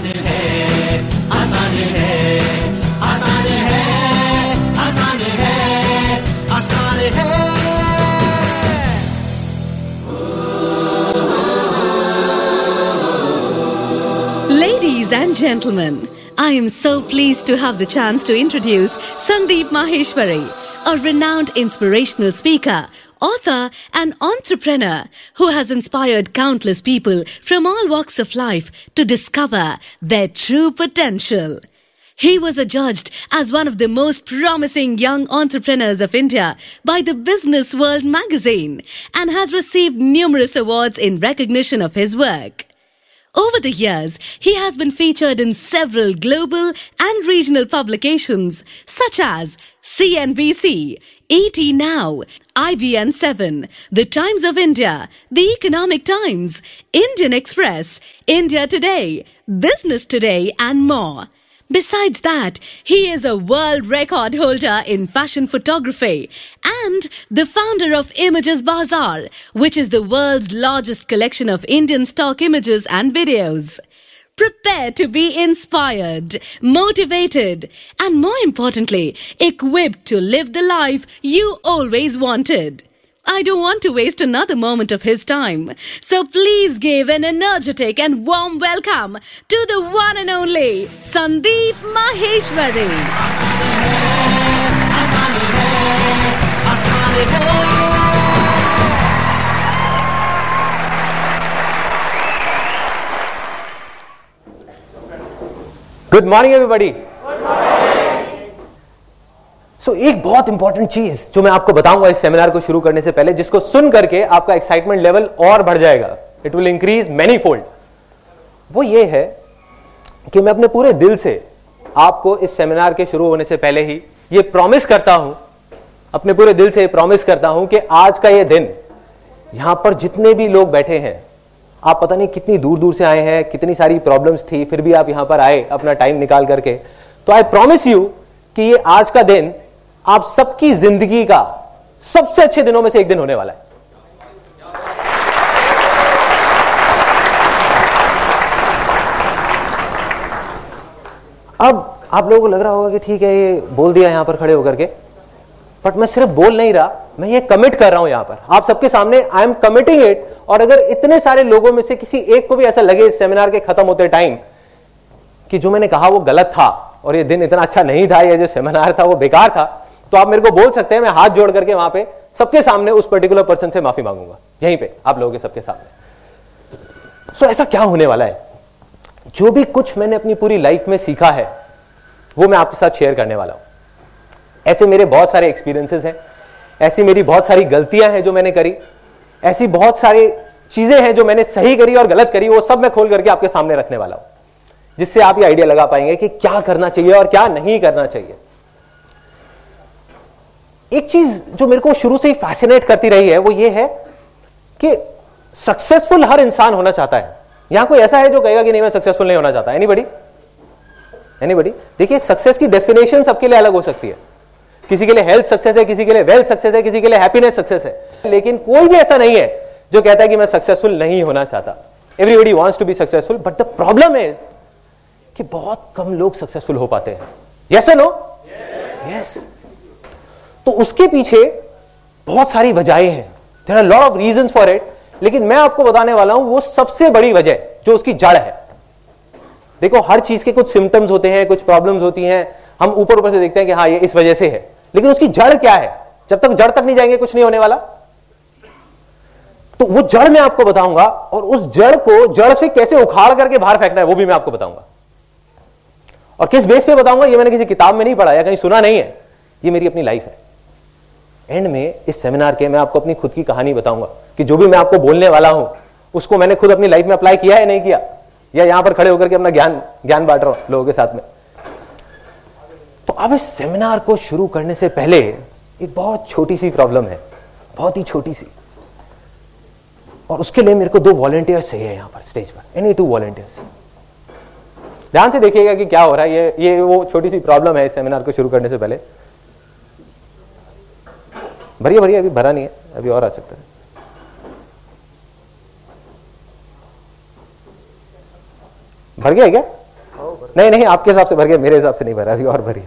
आसान है आसान है आसान है आसान है आसान है Ladies and gentlemen, I am so pleased to have the chance to introduce Sandeep Maheshwari, a renowned inspirational speaker, author, and entrepreneur who has inspired countless people from all walks of life to discover their true potential. He was adjudged as one of the most promising young entrepreneurs of India by the Business World magazine and has received numerous awards in recognition of his work. Over the years, he has been featured in several global and regional publications such as CNBC, ET Now, IBN 7, The Times of India, The Economic Times, Indian Express, India Today, Business Today, and more. Besides that, he is a world record holder in fashion photography and the founder of Images Bazaar, which is the world's largest collection of Indian stock images and videos. Prepare to be inspired, motivated, and more importantly, equipped to live the life you always wanted. I don't want to waste another moment of his time. So please give an energetic and warm welcome to the one and only Sandeep Maheshwari. Hai, hai, hai. Good morning everybody so एक बहुत important चीज़ जो मैं आपको बताऊँगा इस seminar को शुरू करने से पहले जिसको सुन करके आपका एक्साइटमेंट लेवल और बढ़ जाएगा। It will increase many fold वो ये है कि मैं अपने पूरे दिल से आपको इस सेमिनार के शुरू होने से पहले ही ये प्रॉमिस करता हूँ अपने पूरे दिल से प्रॉमिस करता हूँ कि आज का ये दिन यहाँ पर जितने भी लोग बैठे हैं आप पता नहीं कितनी दूर दूर से आए हैं, कितनी सारी प्रॉब्लम्स थी, फिर भी आप यहाँ पर आए अपना टाइम निकाल करके। तो आई प्रॉमिस यू कि ये आज का दिन आप सबकी ज़िंदगी का सबसे अच्छे दिनों में से एक दिन होने वाला है। अब आप लोगों को लग रहा होगा कि ठीक है, ये बोल दिया यहाँ पर खड़े होकर के। बट मैं सिर्फ़ बोल नहीं रहा, मैं ये कमिट कर रहा हूँ यहाँ पर। आप सबके सामने आई एम कमिटिंग इट और अगर इतने सारे लोगों में से किसी एक को भी ऐसा लगे इस सेमिनार के खत्म होते टाइम कि जो मैंने कहा वो गलत था, और ये दिन इतना अच्छा नहीं था, ये जो सेमिनार था वो बेकार था तो आप मेरे को बोल सकते हैं, मैं हाथ जोड़ करके वहाँ पे सबके सामने उस पर्टिकुलर पर्सन से माफ़ी मांगूँगा। यहीं पे, आप लोगों के सबके सामने। सो ऐसा क्या होने वाला है? जो भी कुछ मैंने अपनी पूरी लाइफ में सीखा है, वो मैं आपके साथ शेयर करने वाला हूँ। ऐसे मेरे बहुत सारे एक्सपीरियंसेस हैं, ऐसी मेरी बहुत सारी गलतियाँ हैं जो मैंने करी, ऐसी बहुत सारी चीज़ें हैं जो मैंने सही करी और गलत करी, वो सब मैं खोल करके आपके सामने रखने वाला हूँ, जिससे आप ये आइडिया लगा पाएँगे कि क्या करना चाहिए और क्या नहीं करना चाहिए। एक चीज़ जो मेरे को शुरू से ही फैसिनेट करती रही है, वो ये है कि सक्सेसफुल हर इंसान होना चाहता है। यहाँ कोई ऐसा है जो कहेगा कि नहीं, मैं सक्सेसफुल नहीं होना चाहता। एनी बड़ी एनी बड़ी देखिए सक्सेस की डेफिनेशन सबके लिए अलग हो सकती है। किसी के लिए हेल्थ सक्सेस है, किसी के लिए वेल्थ सक्सेस है, किसी के लिए हैप्पीनेस सक्सेस है। लेकिन कोई भी ऐसा नहीं है जो कहता है कि मैं सक्सेसफुल नहीं होना चाहता। Everybody wants to be successful but the problem is कि बहुत कम लोग सक्सेसफुल हो पाते हैं। यस नो यस तो उसके पीछे बहुत सारी वजहें हैं। There are lot of reason for it लेकिन मैं आपको बताने वाला हूँ, वो सबसे बड़ी वजह जो उसकी जड़ है। देखो, हर चीज़ के कुछ सिम्टम्स होते हैं, कुछ प्रॉब्लम्स होती हैं। हम ऊपर ऊपर से देखते हैं कि हाँ ये इस वजह से है। लेकिन उसकी जड़ क्या है? जब तक जड़ तक नहीं जाएँगे, कुछ नहीं होने वाला। तो वो जड़ मैं आपको बताऊँगा, और उस जड़ को जड़ से कैसे उखाड़ करके बाहर फेंकना है, वो भी मैं आपको बताऊँगा। और किस बेस पे बताऊँगा, ये मैंने किसी किताब में नहीं पढ़ा, या कहीं सुना नहीं है। ये मेरी अपनी लाइफ है। एंड में, इस सेमिनार के मैं आपको अपनी खुद की कहानी बताऊँगा, कि जो भी मैं आपको बोलने वाला हूँ, उसको मैंने खुद अपनी लाइफ में अप्लाई किया है नहीं किया? या यहाँ पर खड़े होकर के अपना ज्ञान ज्ञान बांट रहा हूँ लोगों के साथ में। तो अब इस सेमिनार को शुरू करने से पहले एक बहुत छोटी सी प्रॉब्लम है बहुत ही छोटी सी। और उसके लिए मेरे को दो वॉलेंटियर्स चाहिए यहाँ पर स्टेज पर। एनी टू वॉलेंटियर्स ध्यान से देखिएगा कि क्या हो रहा है ये ये वो छोटी सी प्रॉब्लम है इस सेमिनार को शुरू करने से पहले। भरिए भरिए अभी भरा नहीं है अभी और आ सकता है। भर गया क्या? नहीं नहीं आपके हिसाब से भर गया मेरे हिसाब से नहीं भरा अभी और भरी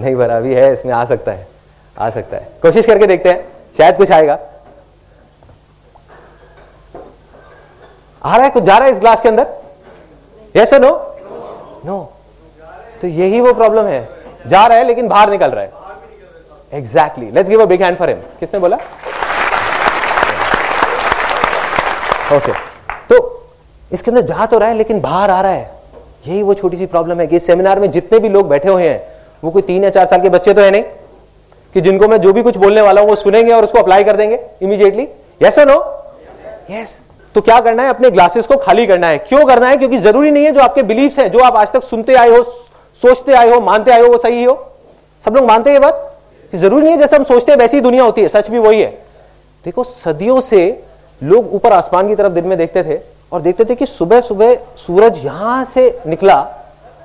नहीं भरा, अभी है, इसमें आ सकता है, आ सकता है। कोशिश करके देखते हैं, शायद कुछ आएगा। आ रहा है, कुछ जा रहा है इस ग्लास के अंदर? यस नो नो तो यही वो प्रॉब्लम है। जा रहा है, लेकिन बाहर निकल रहा है। Exactly let's give a big hand for him किसने बोला? ओके तो इसके अंदर जा तो रहा है, लेकिन बाहर आ रहा है। यही वो छोटी सी प्रॉब्लम है कि सेमिनार में जितने भी लोग बैठे हुए हैं वो कोई तीन या चार साल के बच्चे तो है नहीं, कि जिनको मैं जो भी कुछ बोलने वाला हूँ, वो सुनेंगे और उसको अप्लाई कर देंगे इमीडिएटली यस नो यस तो क्या करना है? अपने ग्लासेस को खाली करना है। क्यों करना है? क्योंकि ज़रूरी नहीं है जो आपके बिलीव्स हैं, जो आप आज तक सुनते आए हो, सोचते आए हो, मानते आए हो, वो सही हो। सब लोग मानते हैं ये बात? कि ज़रूरी नहीं है जैसे हम सोचते हैं, वैसी ही दुनिया होती है। सच भी वही है। देखो, सदियों से लोग ऊपर आसमान की तरफ़ दिन में देखते थे और देखते थे कि सुबह सुबह सूरज यहाँ से निकला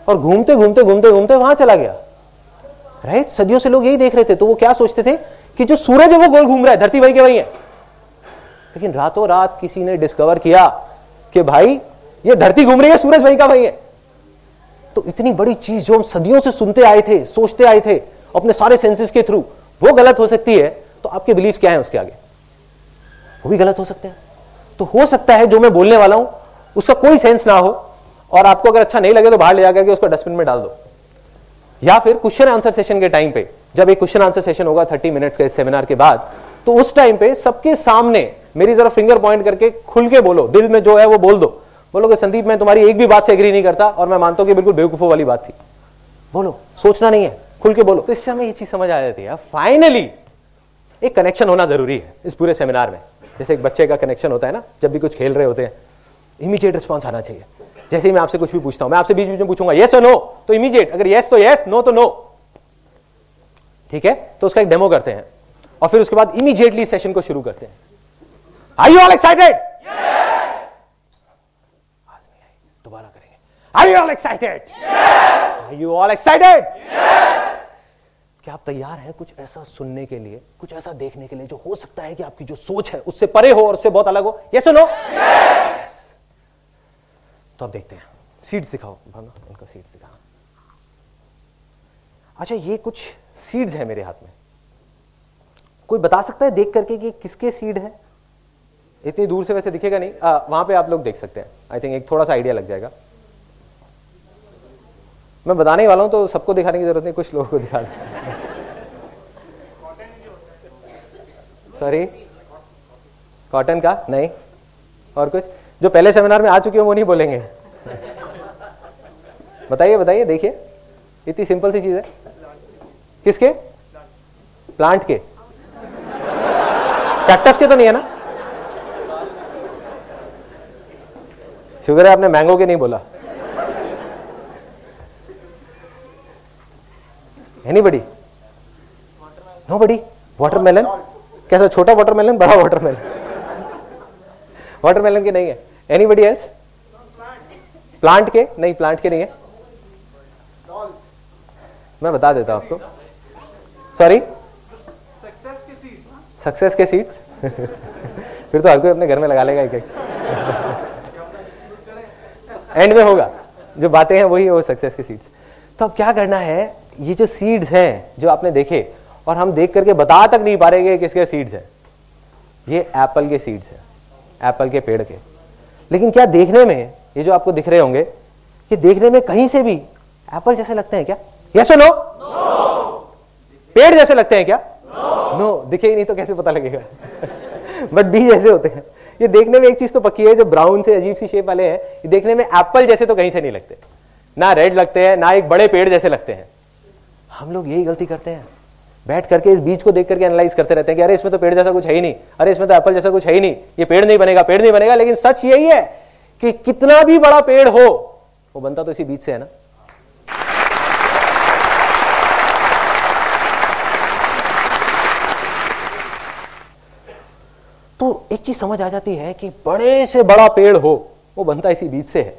और घूमते घूमते घूमते घूमते वहाँ चला गया। राइट सदियों से लोग यही देख रहे थे तो वो क्या सोचते थे? कि जो सूरज है, वो गोल घूम रहा है, धरती वही के वही है। लेकिन रातों रात किसी ने डिस्कवर किया कि भाई, ये धरती घूम रही है, सूरज वही का वही है। तो इतनी बड़ी चीज़ जो हम सदियों से सुनते आए थे, सोचते आए थे, अपने सारे सेंसेस के थ्रू वो गलत हो सकती है तो आपके बिलीफ क्या है उसके आगे? वो भी गलत हो सकते हैं। तो हो सकता है, जो मैं बोलने वाला हूँ, उसका कोई सेंस ना हो, और आपको अगर अच्छा नहीं लगे तो बाहर ले जाकर के उसको डस्टबिन में डाल दो। या फिर क्वेश्चन आंसर सेशन के टाइम पे, जब एक क्वेश्चन आंसर सेशन होगा थर्टी मिनट्स के सेमिनार के बाद तो उस टाइम पे सबके सामने मेरी जरा फिंगर पॉइंट करके खुल के बोलो, दिल में जो है वो बोल दो। बोलोगे संदीप, मैं तुम्हारी एक भी बात से एग्री नहीं करता और मैं मानता हूँ कि बिल्कुल बेवकूफों वाली बात थी। बोलो, सोचना नहीं है, खुल के बोलो। तो इससे हमें ये चीज़ समझ आ जाती है। फाइनली एक कनेक्शन होना ज़रूरी है इस पूरे सेमिनार में। जैसे एक बच्चे का कनेक्शन होता है ना, जब भी कुछ खेल रहे होते हैं इमीडिएट रिस्पॉन्स आना चाहिए। जैसे ही मैं आपसे कुछ भी पूछता हूँ, मैं आपसे बीच बीच में पूछूँगा येस और नो तो इमीडिएट अगर येस तो यस नो तो नो ठीक है? तो उसका एक डेमो करते हैं। और फिर उसके बाद इमीडिएटली सेशन को शुरू करते हैं। आर यू ऑल एक्साइटेड दोबारा करेंगे। Are you all excited are you all excited क्या आप तैयार हैं कुछ ऐसा सुनने के लिए, कुछ ऐसा देखने के लिए जो हो सकता है कि आपकी जो सोच है उससे परे हो और उससे बहुत अलग हो? ये सुनो yes. yes! तो अब देखते हैं। सीड्स दिखाओ। भावना, उनका दिखा अच्छा ये कुछ सीड्स है मेरे हाथ में। कोई बता सकता है देख करके कि किसके सीड है? इतनी दूर से वैसे दिखेगा नहीं। आ, वहाँ पे आप लोग देख सकते हैं। आई थिंक एक थोड़ा सा आइडिया लग जाएगा। मैं बताने वाला हूँ तो सबको दिखाने की ज़रूरत नहीं कुछ लोगों को दिखा सॉरी कॉटन का? नहीं। और कुछ? जो पहले सेमिनार में आ चुके हैं वो नहीं बोलेंगे। बताइए बताइए देखिए। इतनी सिंपल सी चीज़ है। किसके? प्लांट के। कैक्टस के तो नहीं है ना? शुगर है, आपने मैंगो के नहीं बोला। एनीबडी नो बडी वाटरमेलन कैसा, छोटा वाटरमेलन बड़ा वाटरमेलन वाटरमेलन के नहीं है। एनीबडी एल्स प्लांट के? नहीं प्लांट के नहीं है। मैं बता देता हूँ आपको। सॉरी सक्सेस के सीड्स फिर तो हर कोई अपने घर में लगा लेगा एक एक एंड में होगा। जो बातें हैं वही है वो सक्सेस के सीड्स तो अब क्या करना है? ये जो सीड्स हैं जो आपने देखे और हम देख करके बता तक नहीं पा रहे कि किसके सीड्स हैं। ये एप्पल के सीड्स हैं। एप्पल के पेड़ के। लेकिन क्या देखने में ये जो आपको दिख रहे होंगे ये देखने में कहीं से भी एप्पल जैसे लगते हैं क्या? यस नो पेड़ जैसे लगते हैं क्या? No no. no, दिखे ही नहीं तो कैसे पता लगेगा? बट बीज जैसे होते हैं। ये देखने में एक चीज़ तो पक्की है जो ब्राउन से अजीब सी शेप वाले हैं ये देखने में एप्पल जैसे तो कहीं से नहीं लगते। ना रेड लगते हैं ना एक बड़े पेड़ जैसे लगते हैं। हम लोग यही गलती करते हैं। बैठ करके इस बीज को देख करके एनालाइज करते रहते हैं कि अरे इसमें तो पेड़ जैसा कुछ है ही नहीं अरे इसमें तो एप्पल जैसा कुछ है ही नहीं। ये पेड़ नहीं बनेगा पेड़ नहीं बनेगा लेकिन सच यही है कि कितना भी बड़ा पेड़ हो वो बनता तो इसी बीज से है ना। तो एक चीज़ समझ आ जाती है कि बड़े से बड़ा पेड़ हो वो बनता इसी बीज से है।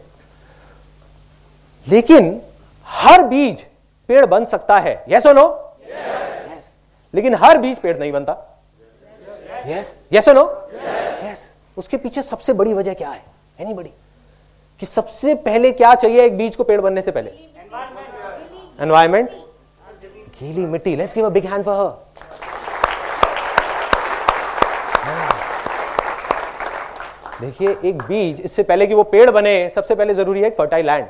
लेकिन हर बीज पेड़ बन सकता है। यस नो यस लेकिन हर बीज पेड़ नहीं बनता। यस यस नो यस उसके पीछे सबसे बड़ी वजह क्या है? एनी बड़ी कि सबसे पहले क्या चाहिए एक बीज को पेड़ बनने से पहले? एनवायरमेंट गीली मिट्टी। Let's give a big hand for her देखिए, एक बीज, इससे पहले कि वो पेड़ बने, सबसे पहले ज़रूरी है एक फर्टाइल लैंड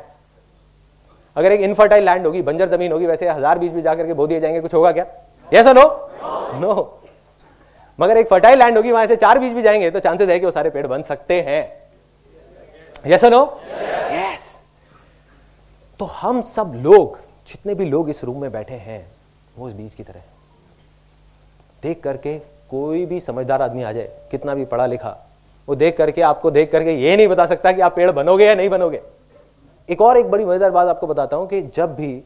अगर एक इनफर्टाइल लैंड होगी, बंजर ज़मीन होगी, वैसे हज़ार बीज भी जाकर के बो दिए जाएँगे, कुछ होगा क्या? यस नो नो मगर एक फर्टाइल लैंड होगी, वहाँ से चार बीज भी जाएँगे तो चांसेस है कि वो सारे पेड़ बन सकते हैं। यस नो यस तो हम सब लोग, जितने भी लोग इस रूम में बैठे हैं, वो इस बीज की तरह देख करके कोई भी समझदार आदमी आ जाए, कितना भी पढ़ा लिखा वो देख करके, आपको देख करके ये नहीं बता सकता कि आप पेड़ बनोगे या नहीं बनोगे। एक और एक बड़ी मज़ेदार बात आपको बताता हूँ कि जब भी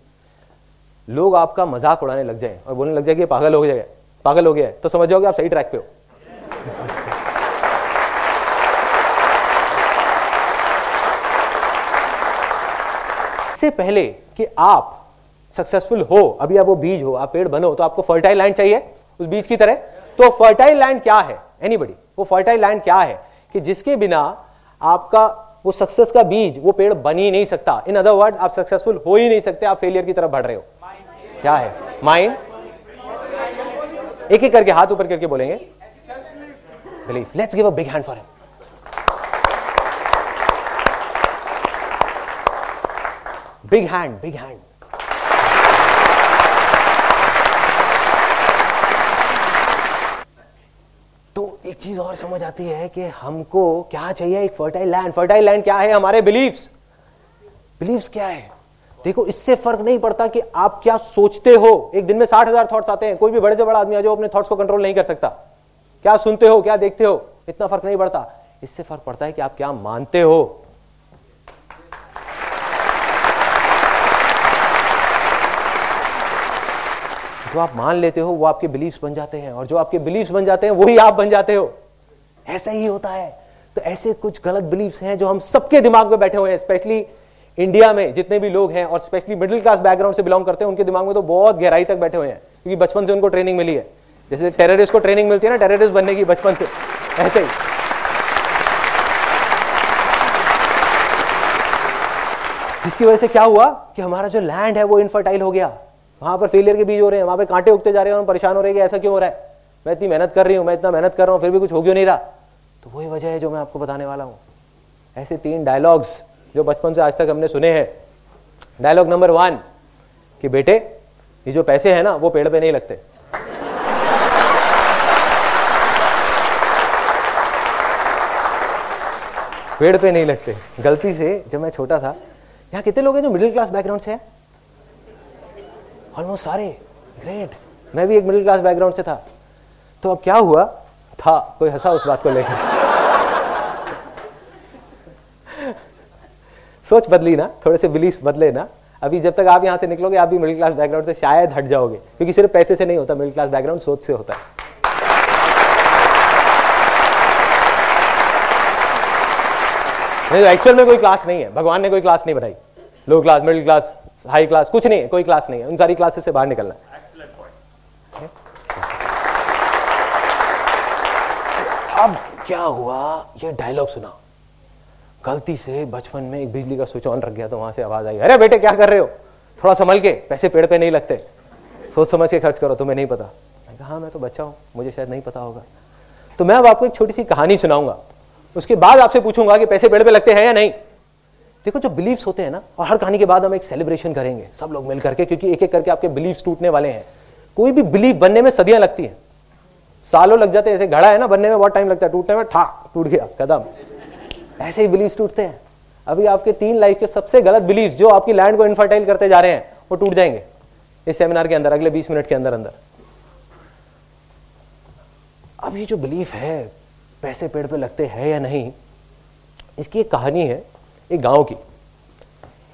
लोग आपका मज़ाक उड़ाने लग जाए और बोलने लग जाए कि पागल हो गया, पागल हो गया है तो समझ जाओगे आप सही ट्रैक पे हो। इससे पहले कि आप सक्सेसफुल हो, अभी आप वो बीज हो, आप पेड़ बनो तो आपको फर्टाइल लैंड चाहिए, उस बीज की तरह। तो फर्टाइल लैंड क्या है? एनीबडी वो फर्टाइल लैंड क्या है? कि जिसके बिना आपका वो सक्सेस का बीज, वो पेड़ बन ही नहीं सकता। इन अदर वर्ड आप सक्सेसफुल हो ही नहीं सकते, आप फेलियर की तरफ़ बढ़ रहे हो। क्या है? माइंड एक एक करके हाथ ऊपर करके बोलेंगे। Believe let's give a big hand for him big hand big hand तो एक चीज़ और समझ आती है कि हमको क्या चाहिए एक फर्टाइल लैंड फर्टाइल लैंड क्या है हमारे बिलीव्स बिलीव्स क्या है? देखो, इससे फ़र्क नहीं पड़ता कि आप क्या सोचते हो। एक दिन में साठ हज़ार थॉट्स आते हैं। कोई भी बड़े से बड़ा आदमी आ जाओ, अपने थॉट्स को कंट्रोल नहीं कर सकता। क्या सुनते हो, क्या देखते हो? इतना फ़र्क नहीं पड़ता। इससे फ़र्क पड़ता है कि आप क्या मानते हो। जो आप मान लेते हो, वो आपके बिलीव्स बन जाते हैं। और जो आपके बिलीव्स बन जाते हैं, वही आप बन जाते हो। ऐसा ही होता है। तो ऐसे कुछ गलत बिलीव्स हैं जो हम सबके दिमाग में बैठे हुए हैं स्पेशली इंडिया में जितने भी लोग हैं, और स्पेशली मिडिल क्लास बैकग्राउंड से बिलोंग करते हैं, उनके दिमाग में तो बहुत गहराई तक बैठे हुए हैं, क्योंकि बचपन से उनको ट्रेनिंग मिली है। जैसे टेररिस्ट को ट्रेनिंग मिलती है ना टेररिस्ट बनने की बचपन से। ऐसे ही। जिसकी वजह से क्या हुआ कि हमारा जो लैंड है वो इनफर्टाइल हो गया। वहाँ पर फेलियर के बीज हो रहे हैं, वहाँ पर कांटे उगते जा रहे हैं और परेशान हो रहे हैं कि ऐसा क्यों हो रहा है? मैं इतनी मेहनत कर रही हूँ, मैं इतना मेहनत कर रहा हूँ, फिर भी कुछ हो क्यों नहीं रहा? तो वही वजह है जो मैं आपको बताने वाला हूँ। ऐसे तीन डायलॉग्स जो बचपन से आज तक हमने सुने हैं। डायलॉग नंबर वन कि बेटे, ये जो पैसे हैं ना, वो पेड़ पे नहीं लगते। पेड़ पे नहीं लगते। गलती से जब मैं छोटा था, यहाँ कितने लोग हैं जो मिडिल क्लास बैकग्राउंड से हैं? ऑलमोस्ट सारे ग्रेट मैं भी एक मिडिल क्लास बैकग्राउंड से था। तो अब क्या हुआ? था, कोई हंसा उस बात को लेकर सोच बदली ना, थोड़े से बिलीफ बदले ना। अभी जब तक आप यहाँ से निकलोगे, आप भी मिडिल क्लास बैकग्राउंड से शायद हट जाओगे। क्योंकि सिर्फ़ पैसे से नहीं होता मिडिल क्लास बैकग्राउंड सोच से होता है। नहीं एक्चुअल में कोई क्लास नहीं है। भगवान ने कोई क्लास नहीं बनाई। Low class middle class high class कुछ नहीं है कोई क्लास नहीं है। उन सारी क्लासेस से बाहर निकलना है। अब क्या हुआ? ये डायलॉग सुना गलती से बचपन में एक बिजली का स्विच ऑन रख गया तो वहाँ से आवाज़ आई अरे बेटे क्या कर रहे हो? थोड़ा संभल के पैसे पेड़ पे नहीं लगते। सोच समझ के खर्च करो तुम्हें नहीं पता। मैं कहा हाँ मैं तो बच्चा हूँ मुझे शायद नहीं पता होगा। तो मैं अब आपको एक छोटी सी कहानी सुनाऊँगा। उसके बाद आपसे पूछूँगा कि पैसे पेड़ पे लगते हैं या नहीं। देखो जो बिलीव्स होते हैं ना, और हर कहानी के बाद हम एक सेलिब्रेशन करेंगे, सब लोग मिल करके, क्योंकि एक एक करके आपके बिलीव्स टूटने वाले हैं। कोई भी बिलीव बनने में सदियाँ लगती हैं। सालों लग जाते हैं, ऐसे घड़ा है ना, बनने में बहुत टाइम लगता है, टूटने में ठा, टूट गया कदम ऐसे ही बिलीव्स टूटते हैं। अभी आपके तीन लाइफ के सबसे गलत बिलीव्स जो आपकी लैंड को इनफर्टाइल करते जा रहे हैं, वो टूट जाएँगे। इस सेमिनार के अंदर, अगले 20 मिनट के अंदर अंदर। अब ये जो बिलीफ है, पैसे पेड़ पे लगते हैं या नहीं, इसकी एक कहानी है। एक गाँव की।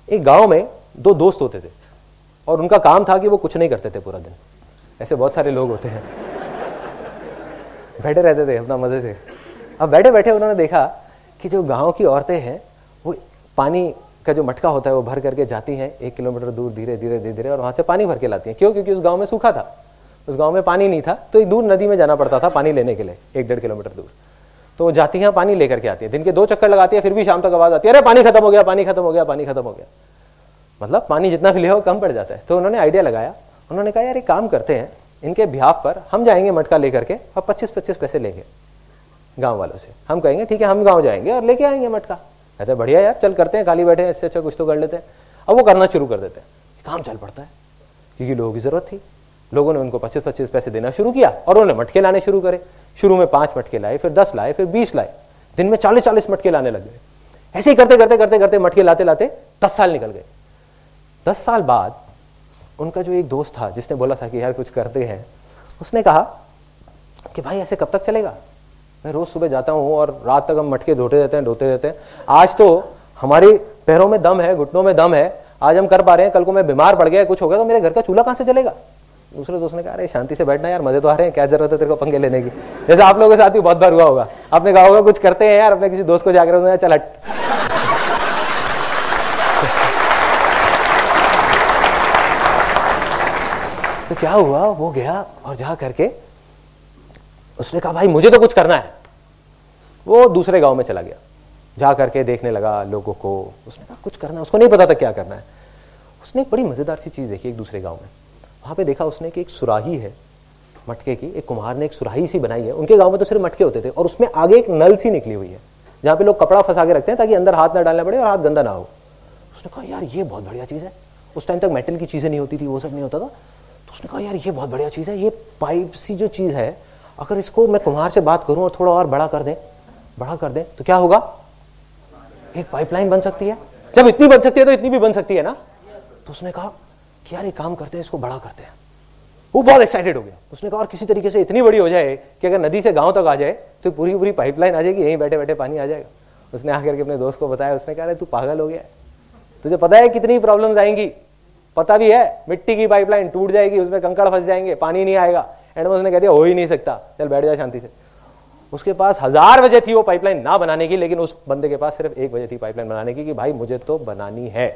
एक गाँव में दो दोस्त होते थे और उनका काम था कि वो कुछ नहीं करते थे पूरा दिन। ऐसे बहुत सारे लोग होते हैं। बैठे रहते थे अपना मज़े से। अब बैठे बैठे उन्होंने देखा कि जो गाँव की औरतें हैं, वो पानी का जो मटका होता है, वो भर करके जाती हैं एक किलोमीटर दूर, धीरे धीरे धीरे धीरे, और वहाँ से पानी भर के लाती हैं। क्यों? क्योंकि उस गाँव में सूखा था। उस गाँव में पानी नहीं था तो एक दूर नदी में जाना पड़ता था पानी लेने के लिए, एक डेढ़ किलोमीटर दूर। तो वो जाती हैं, पानी लेकर के आती है। दिन के दो चक्कर लगाती है, फिर भी शाम तक आवाज़ आती है, अरे, पानी खत्म हो गया, पानी खत्म हो गया, पानी खत्म हो गया। मतलब पानी जितना भी ले हो कम पड़ जाता है। तो उन्होंने आइडिया लगाया। उन्होंने कहा, यार, एक काम करते हैं, इनके बिहाफ पर हम जाएँगे मटका लेकर के और पच्चीस पच्चीस पैसे लेंगे गाँव वालों से। हम कहेंगे, ठीक है, हम गाँव जाएँगे और लेके आएँगे मटका। कहते हैं, बढ़िया यार, चल करते हैं, खाली बैठे हैं, इससे अच्छा कुछ तो कर लेते हैं। अब वो करना शुरू कर देते हैं। काम चल पड़ता है, क्योंकि लोगों की ज़रूरत थी। लोगों ने उनको पच्चीस पच्चीस पैसे देना शुरू किया और उन्होंने मटके लाने शुरू करे। शुरू में पाँच मटके लाए, फिर दस लाए, फिर बीस लाए। दिन में चालीस चालीस मटके लाने लग गए। ऐसे ही करते करते करते करते मटके लाते लाते दस साल निकल गए। दस साल बाद उनका जो एक दोस्त था, जिसने बोला था कि यार कुछ करते हैं, उसने कहा कि भाई ऐसे कब तक चलेगा? मैं रोज सुबह जाता हूँ और रात तक हम मटके धोते रहते हैं, धोते रहते हैं। आज तो हमारे पैरों में दम है, घुटनों में दम है। आज हम कर पा रहे हैं, कल को मैं बीमार पड़ गया, कुछ हो गया तो मेरे घर का चूल्हा कहाँ से चलेगा दूसरे दोस्त ने कहा, अरे, शांति से बैठना यार, मज़े तो आ रहे हैं, क्या ज़रूरत है तेरे को पंखे लेने की? जैसे आप लोगों के साथ भी बहुत बार हुआ होगा। आपने कहा होगा, कुछ करते हैं यार, अपने किसी दोस्त को जाकर चल हट। तो क्या हुआ? वो गया और जा करके उसने कहा, भाई, मुझे तो कुछ करना है। वो दूसरे गाँव में चला गया। जा करके देखने लगा लोगों को। उसने कहा, कुछ करना है, उसको नहीं पता था क्या करना है। उसने एक बड़ी मज़ेदार सी चीज़ देखी एक दूसरे गाँव में। वहाँ पे देखा उसने कि एक सुराही है, मटके की, एक कुम्हार ने एक सुराही सी बनाई है। उनके गाँव में तो सिर्फ़ मटके होते थे, और उसमें आगे एक नल सी निकली हुई है, जहाँ पे लोग कपड़ा फंसा के रखते हैं ताकि अंदर हाथ ना डालना पड़े और हाथ गंदा ना हो। उसने कहा, यार, ये बहुत बढ़िया चीज़ है। उस टाइम तक मेटल की चीज़ें नहीं होती थी, वो सब नहीं होता था। तो उसने कहा, यार, ये बहुत बढ़िया चीज़ है, ये पाइप सी जो चीज़ है, अगर इसको मैं कुम्हार से बात करूँ और थोड़ा और बड़ा कर दे, बड़ा कर दे तो क्या होगा? एक पाइपलाइन बन सकती है। जब इतनी बन सकती है तो इतनी भी बन सकती है ना? तो उसने कहा कि यार एक काम करते हैं, इसको बड़ा करते हैं। वो बहुत एक्साइटेड हो गया। उसने कहा, और किसी तरीके से इतनी बड़ी हो जाए कि अगर नदी से गाँव तक आ जाए तो पूरी पूरी पाइपलाइन आ जाएगी, यहीं बैठे बैठे पानी आ जाएगा। उसने आकर के अपने दोस्त को बताया। उसने कहा तू पागल हो गया तुझे पता है कितनी प्रॉब्लम्स आएँगी? पता भी है, मिट्टी की पाइपलाइन टूट जाएगी, उसमें कंकड़ फंस जाएँगे, पानी नहीं आएगा। एंड उसने कह दिया हो ही नहीं सकता। चल बैठ जा शांति से। उसके पास हज़ार वजह थी वो पाइपलाइन ना बनाने की, लेकिन उस बंदे के पास सिर्फ़ एक वजह थी पाइपलाइन बनाने की कि, भाई, मुझे तो बनानी है।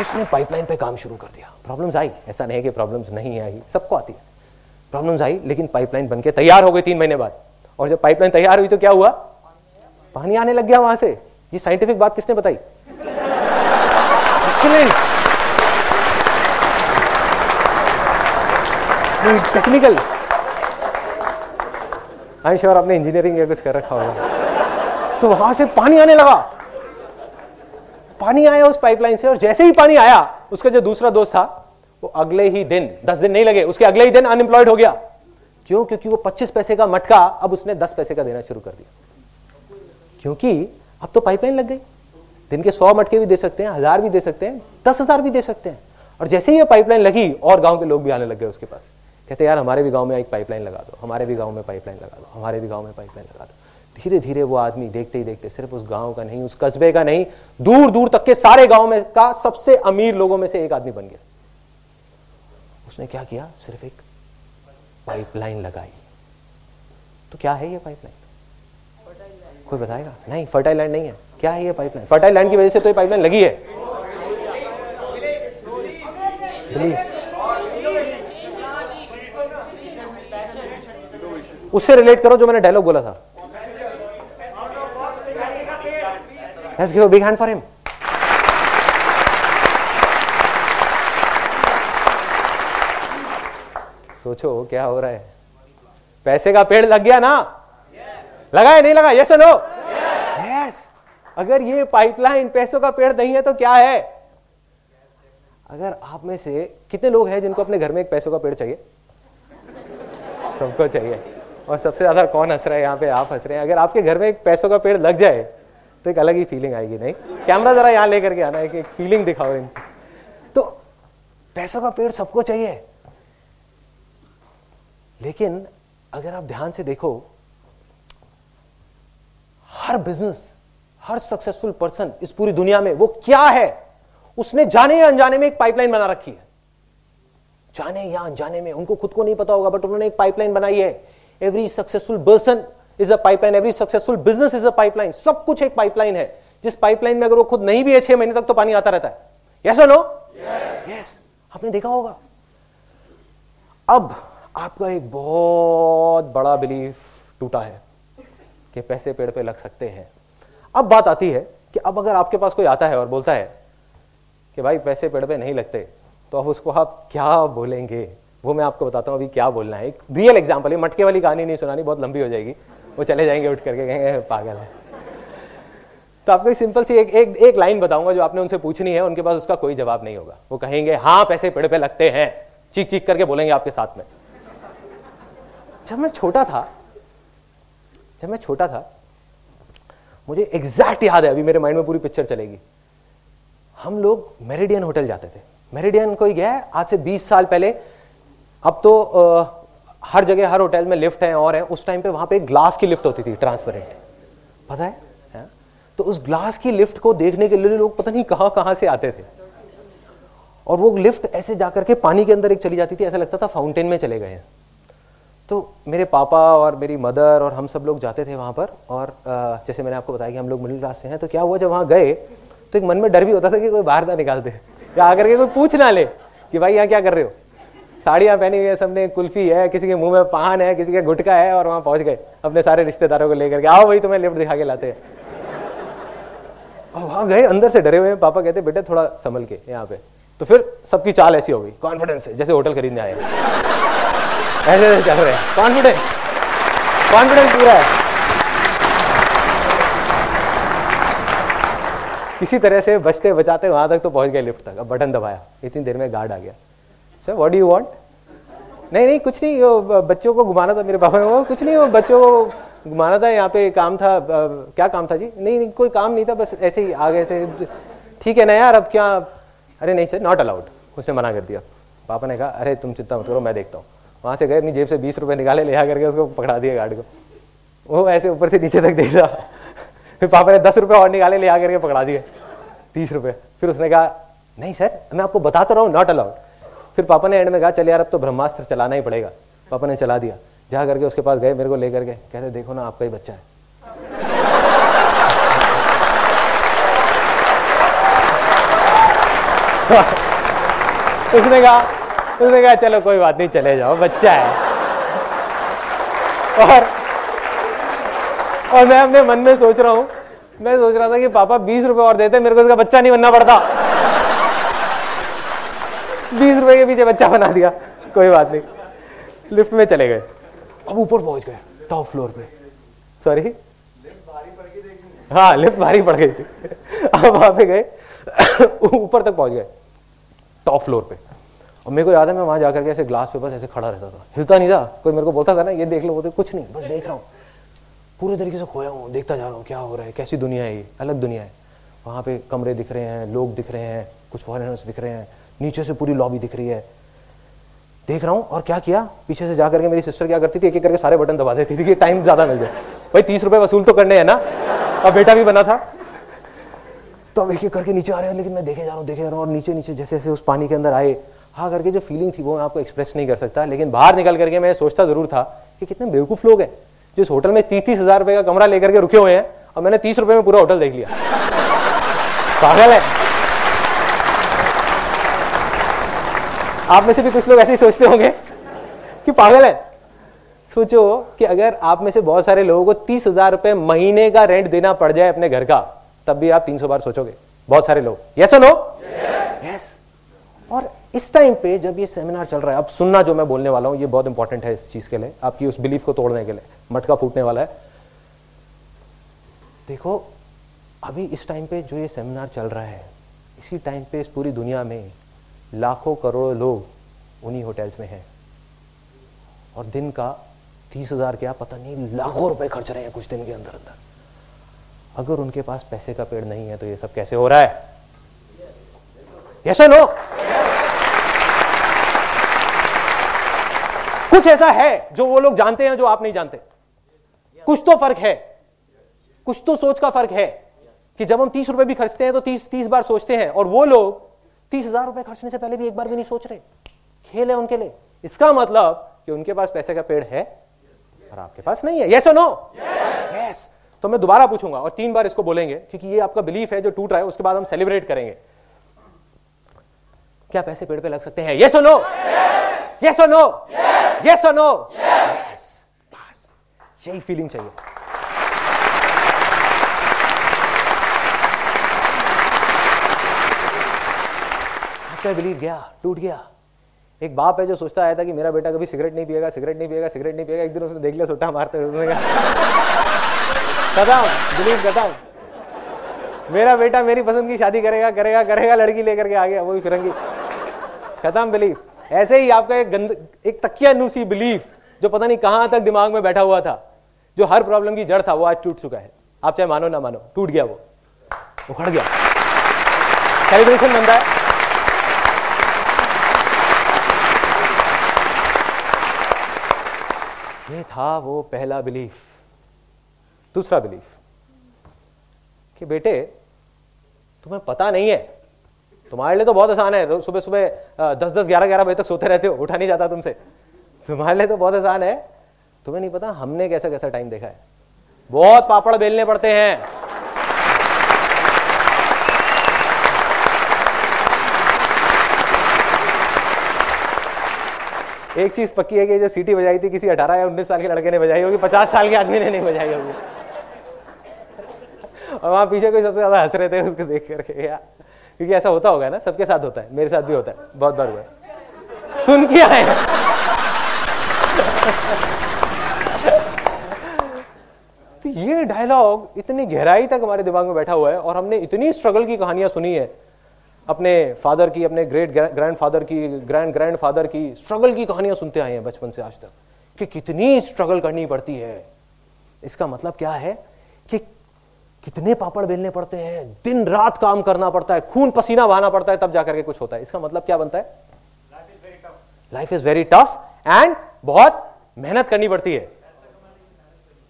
उसने पाइपलाइन पे काम शुरू कर दिया। प्रॉब्लम्स आई। ऐसा नहीं है कि प्रॉब्लम्स नहीं आई सबको आती है। प्रॉब्लम्स आई, लेकिन पाइपलाइन बनके तैयार हो गई तीन महीने बाद। और जब पाइपलाइन तैयार हुई तो क्या हुआ? पानी आने लग गया वहाँ से। ये साइंटिफिक बात किसने बताई? टेक्निकल आई श्योर आपने इंजीनियरिंग या कुछ कर रखा होगा। तो वहाँ से पानी आने लगा। पानी आया उस पाइपलाइन से और जैसे ही पानी आया, उसका जो दूसरा दोस्त था, वो अगले ही दिन, दस दिन नहीं लगे, उसके अगले ही दिन अनएम्प्लॉयड हो गया। क्यों? क्योंकि वो पच्चीस पैसे का मटका अब उसने दस पैसे का देना शुरू कर दिया। क्योंकि अब तो पाइपलाइन लग गई। दिन के सौ मटके भी दे सकते हैं, हज़ार भी दे सकते हैं, दस हज़ार भी दे सकते हैं। और जैसे ही ये पाइपलाइन लगी, और गाँव के लोग भी आने लग गए उसके पास। कहते यार, हमारे भी गाँव में एक पाइपलाइन लगा दो, हमारे भी गाँव में पाइपलाइन लगा दो, हमारे भी गाँव में पाइपलाइन लगा दो। धीरे धीरे वो आदमी देखते ही देखते सिर्फ़ उस गाँव का नहीं, उस कस्बे का नहीं दूर दूर तक के सारे गाँव में का सबसे अमीर लोगों में से एक आदमी बन गया। उसने क्या किया? सिर्फ़ एक पाइपलाइन लगाई। तो क्या है ये पाइपलाइन कोई बताएगा? नहीं फर्टाइल लैंड नहीं है। क्या है ये पाइपलाइन फर्टाइल लैंड की वजह से तो ये पाइपलाइन लगी है। उससे रिलेट करो जो मैंने डायलॉग बोला था। Let's give a big hand for him. सोचो क्या हो रहा है। पैसे का पेड़ लग गया ना? yes. लगा है नहीं लगा? ये सुनो यस अगर ये पाइपलाइन पैसों का पेड़ नहीं है तो क्या है? अगर आप में से कितने लोग हैं जिनको अपने घर में एक पैसों का पेड़ चाहिए? सबको चाहिए। और सबसे ज़्यादा कौन हंस रहा है यहाँ पे? आप हंस रहे हैं। अगर आपके घर में एक पैसों का पेड़ लग जाए तो एक अलग ही फीलिंग आएगी, नहीं? कैमरा जरा यहाँ लेकर के आना है कि एक फीलिंग दिखाओ इनकी तो पैसों का पेड़ सबको चाहिए। लेकिन अगर आप ध्यान से देखो, हर बिज़नेस हर सक्सेसफुल पर्सन इस पूरी दुनिया में, वो क्या है? उसने जाने या अनजाने में एक पाइपलाइन बना रखी है। जाने या अनजाने में, उनको खुद को नहीं पता होगा बट उन्होंने एक पाइपलाइन बनाई है। Every successful person is a pipeline every successful business is a pipeline सब कुछ एक पाइपलाइन है। जिस पाइपलाइन में अगर वो खुद नहीं भी है छह महीने तक तो पानी आता रहता है। यस नो यस आपने देखा होगा। अब आपका एक बहुत बड़ा बिलीफ टूटा है कि पैसे पेड़ पे लग सकते हैं। अब बात आती है कि अब अगर आपके पास कोई आता है और बोलता है कि भाई पैसे पेड़ पे नहीं लगते तो अब उसको आप क्या बोलेंगे? वो मैं आपको बताता हूँ अभी क्या बोलना है। एक रियल एग्ज़ाम्पल है मटके वाली कहानी नहीं सुनानी, बहुत लंबी हो जाएगी। वो चले जाएँगे उठ करके, कहेंगे पागल है। तो आपको सिंपल सी एक एक एक लाइन बताऊँगा जो आपने उनसे पूछनी है, उनके पास उसका कोई जवाब नहीं होगा। वो कहेंगे हाँ पैसे पेड़ पे लगते हैं। चीख चीख करके बोलेंगे आपके साथ में। जब मैं छोटा था, जब मैं छोटा था, मुझे एग्जैक्ट याद है, अभी मेरे माइंड में पूरी पिक्चर चलेगी। हम लोग मेरिडियन होटल जाते थे। मेरिडियन कोई गया आज से 20 साल पहले। अब तो हर जगह हर होटल में लिफ्ट है और है। उस टाइम पे वहाँ पे ग्लास की लिफ्ट होती थी ट्रांसपेरेंट पता है, है? तो उस ग्लास की लिफ्ट को देखने के लिए लोग पता नहीं कहाँ कहाँ से आते थे। और वो लिफ्ट ऐसे जाकर के पानी के अंदर एक चली जाती थी ऐसा लगता था फाउंटेन में चले गए हैं। तो मेरे पापा और मेरी मदर और हम सब लोग जाते थे वहाँ पर और जैसे मैंने आपको बताया कि हम लोग मिडिल क्लास से हैं तो क्या हुआ जब वहाँ गए तो एक मन में डर भी होता था कि कोई बाहर ना निकालते या आकर के कोई पूछ ना ले कि भाई यहाँ क्या कर रहे हो? साड़ियाँ पहनी हुई है, सबने कुल्फी है, किसी के मुँह में पान है, किसी के गुटका है और वहाँ पहुँच गए, अपने सारे रिश्तेदारों को लेकर के, आओ भाई, तुम्हें लिफ्ट दिखा के लाते हैं। और वहाँ गए, अंदर से डरे हुए हैं, पापा कहते, बेटे, थोड़ा संभल के, यहाँ पे। तो फिर सबकी चाल ऐसी हो गई कॉन्फिडेंस है जैसे होटल खरीदने आए ऐसे ऐसे चल रहे हैं कॉन्फिडेंस कॉन्फिडेंस पूरा है। किसी तरह से बचते बचाते वहाँ तक तो पहुँच गए लिफ्ट तक, अब बटन दबाया, इतनी देर में गार्ड आ गया। Sir what do you want नहीं नहीं, कुछ नहीं, वो बच्चों को घुमाना था मेरे पापा ने। कुछ नहीं, वो बच्चों को घुमाना था, यहाँ पे काम था क्या काम था जी? नहीं नहीं, कोई काम नहीं था, बस ऐसे ही आ गए थे। ठीक है ना यार, अब क्या? अरे नहीं सर नॉट अलाउड उसने मना कर दिया। पापा ने कहा, अरे, तुम चिंता मत करो, मैं देखता हूँ। वहाँ से गए, अपनी जेब से बीस रुपए निकाले, ले आ करके उसको पकड़ा दिया गार्ड को। वो ऐसे ऊपर से नीचे तक देख। रहा फिर पापा ने दस रुपए और निकाले, ले आ करके पकड़ा दिए। तीस रुपए। फिर उसने कहा, नहीं सर, मैं आपको बताता रहा हूँ नॉट अलाउड फिर पापा ने एंड में कहा, चल यार, अब तो ब्रह्मास्त्र चलाना ही पड़ेगा। पापा ने चला दिया। जा करके उसके पास गए, मेरे को लेकर के कहते, देखो ना, आपका ही बच्चा है। उसने कहा उसने कहा, चलो, कोई बात नहीं, चले जाओ, बच्चा है। और और मैं अपने मन में सोच रहा हूँ, मैं सोच रहा था कि पापा बीस रुपए और देते, मेरे को इसका बच्चा नहीं बनना पड़ता। रुपए के पीछे बच्चा बना दिया। कोई बात नहीं। लिफ्ट में चले गए। अब ऊपर पहुँच गए टॉप फ्लोर पे। सॉरी हाँ लिफ्ट भारी पड़ गई थी। अब वहाँ पे गए। ऊपर तक पहुँच गए। टॉप फ्लोर पे। और मेरे को याद है मैं वहाँ जाकर के ऐसे ग्लास पे बस ऐसे खड़ा रहता था। हिलता नहीं था। कोई मेरे को बोलता था ना ये देख लो बोलते कुछ नहीं। बस देख रहा हूँ। पूरे तरीके से खोया हूँ देखता जा रहा हूँ क्या हो रहा है कैसी दुनिया है ये? अलग दुनिया है। वहाँ पे कमरे दिख रहे हैं लोग दिख रहे हैं कुछ फॉरेनर्स दिख रहे हैं। नीचे से पूरी लॉबी दिख रही है। देख रहा हूँ, और क्या किया? पीछे से जाकर के मेरी सिस्टर क्या करती थी? एक एक करके सारे बटन दबा देती थी कि टाइम ज़्यादा मिल जाए। भाई, तीस रुपए वसूल तो करने हैं ना? और बेटा भी बना था। तो अब एक एक करके नीचे आ रहे हैं, लेकिन मैं देखे जा रहा हूँ, देखे जा रहा हूँ, और नीचे नीचे जैसे जैसे उस पानी के अंदर आए हाँ करके जो फीलिंग थी वो मैं आपको एक्सप्रेस नहीं कर सकता, लेकिन बाहर निकल करके मैं सोचता ज़रूर था कि कितने बेवकूफ़ लोग हैं, जिस होटल में तीस तीस हज़ार रुपए का कमरा लेकर के रुके हुए हैं, और मैंने तीस रुपए में पूरा होटल देख लिया। पागल है? आप में से भी कुछ लोग ऐसे ही सोचते होंगे कि पागल है। सोचो कि अगर आप में से बहुत सारे लोगों को तीस हज़ार रुपए महीने का रेंट देना पड़ जाए अपने घर का, तब भी आप तीन सौ बार सोचोगे। बहुत सारे लोग। यस नो यस और इस टाइम पे जब ये सेमिनार चल रहा है, अब सुनना जो मैं बोलने वाला हूँ, ये बहुत इंपॉर्टेंट है इस चीज़ के लिए, आपकी उस बिलीफ को तोड़ने के लिए। मटका फूटने वाला है। देखो, अभी इस टाइम पे जो ये सेमिनार चल रहा है, इसी टाइम पे इस पूरी दुनिया में लाखों करोड़ों लोग उन्हीं होटल्स में हैं। और दिन का तीस हज़ार क्या पता नहीं, लाखों रुपए खर्च रहे हैं कुछ दिन के अंदर अंदर। अगर उनके पास पैसे का पेड़ नहीं है तो ये सब कैसे हो रहा है? यस नो कुछ ऐसा है जो वो लोग जानते हैं, जो आप नहीं जानते? कुछ तो फ़र्क है। कुछ तो सोच का फ़र्क है कि जब हम तीस रुपए भी खर्चते हैं तो तीस तीस बार सोचते हैं। और वो लोग तीस हज़ार रुपए खर्चने से पहले भी एक बार भी नहीं सोच रहे खेल है उनके लिए इसका मतलब कि उनके पास पैसे का पेड़ है और आपके पास नहीं है यस नो यस तो मैं दोबारा पूछूँगा और तीन बार इसको बोलेंगे क्योंकि ये आपका बिलीफ है जो टूट रहा है उसके बाद हम सेलिब्रेट करेंगे क्या पैसे पेड़ पे लग सकते हैं yes no yes no yes no yes बस यही फीलिंग चाहिए आपका बिलीव गया, टूट गया। एक बाप है जो सोचता आया था कि मेरा बेटा कभी सिगरेट नहीं पिएगा, सिगरेट नहीं पिएगा, सिगरेट नहीं पिएगा, एक दिन उसने देख लिया सुट्टा मारते उसने बिलीव खत्म मेरा बेटा मेरी पसंद की शादी करेगा करेगा करेगा, लड़की लेकर के आ गया, वो भी फिरंगी। खत्म बिलीफ ऐसे ही आपका एक गंद, एक तकिया नूसी बिलीफ जो पता नहीं कहाँ तक दिमाग में बैठा हुआ था, जो हर प्रॉब्लम की जड़ था, वो आज टूट चुका है। आप चाहे मानो ना मानो, टूट गया वो। उखड़ गया। सेलिब्रेशन बनता है। ये था वो पहला बिलीफ दूसरा बिलीफ कि बेटे, तुम्हें पता नहीं है। तुम्हारे लिए तो बहुत आसान है। सुबह सुबह दस दस, ग्यारह ग्यारह बजे तक सोते रहते हो। उठा नहीं जाता तुमसे। तुम्हारे लिए तो बहुत आसान है। तुम्हें नहीं पता हमने कैसा कैसा टाइम देखा है। बहुत पापड़ बेलने पड़ते हैं। एक चीज़ पक्की है कि जो सीटी बजाई थी, किसी 18 या 19 साल के लड़के ने बजाई होगी 50 साल के आदमी ने नहीं बजाई होगी। और वहाँ पीछे कोई सबसे ज़्यादा हंस रहे थे, उसको देख करके यार क्योंकि ऐसा होता होगा ना, सबके साथ होता है, मेरे साथ भी होता है, बहुत बार हुआ सुन के है तो ये डायलॉग इतनी गहराई तक हमारे दिमाग में बैठा हुआ है, और हमने इतनी स्ट्रगल की कहानियाँ सुनी है अपने फादर की अपने ग्रेट ग्रैंड फादर की ग्रैंड ग्रैंड फादर की स्ट्रगल की कहानियाँ सुनते आए हैं बचपन से आज तक कि कितनी स्ट्रगल करनी पड़ती है। इसका मतलब क्या है? कि कितने पापड़ बेलने पड़ते हैं दिन रात काम करना पड़ता है खून पसीना बहाना पड़ता है तब जाकर के कुछ होता है। इसका मतलब क्या बनता है? Life is very tough and बहुत मेहनत करनी पड़ती है।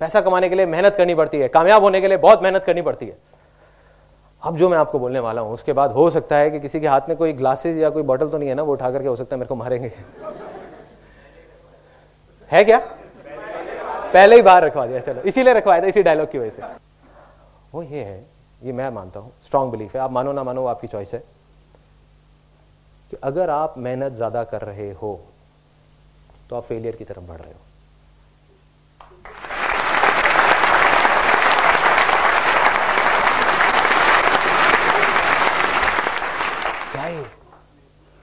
पैसा कमाने के लिए मेहनत करनी पड़ती है। कामयाब होने के लिए बहुत मेहनत करनी पड़ती है। अब जो मैं आपको बोलने वाला हूँ, उसके बाद हो सकता है कि किसी के हाथ में कोई ग्लासेस या कोई बॉटल तो नहीं है ना, वो उठा करके हो सकता है मेरे को मारेंगे। है क्या? पहले ही बाहर रखवा दिया, चलो। इसीलिए रखवाया था, इसी डायलॉग की वजह से। वो ये है, ये मैं मानता हूँ स्ट्रांग बिलीफ है। आप मानो ना मानो आपकी चॉइस है। कि अगर आप मेहनत ज़्यादा कर रहे हो तो आप फेलियर की तरफ़ बढ़ रहे हो।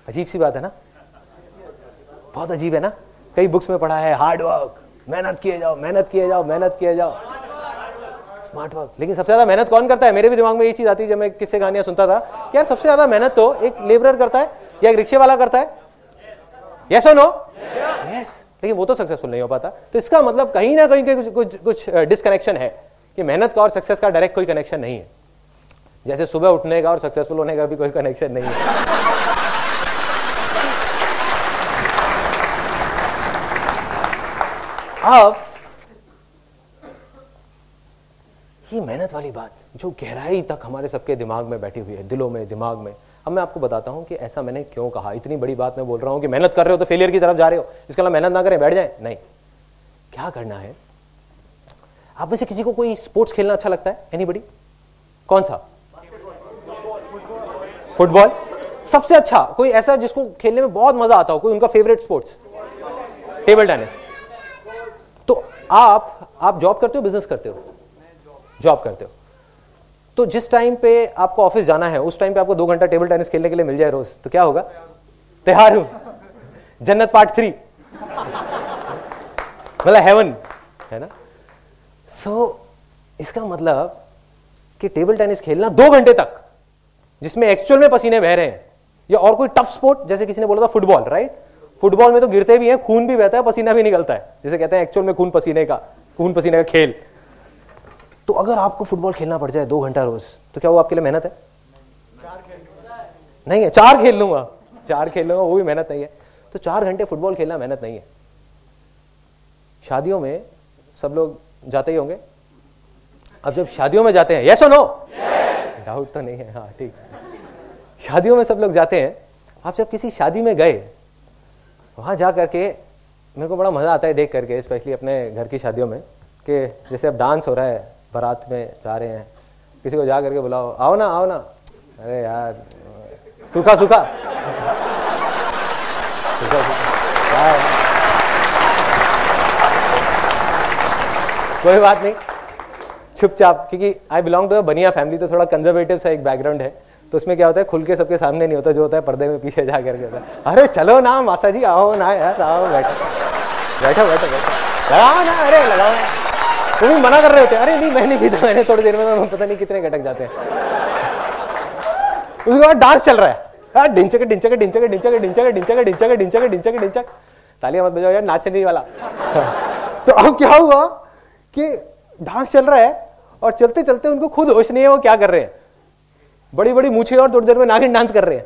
अजीब सी बात है ना? बहुत अजीब है ना? कई बुक्स में पढ़ा है हार्ड वर्क मेहनत किए जाओ, मेहनत किए जाओ, मेहनत किए जाओ। स्मार्ट वर्क लेकिन सबसे ज़्यादा मेहनत कौन करता है? मेरे भी दिमाग में ये चीज़ आती है, जब मैं किससे कहानियाँ सुनता था, कि यार सबसे ज़्यादा मेहनत तो एक लेबर करता है, या एक रिक्शे वाला करता है। यस और नो यस लेकिन वो तो सक्सेसफुल नहीं हो पाता। तो इसका मतलब कहीं ना कहीं कुछ कुछ कुछ डिस्कनेक्शन है, कि मेहनत का और सक्सेस का डायरेक्ट कोई कनेक्शन नहीं है। जैसे सुबह उठने का और सक्सेसफुल होने का भी कोई कनेक्शन नहीं है। अब ये मेहनत वाली बात जो गहराई तक हमारे सबके दिमाग में बैठी हुई है, दिलों में, दिमाग में। अब मैं आपको बताता हूँ कि ऐसा मैंने क्यों कहा। इतनी बड़ी बात मैं बोल रहा हूँ कि मेहनत कर रहे हो तो फेलियर की तरफ़ जा रहे हो। इसके अलावा मेहनत ना करें, बैठ जाए। नहीं। क्या करना है? आप में से किसी को कोई स्पोर्ट्स खेलना अच्छा लगता है? एनीबडी कौन सा? फुटबॉल सबसे अच्छा कोई ऐसा जिसको खेलने में बहुत मज़ा आता हो, कोई उनका फेवरेट स्पोर्ट्स टेबल टेनिस आप आप जॉब करते हो बिज़नेस करते हो? जॉब करते हो। तो जिस टाइम पे आपको ऑफ़िस जाना है उस टाइम पे आपको दो घंटा टेबल टेनिस खेलने के लिए मिल जाए रोज तो क्या होगा? तैयार हूँ। जन्नत पार्ट थ्री मतलब हेवन है ना? सो so, इसका मतलब कि टेबल टेनिस खेलना दो घंटे तक जिसमें एक्चुअल में पसीने बह रहे हैं या और कोई टफ स्पोर्ट जैसे किसी ने बोला था फुटबॉल राइट फुटबॉल में तो गिरते भी हैं खून भी बहता है पसीना भी निकलता है। जैसे कहते हैं एक्चुअल में खून पसीने का खून पसीने का खेल। तो अगर आपको फुटबॉल खेलना पड़ जाए दो घंटा रोज तो क्या वो आपके लिए मेहनत है? नहीं है चार खेल लूँगा। चार खेल लूँगा वो भी मेहनत नहीं है। तो चार घंटे फुटबॉल खेलना मेहनत नहीं है। शादियों में सब लोग जाते ही होंगे। अब जब शादियों में जाते हैं यस और नो डाउट तो नहीं है हाँ ठीक। शादियों में सब लोग जाते हैं। आप जब किसी शादी में गए वहाँ जा करके मेरे को बड़ा मज़ा आता है देख करके स्पेशली अपने घर की शादियों में, कि जैसे अब डांस हो रहा है, बारात में जा रहे हैं। किसी को जा करके बुलाओ, आओ ना आओ ना। अरे यार, सूखा सूखा। कोई बात नहीं। चुपचाप, क्योंकि आई बिलोंग टू अ बनिया फैमिली तो थोड़ा कंजर्वेटिव सा एक बैकग्राउंड है। तो उसमें क्या होता है, खुल के सबके सामने नहीं होता, जो होता है पर्दे में पीछे जा करके होता है। अरे चलो ना, मासा जी, आओ ना यार, आओ, बैठो। बैठो बैठो बैठो। ना, अरे लगाओ तुम भी मना कर रहे होते अरे नहीं मैंने भी तो मैंने थोड़ी देर में तो पता नहीं कितने घटक जाते हैं। उसके बाद डांस चल रहा है। हाँ डिंचक डिंचक डिंचक डिंचक डिंचक डिंचक डिंचक डिंचक डिंचक डिंचक तालियाँ मत बजाओ यार, नाचने नहीं वाला। तो अब क्या हुआ कि डांस चल रहा है और चलते चलते उनको खुद होश नहीं है वो क्या कर रहे हैं। बड़ी बड़ी मूछे और थोड़ी देर में नागिन डांस कर रहे हैं।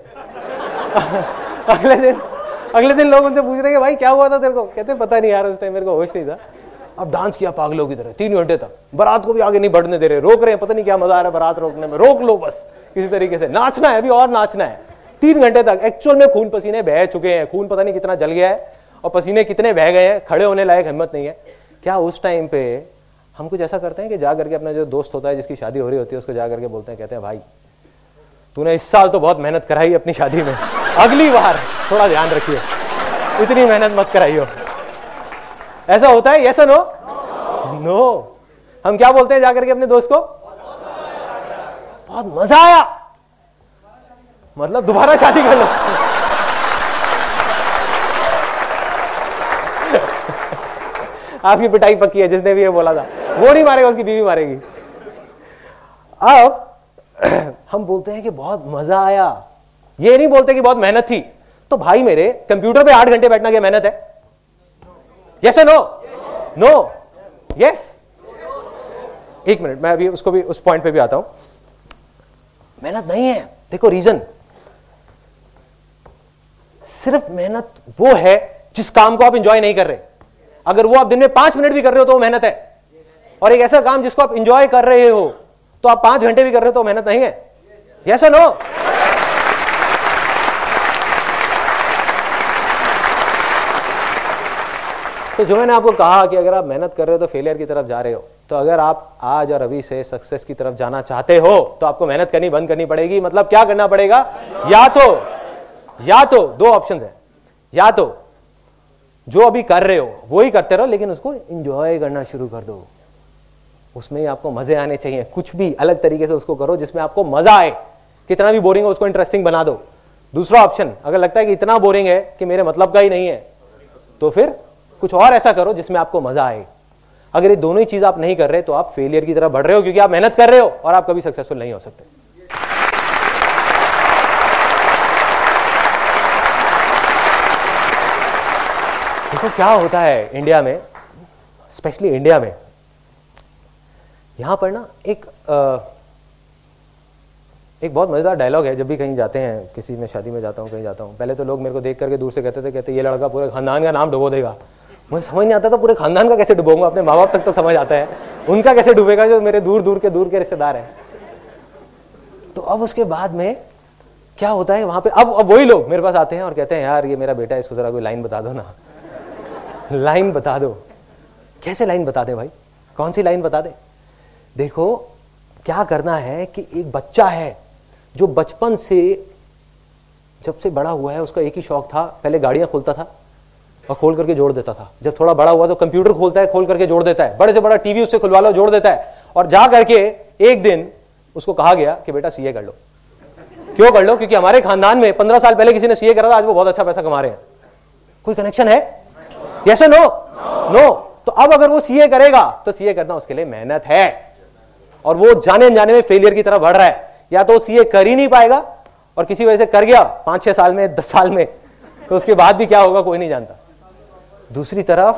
अगले दिन अगले दिन लोग उनसे पूछ रहे हैं भाई, क्या हुआ था तेरे को? कहते पता नहीं यार, उस टाइम मेरे को होश नहीं था। अब डांस किया पागलों की तरह, तीन घंटे तक। बारात को भी आगे नहीं बढ़ने दे रहे, रोक रहे हैं, पता नहीं क्या मज़ा आ रहा है बारात रोकने में। रोक लो बस किसी तरीके से। नाचना है, अभी और नाचना है। तीन घंटे तक। एक्चुअल में खून पसीने बह चुके हैं। खून पता नहीं कितना जल गया है और पसीने कितने बह गए हैं। खड़े होने लायक हिम्मत नहीं है। क्या उस टाइम पे हम कुछ ऐसा करते हैं कि जा करके अपना जो दोस्त होता है, जिसकी शादी हो रही होती है, उसको जा करके बोलते हैं, कहते हैं, भाई तूने इस साल तो बहुत मेहनत कराई अपनी शादी में। अगली बार, थोड़ा ध्यान रखिए। इतनी मेहनत मत कराइयो। ऐसा होता है? यस नो नो हम क्या बोलते हैं जाकर के अपने दोस्त को? बहुत मज़ा आया। मतलब दोबारा शादी कर लो। आपकी पिटाई पक्की है, जिसने भी ये बोला था। वो नहीं मारेगा, उसकी बीवी मारेगी। अब हम बोलते हैं कि बहुत मज़ा आया। ये नहीं बोलते कि बहुत मेहनत थी। तो भाई मेरे, कंप्यूटर पे आठ घंटे बैठना क्या मेहनत है? यस नो नो यस एक मिनट, मैं अभी उसको भी, उस पॉइंट पे भी आता हूँ। मेहनत नहीं है। देखो रीजन सिर्फ़ मेहनत वो है जिस काम को आप इंजॉय नहीं कर रहे। अगर वो आप दिन में पाँच मिनट भी कर रहे हो तो वो मेहनत है। और एक ऐसा काम जिसको आप इंजॉय कर रहे हो तो आप पाँच घंटे भी कर रहे हो तो मेहनत नहीं है? यस नो तो जो मैंने आपको कहा कि अगर आप मेहनत कर रहे हो तो फेलियर की तरफ़ जा रहे हो तो अगर आप आज और अभी से सक्सेस की तरफ़ जाना चाहते हो तो आपको मेहनत करनी बंद करनी पड़ेगी। मतलब क्या करना पड़ेगा? या तो या तो दो ऑप्शन है। या तो जो अभी कर रहे हो, वो ही करते रहो, लेकिन उसको इंजॉय करना शुरू कर दो। उसमें ही आपको मज़े आने चाहिए। कुछ भी अलग तरीके से उसको करो जिसमें आपको मज़ा आए। कितना भी बोरिंग हो, उसको इंटरेस्टिंग बना दो। दूसरा ऑप्शन अगर लगता है कि इतना बोरिंग है कि मेरे मतलब का ही नहीं है तो फिर कुछ और ऐसा करो जिसमें आपको मज़ा आए। अगर ये दोनों ही चीज़ आप नहीं कर रहे तो आप फेलियर की तरफ़ बढ़ रहे हो क्योंकि आप मेहनत कर रहे हो और आप कभी सक्सेसफुल नहीं हो सकते। देखो क्या होता है इंडिया में स्पेशली इंडिया में यहाँ पर ना एक आ, एक बहुत मज़ेदार डायलॉग है जब भी कहीं जाते हैं किसी में शादी में जाता हूँ कहीं जाता हूँ पहले तो लोग मेरे को देख करके दूर से कहते थे कहते ये लड़का पूरे खानदान का नाम डुबो देगा। मुझे समझ नहीं आता था पूरे खानदान का कैसे डुबोऊँगा अपने माँ बाप तक तो समझ आता है। उनका कैसे डूबेगा जो मेरे दूर दूर के दूर के रिश्तेदार हैं। तो अब उसके बाद में क्या होता है वहाँ पे अब अब वही लोग मेरे पास आते हैं और कहते हैं यार ये मेरा बेटा है इसको जरा कोई लाइन बता दो ना। लाइन बता दो। कैसे लाइन बता दे भाई? कौन सी लाइन बता दे? देखो, क्या करना है कि एक बच्चा है, जो बचपन से, जब से बड़ा हुआ है, उसका एक ही शौक था, पहले गाड़ियाँ खोलता था और खोल करके जोड़ देता था। जब थोड़ा बड़ा हुआ तो कंप्यूटर खोलता है, खोल करके जोड़ देता है। बड़े से बड़ा टीवी उससे खुलवा लो, जोड़ देता है। और जा करके एक दिन उसको कहा गया कि, बेटा सीए कर लो। क्यों कर लो? क्योंकि हमारे खानदान में पंद्रह साल पहले किसी ने सीए करा था, आज वो बहुत अच्छा पैसा कमा रहे हैं। कोई कनेक्शन है? यस नो नो तो अब अगर वो सीए करेगा तो सीए करना उसके लिए मेहनत है। और वो जाने जाने में फेलियर की तरफ़ बढ़ रहा है। या तो सीए कर ही नहीं पाएगा और किसी वजह से कर गया पाँच छह साल में, दस साल में तो उसके बाद भी क्या होगा, कोई नहीं जानता। दूसरी तरफ़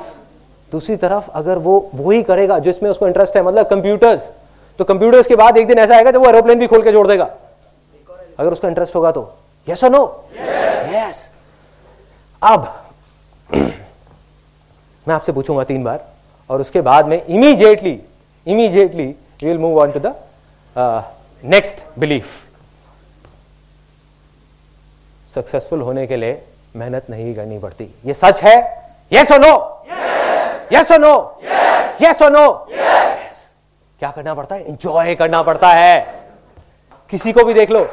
दूसरी तरफ़ अगर वो वो ही करेगा जिसमें उसको इंटरेस्ट है मतलब कंप्यूटर्स तो कंप्यूटर्स के बाद एक दिन ऐसा आएगा जब वो एरोप्लेन भी खोल के जोड़ देगा। अगर उसका इंटरेस्ट होगा तो। यस और नो यस अब, मैं आपसे पूछूँगा तीन बार, और उसके बाद में immediately immediately you will move on to the next belief successful होने के लिए मेहनत नहीं करनी पड़ती। ये सच है? यस और नो यस और नो यस और नो क्या करना पड़ता है? इंजॉय करना पड़ता है। किसी को भी देख लो।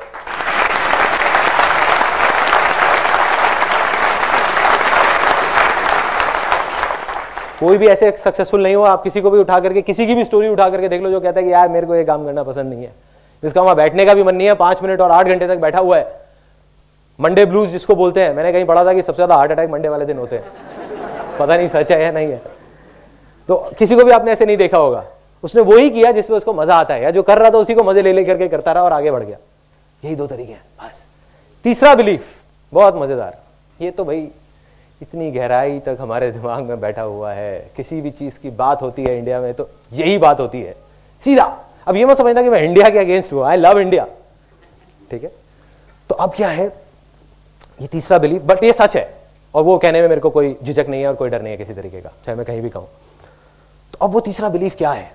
कोई भी ऐसे सक्सेसफुल नहीं हुआ आप किसी को भी उठा करके, किसी की भी स्टोरी उठा करके देख लो जो कहता है कि यार, मेरे को ये काम करना पसंद नहीं है। जिसका वहाँ बैठने का भी मन नहीं है, पाँच मिनट और आठ घंटे तक बैठा हुआ है। मंडे ब्लूज जिसको बोलते हैं, मैंने कहीं पढ़ा था कि सबसे ज़्यादा हार्ट अटैक मंडे वाले दिन होते हैं। पता नहीं सच है या नहीं है। तो किसी को भी आपने ऐसे नहीं देखा होगा। उसने वही किया जिसमें उसको मज़ा आता है, या जो कर रहा था उसी को मज़े ले लेकर के करता रहा और आगे बढ़ गया। यही दो तरीके हैं, बस। तीसरा बिलीफ बहुत मज़ेदार। ये तो भाई इतनी गहराई तक हमारे दिमाग में बैठा हुआ है, किसी भी चीज़ की बात होती है इंडिया में तो यही बात होती है। सीधा, अब ये मत समझना कि मैं इंडिया के अगेंस्ट हूँ आई लव इंडिया ठीक है? तो अब क्या है? ये तीसरा बिलीफ बट ये सच है, और वो कहने में मेरे को कोई झिझक नहीं है और कोई डर नहीं है किसी तरीके का, चाहे मैं कहीं भी कहूँ। तो अब वो तीसरा बिलीफ क्या है?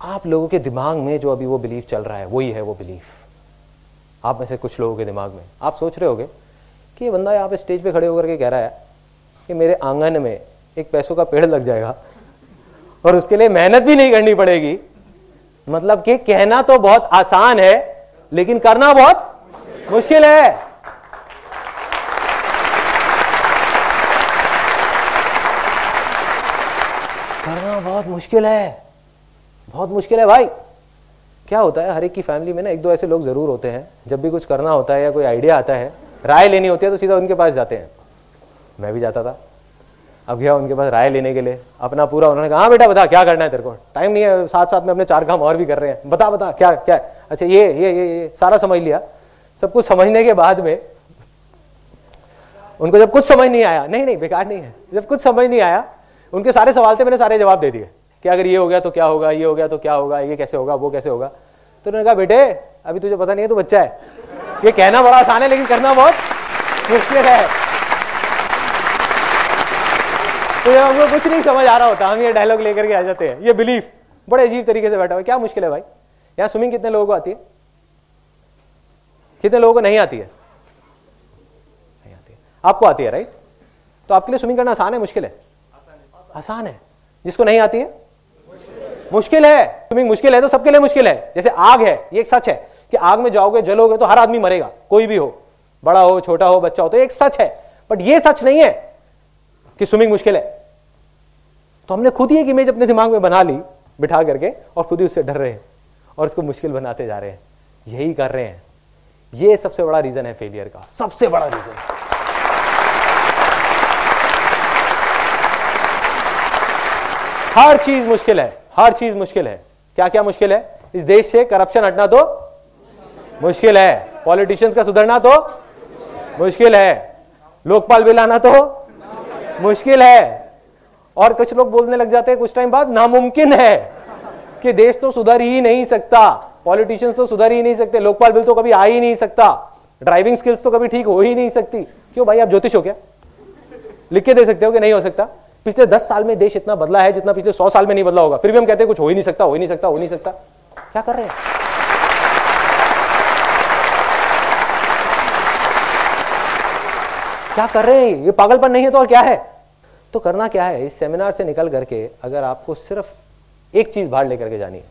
आप लोगों के दिमाग में जो अभी वो बिलीफ चल रहा है, वही है वो बिलीफ आप में से कुछ लोगों के दिमाग में। आप सोच रहे होगे कि ये बंदा यहाँ पे स्टेज पे खड़े होकर के कह रहा है कि मेरे आँगन में एक पैसों का पेड़ लग जाएगा और उसके लिए मेहनत भी नहीं करनी पड़ेगी। मतलब कि कहना तो बहुत आसान है, लेकिन करना बहुत मुश्किल है। करना बहुत मुश्किल है। बहुत मुश्किल है भाई। क्या होता है, हर एक की फैमिली में ना एक दो ऐसे लोग ज़रूर होते हैं, जब भी कुछ करना होता है या कोई आइडिया आता है राय लेनी होती है तो सीधा उनके पास जाते हैं। मैं भी जाता था। अब गया उनके पास राय लेने के लिए। अपना पूरा उन्होंने कहा हाँ बेटा, बता, क्या करना है तेरे को? टाइम नहीं है। साथ साथ में अपने चार काम और भी कर रहे हैं। बता बता, क्या क्या अच्छा ये ये ये, सारा समझ लिया। सब कुछ समझने के बाद में उनको जब कुछ समझ नहीं आया, नहीं नहीं, बेकार नहीं है। जब कुछ समझ नहीं आया, उनके सारे सवाल थे, मैंने सारे जवाब दे दिए कि अगर ये हो गया तो क्या होगा, ये हो गया तो क्या होगा, ये कैसे होगा, वो कैसे होगा? तो उन्होंने कहा, बेटे, अभी तुझे पता नहीं है, तू बच्चा है। ये कहना बड़ा आसान है, लेकिन करना बहुत मुश्किल है। तो जब हमको कुछ नहीं समझ आ रहा होता, हम ये डायलॉग लेकर के आ जाते हैं। ये बिलीफ बड़े अजीब तरीके से बैठा हुआ क्या मुश्किल है भाई? यहाँ स्विमिंग कितने लोगों को आती है? कितने लोगों को नहीं आती है? नहीं आती है। आपको आती है राइट तो आपके लिए स्विमिंग करना आसान है, मुश्किल है? आसान है। जिसको नहीं आती है? मुश्किल है। स्विमिंग मुश्किल है तो सबके लिए मुश्किल है। जैसे आग है, ये एक सच है। कि आग में जाओगे, जलोगे तो हर आदमी मरेगा, कोई भी हो। बड़ा हो, छोटा हो, बच्चा हो तो एक सच है। बट ये सच नहीं है कि स्विमिंग मुश्किल है। तो हमने खुद ही एक इमेज अपने दिमाग में बना ली, बिठा करके, और खुद ही उससे डर रहे हैं, और उसको मुश्किल बनाते जा रहे हैं। यही कर रहे हैं। ये सबसे बड़ा रीजन है फेलियर का। सबसे बड़ा रीजन हर चीज़ मुश्किल है। हर चीज़ मुश्किल है। क्या क्या मुश्किल है? इस देश से करप्शन हटना तो मुश्किल है। पॉलिटिशियंस का सुधरना तो मुश्किल है। लोकपाल बिल आना तो मुश्किल है। और कुछ लोग बोलने लग जाते हैं कुछ टाइम बाद, नामुमकिन है कि देश तो सुधर ही नहीं सकता। पॉलिटिशियंस तो सुधर ही नहीं सकते। लोकपाल बिल तो कभी आ ही नहीं सकता। ड्राइविंग स्किल्स तो कभी ठीक हो ही नहीं सकती। क्यों भाई, आप ज्योतिष हो क्या? लिख के दे सकते हो कि नहीं हो सकता? पिछले दस साल में देश इतना बदला है जितना पिछले सौ साल में नहीं बदला होगा। फिर भी हम कहते हैं कुछ हो ही नहीं सकता, हो ही नहीं सकता हो नहीं सकता। क्या कर रहे हैं? क्या कर रहे हैं? ये पागलपन नहीं है तो और क्या है? तो करना क्या है? इस सेमिनार से निकल करके अगर आपको सिर्फ़ एक चीज़ बाहर लेकर के जानी है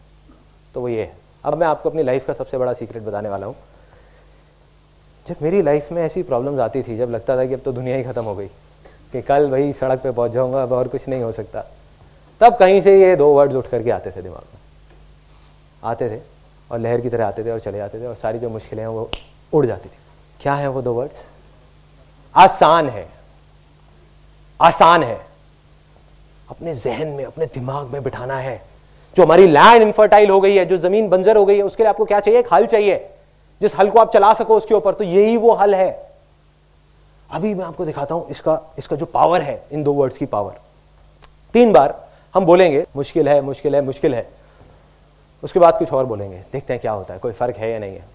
तो वो ये है। अब मैं आपको अपनी लाइफ का सबसे बड़ा सीक्रेट बताने वाला हूँ। जब मेरी लाइफ में ऐसी प्रॉब्लम्स आती थी, जब लगता था कि अब तो दुनिया ही खत्म हो गई, कि कल वही सड़क पे पहुँच जाऊँगा, अब और कुछ नहीं हो सकता, तब कहीं से ये दो वर्ड्स उठ करके आते थे दिमाग में। आते थे और लहर की तरह आते थे और चले जाते थे और सारी जो मुश्किलें हैं वो उड़ जाती थी। क्या है वो दो वर्ड्स आसान है। आसान है। अपने जहन में, अपने दिमाग में बिठाना है। जो हमारी लैंड इनफर्टाइल हो गई है, जो ज़मीन बंजर हो गई है, उसके लिए आपको क्या चाहिए? एक हल चाहिए। जिस हल को आप चला सको उसके ऊपर तो यही वो हल है। अभी मैं आपको दिखाता हूँ, इसका इसका जो पावर है, इन दो वर्ड्स की पावर तीन बार हम बोलेंगे, मुश्किल है मुश्किल है मुश्किल है। उसके बाद कुछ और बोलेंगे। देखते हैं क्या होता है, कोई फ़र्क है या नहीं है।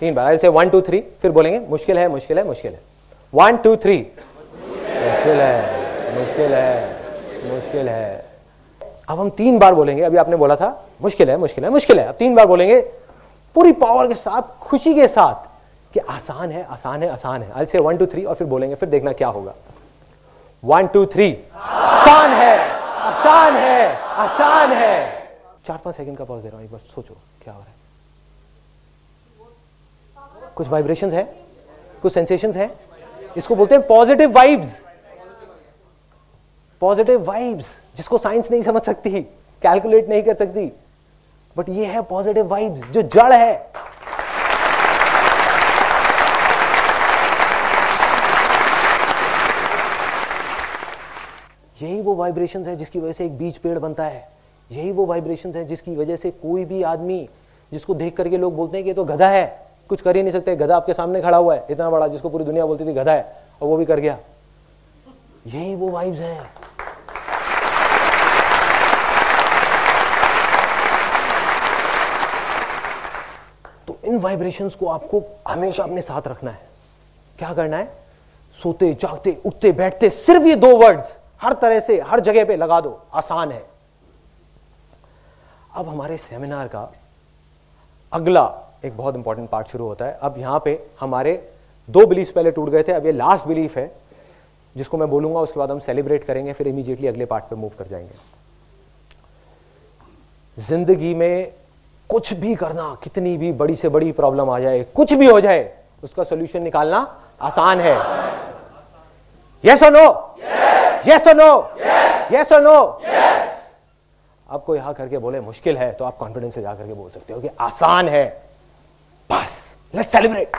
तीन बार। से वन टू थ्री फिर बोलेंगे, मुश्किल है मुश्किल है मुश्किल है। वन टू थ्री मुश्किल है मुश्किल है मुश्किल है। अब हम तीन बार बोलेंगे, अभी आपने बोला था, मुश्किल है मुश्किल है मुश्किल है। अब तीन बार बोलेंगे, पूरी पावर के साथ, खुशी के साथ, कि आसान है आसान है आसान है। से वन टू थ्री और फिर बोलेंगे, फिर देखना क्या होगा। वन टू थ्री आसान है आसान है आसान है। चार, पाँच सेकंड का पॉज दे रहा हूँ, एक बार सोचो, क्या हो रहा है। कुछ वाइब्रेशंस है, कुछ सेंसेशंस है। इसको बोलते हैं पॉजिटिव वाइब्स पॉजिटिव वाइब्स जिसको साइंस नहीं समझ सकती कैलकुलेट नहीं कर सकती। बट ये है पॉजिटिव वाइब्स जो जड़ है। यही वो वाइब्रेशंस है जिसकी वजह से एक बीज पेड़ बनता है। यही वो वाइब्रेशंस है जिसकी वजह से कोई भी आदमी, जिसको देख करके लोग बोलते हैं कि तो गधा है। कुछ कर ही नहीं सकते। गधा आपके सामने खड़ा हुआ है, इतना बड़ा जिसको पूरी दुनिया बोलती थी गधा है, और वो भी कर गया। यही वो वाइब्स हैं। तो इन वाइब्रेशंस को आपको हमेशा अपने साथ रखना है। क्या करना है? सोते, जागते, उठते, बैठते, सिर्फ़ ये दो वर्ड्स हर तरह से, हर जगह पे लगा दो। आसान है। अब हमारे सेमिनार का अगला एक बहुत इंपॉर्टेंट पार्ट शुरू होता है। अब यहाँ पे हमारे दो बिलीफ पहले टूट गए थे, अब ये लास्ट बिलीफ है, जिसको मैं बोलूँगा, उसके बाद हम सेलिब्रेट करेंगे, फिर इमीजिएटली अगले पार्ट पे मूव कर जाएँगे। ज़िंदगी में कुछ भी करना, कितनी भी बड़ी से बड़ी प्रॉब्लम आ जाए, कुछ भी हो जाए, उसका सोल्यूशन निकालना आसान है। यस और नो यस और नो यस और नो आपको यहाँ करके बोले, मुश्किल है तो आप कॉन्फिडेंस से जाकर के बोल सकते हो कि आसान है। बस लेट्स सेलिब्रेट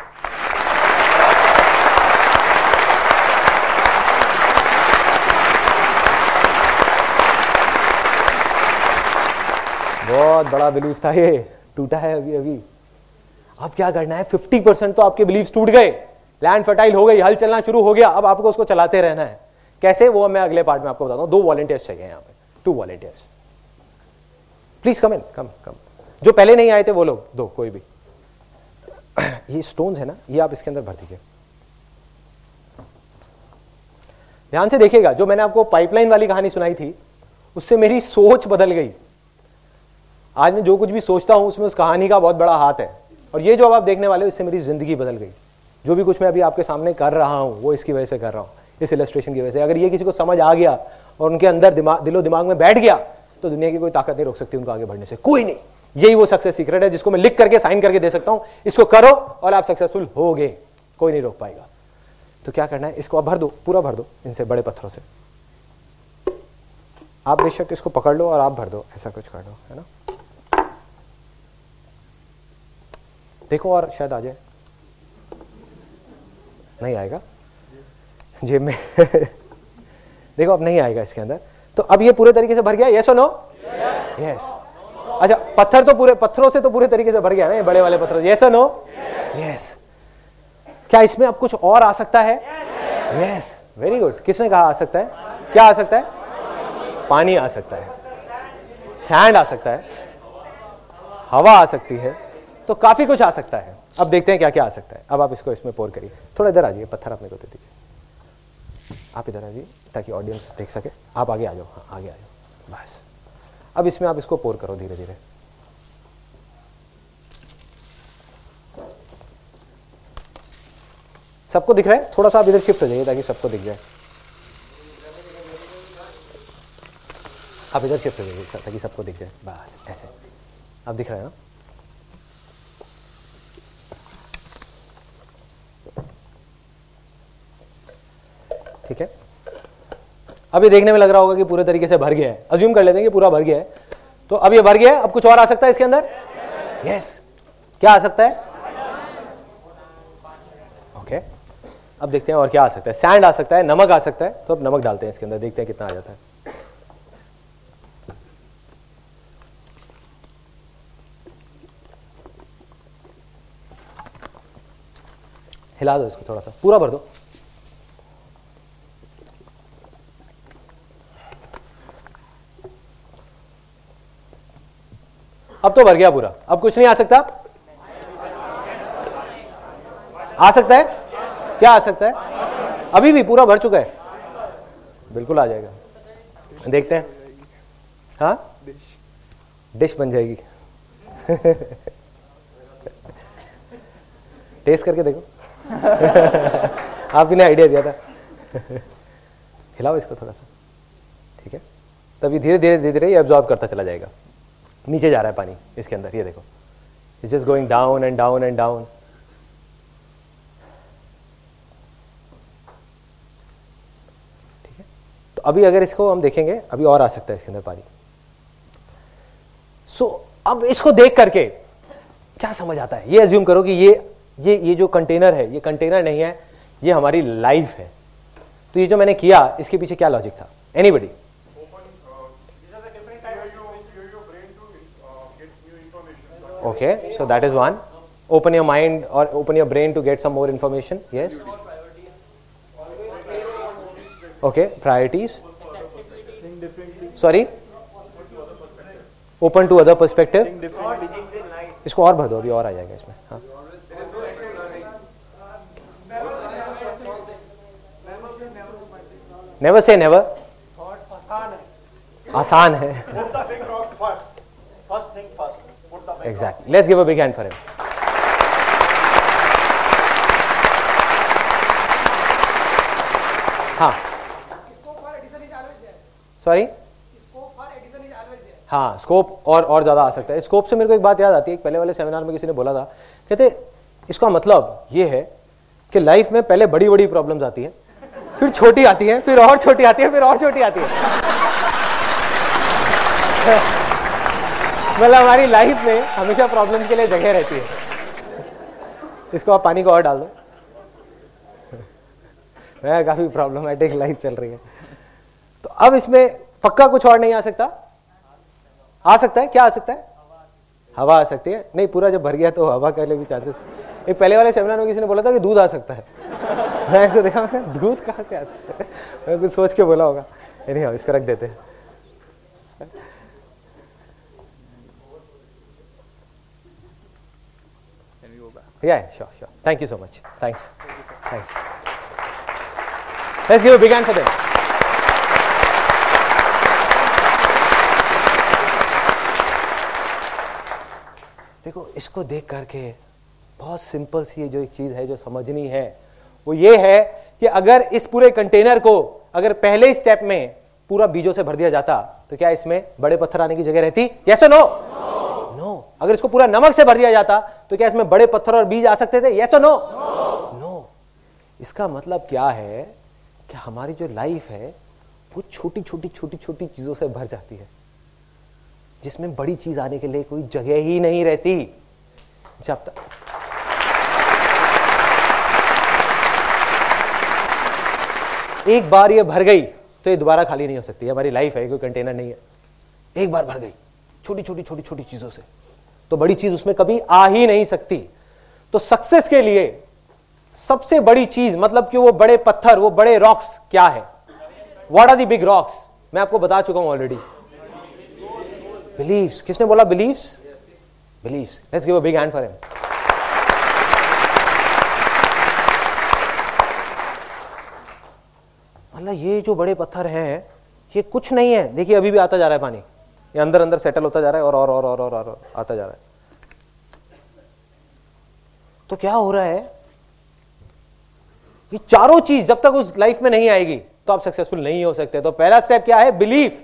बहुत बड़ा बिलीफ था ये. टूटा है अभी अभी. अब क्या करना है? 50 परसेंट तो आपके बिलीफ टूट गए. लैंड फर्टाइल हो गई, हल चलना शुरू हो गया. अब आपको उसको चलाते रहना है. कैसे? वो मैं अगले पार्ट में आपको बताता हूँ. दो वॉलेंटियर्स चाहिए यहाँ पे. Two volunteers please come in come come जो पहले नहीं आए थे वो लोग. दो, कोई भी. ये स्टोन्स है ना, ये आप इसके अंदर भर दीजिए। ध्यान से देखिएगा, जो मैंने आपको पाइपलाइन वाली कहानी सुनाई थी, उससे मेरी सोच बदल गई। आज मैं जो कुछ भी सोचता हूँ, उसमें उस कहानी का बहुत बड़ा हाथ है। और ये जो अब आप देखने वाले हो, इससे मेरी ज़िंदगी बदल गई। जो भी कुछ मैं अभी आपके सामने कर रहा हूँ, वो इसकी वजह से कर रहा हूँ, इस इलस्ट्रेशन की वजह से। अगर ये किसी को समझ आ गया और उनके अंदर दिमाग दिलो दिमाग में बैठ गया तो दुनिया की कोई ताकत नहीं रोक सकती उनको आगे बढ़ने से। कोई नहीं। यही वो सक्सेस सीक्रेट है जिसको मैं लिख करके साइन करके दे सकता हूँ। इसको करो और आप सक्सेसफुल हो गए कोई नहीं रोक पाएगा। तो क्या करना है? इसको आप भर दो, पूरा भर दो इनसे बड़े पत्थरों से। आप बेशक इसको पकड़ लो और आप भर दो, ऐसा कुछ कर दो है ना? देखो और शायद आ जाए। नहीं आएगा। जेब में। देखो, अब नहीं आएगा इसके अंदर। तो अब ये पूरे तरीके से भर गया? यस और नो यस अच्छा पत्थर तो पूरे पत्थरों से तो पूरे तरीके से भर गया ना ये बड़े वाले पत्थर? यस नो यस क्या इसमें अब कुछ और आ सकता है? यस वेरी गुड किसने कहा आ सकता है? क्या आ सकता है? पानी आ सकता है। सैंड आ सकता है। हवा आ सकती है। तो काफ़ी कुछ आ सकता है। अब देखते हैं क्या क्या आ सकता है। अब आप इसको इसमें पोर करिए। थोड़ा इधर आ जाइए पत्थर अपने को दे दीजिए। आप इधर आ जाइए ताकि ऑडियंस देख सके। आप आगे आ जाओ। हाँ आगे आ जाओ। अब इसमें आप इसको पोर करो धीरे धीरे। सबको दिख रहा है? थोड़ा सा आप इधर शिफ्ट हो जाइए ताकि सबको दिख जाए। आप इधर शिफ्ट हो जाइए ताकि सबको दिख जाए। बस, ऐसे। आप दिख रहे हैं ना? ठीक है? ये देखने में लग रहा होगा कि पूरे तरीके से भर गया है। अज्यूम कर लेते हैं कि पूरा भर गया है। तो अब ये भर गया है? अब कुछ और आ सकता है इसके अंदर? Yes yes. क्या आ सकता है? Okay okay. अब देखते हैं और क्या आ सकता है। सैंड आ सकता है, नमक आ सकता है। तो अब नमक डालते हैं इसके अंदर, देखते हैं कितना आ जाता है। हिला दो इसको थोड़ा सा। पूरा भर दो। अब तो भर गया पूरा। अब कुछ नहीं आ सकता? आ सकता है? क्या आ सकता है? अभी भी पूरा भर चुका है। बिल्कुल आ जाएगा। देखते हैं। हाँ? डिश बन जाएगी। टेस्ट करके देखो। आपने आइडिया दिया था। हिलाओ इसको थोड़ा सा। ठीक है? तभी धीरे धीरे धीरे धीरे ये एब्जॉर्ब करता चला जाएगा। नीचे जा रहा है पानी इसके अंदर ये देखो। It's just going down and down and down ठीक है? तो अभी अगर इसको हम देखेंगे अभी और आ सकता है इसके अंदर पानी। सो so, अब इसको देख करके क्या समझ आता है? ये एज्यूम करो कि ये ये ये जो कंटेनर है ये कंटेनर नहीं है ये हमारी लाइफ है। तो ये जो मैंने किया इसके पीछे क्या लॉजिक था? Anybody okay so that is one open your mind or open your brain to get some more information yes okay priorities sorry open to other perspective इसको और भर दो अभी और आ जाएगा इसमें हाँ नेवर से नेवर आसान है Exactly. Let's give a big hand for him. हाँ सॉरी हाँ स्कोप और और ज़्यादा आ सकता है। स्कोप से मेरे को एक बात याद आती है पहले वाले सेमिनार में किसी ने बोला था। कहते, इसका मतलब ये है कि लाइफ में पहले बड़ी बड़ी प्रॉब्लम्स आती है, फिर छोटी आती है, फिर और छोटी आती है, फिर और छोटी आती है। मतलब हमारी लाइफ में हमेशा प्रॉब्लम के लिए जगह रहती है। इसको आप पानी को और डाल दो। काफ़ी प्रॉब्लमेटिक लाइफ चल रही है। तो अब इसमें पक्का कुछ और नहीं आ सकता? आ सकता है? क्या आ सकता है? हवा आ सकती है। नहीं, पूरा जब भर गया तो हवा के लिए भी चांसेस एक पहले वाले सेमिनार में किसी ने बोला था कि दूध आ सकता है। मैं इसको देखा मैं दूध कहाँ से आ सकता है? मैं कुछ सोच के बोला होगा। नहीं इसको रख देते हैं। Yeah, sure, sure. Thank you so much. Thanks. Thank you, Thanks. Let's give a big hand for them. देखो इसको देख करके बहुत सिंपल सी जो एक चीज़ है जो समझनी है वो ये है कि अगर इस पूरे कंटेनर को अगर पहले स्टेप में पूरा बीजों से भर दिया जाता तो क्या इसमें बड़े पत्थर आने की जगह रहती यस नो नो। अगर इसको पूरा नमक से भर दिया जाता तो क्या इसमें बड़े पत्थर और बीज आ सकते थे? यस नो नो इसका मतलब क्या है कि हमारी जो लाइफ है वो छोटी छोटी छोटी छोटी चीज़ों से भर जाती है। जिसमें बड़ी चीज़ आने के लिए कोई जगह ही नहीं रहती। जब तक एक बार ये भर गई तो ये दोबारा खाली नहीं हो सकती। हमारी लाइफ है कोई कंटेनर नहीं है। एक बार भर गई। छोटी छोटी छोटी छोटी चीज़ों से। तो बड़ी चीज़ उसमें कभी आ ही नहीं सकती। तो सक्सेस के लिए सबसे बड़ी चीज़ मतलब कि वो बड़े पत्थर, वो बड़े रॉक्स क्या है? What are the big rocks मैं आपको बता चुका हूँ ऑलरेडी बिलीव्स किसने बोला beliefs beliefs let's give a big hand for him मतलब ये जो बड़े पत्थर हैं, ये कुछ नहीं है। देखिए, अभी भी आता जा रहा है पानी। ये अंदर अंदर सेटल होता जा रहा है और और और और और, और, आता जा रहा है। तो क्या हो रहा है ये चारों चीज़ जब तक उस लाइफ में नहीं आएगी तो आप सक्सेसफुल नहीं हो सकते। तो पहला स्टेप क्या है? बिलीफ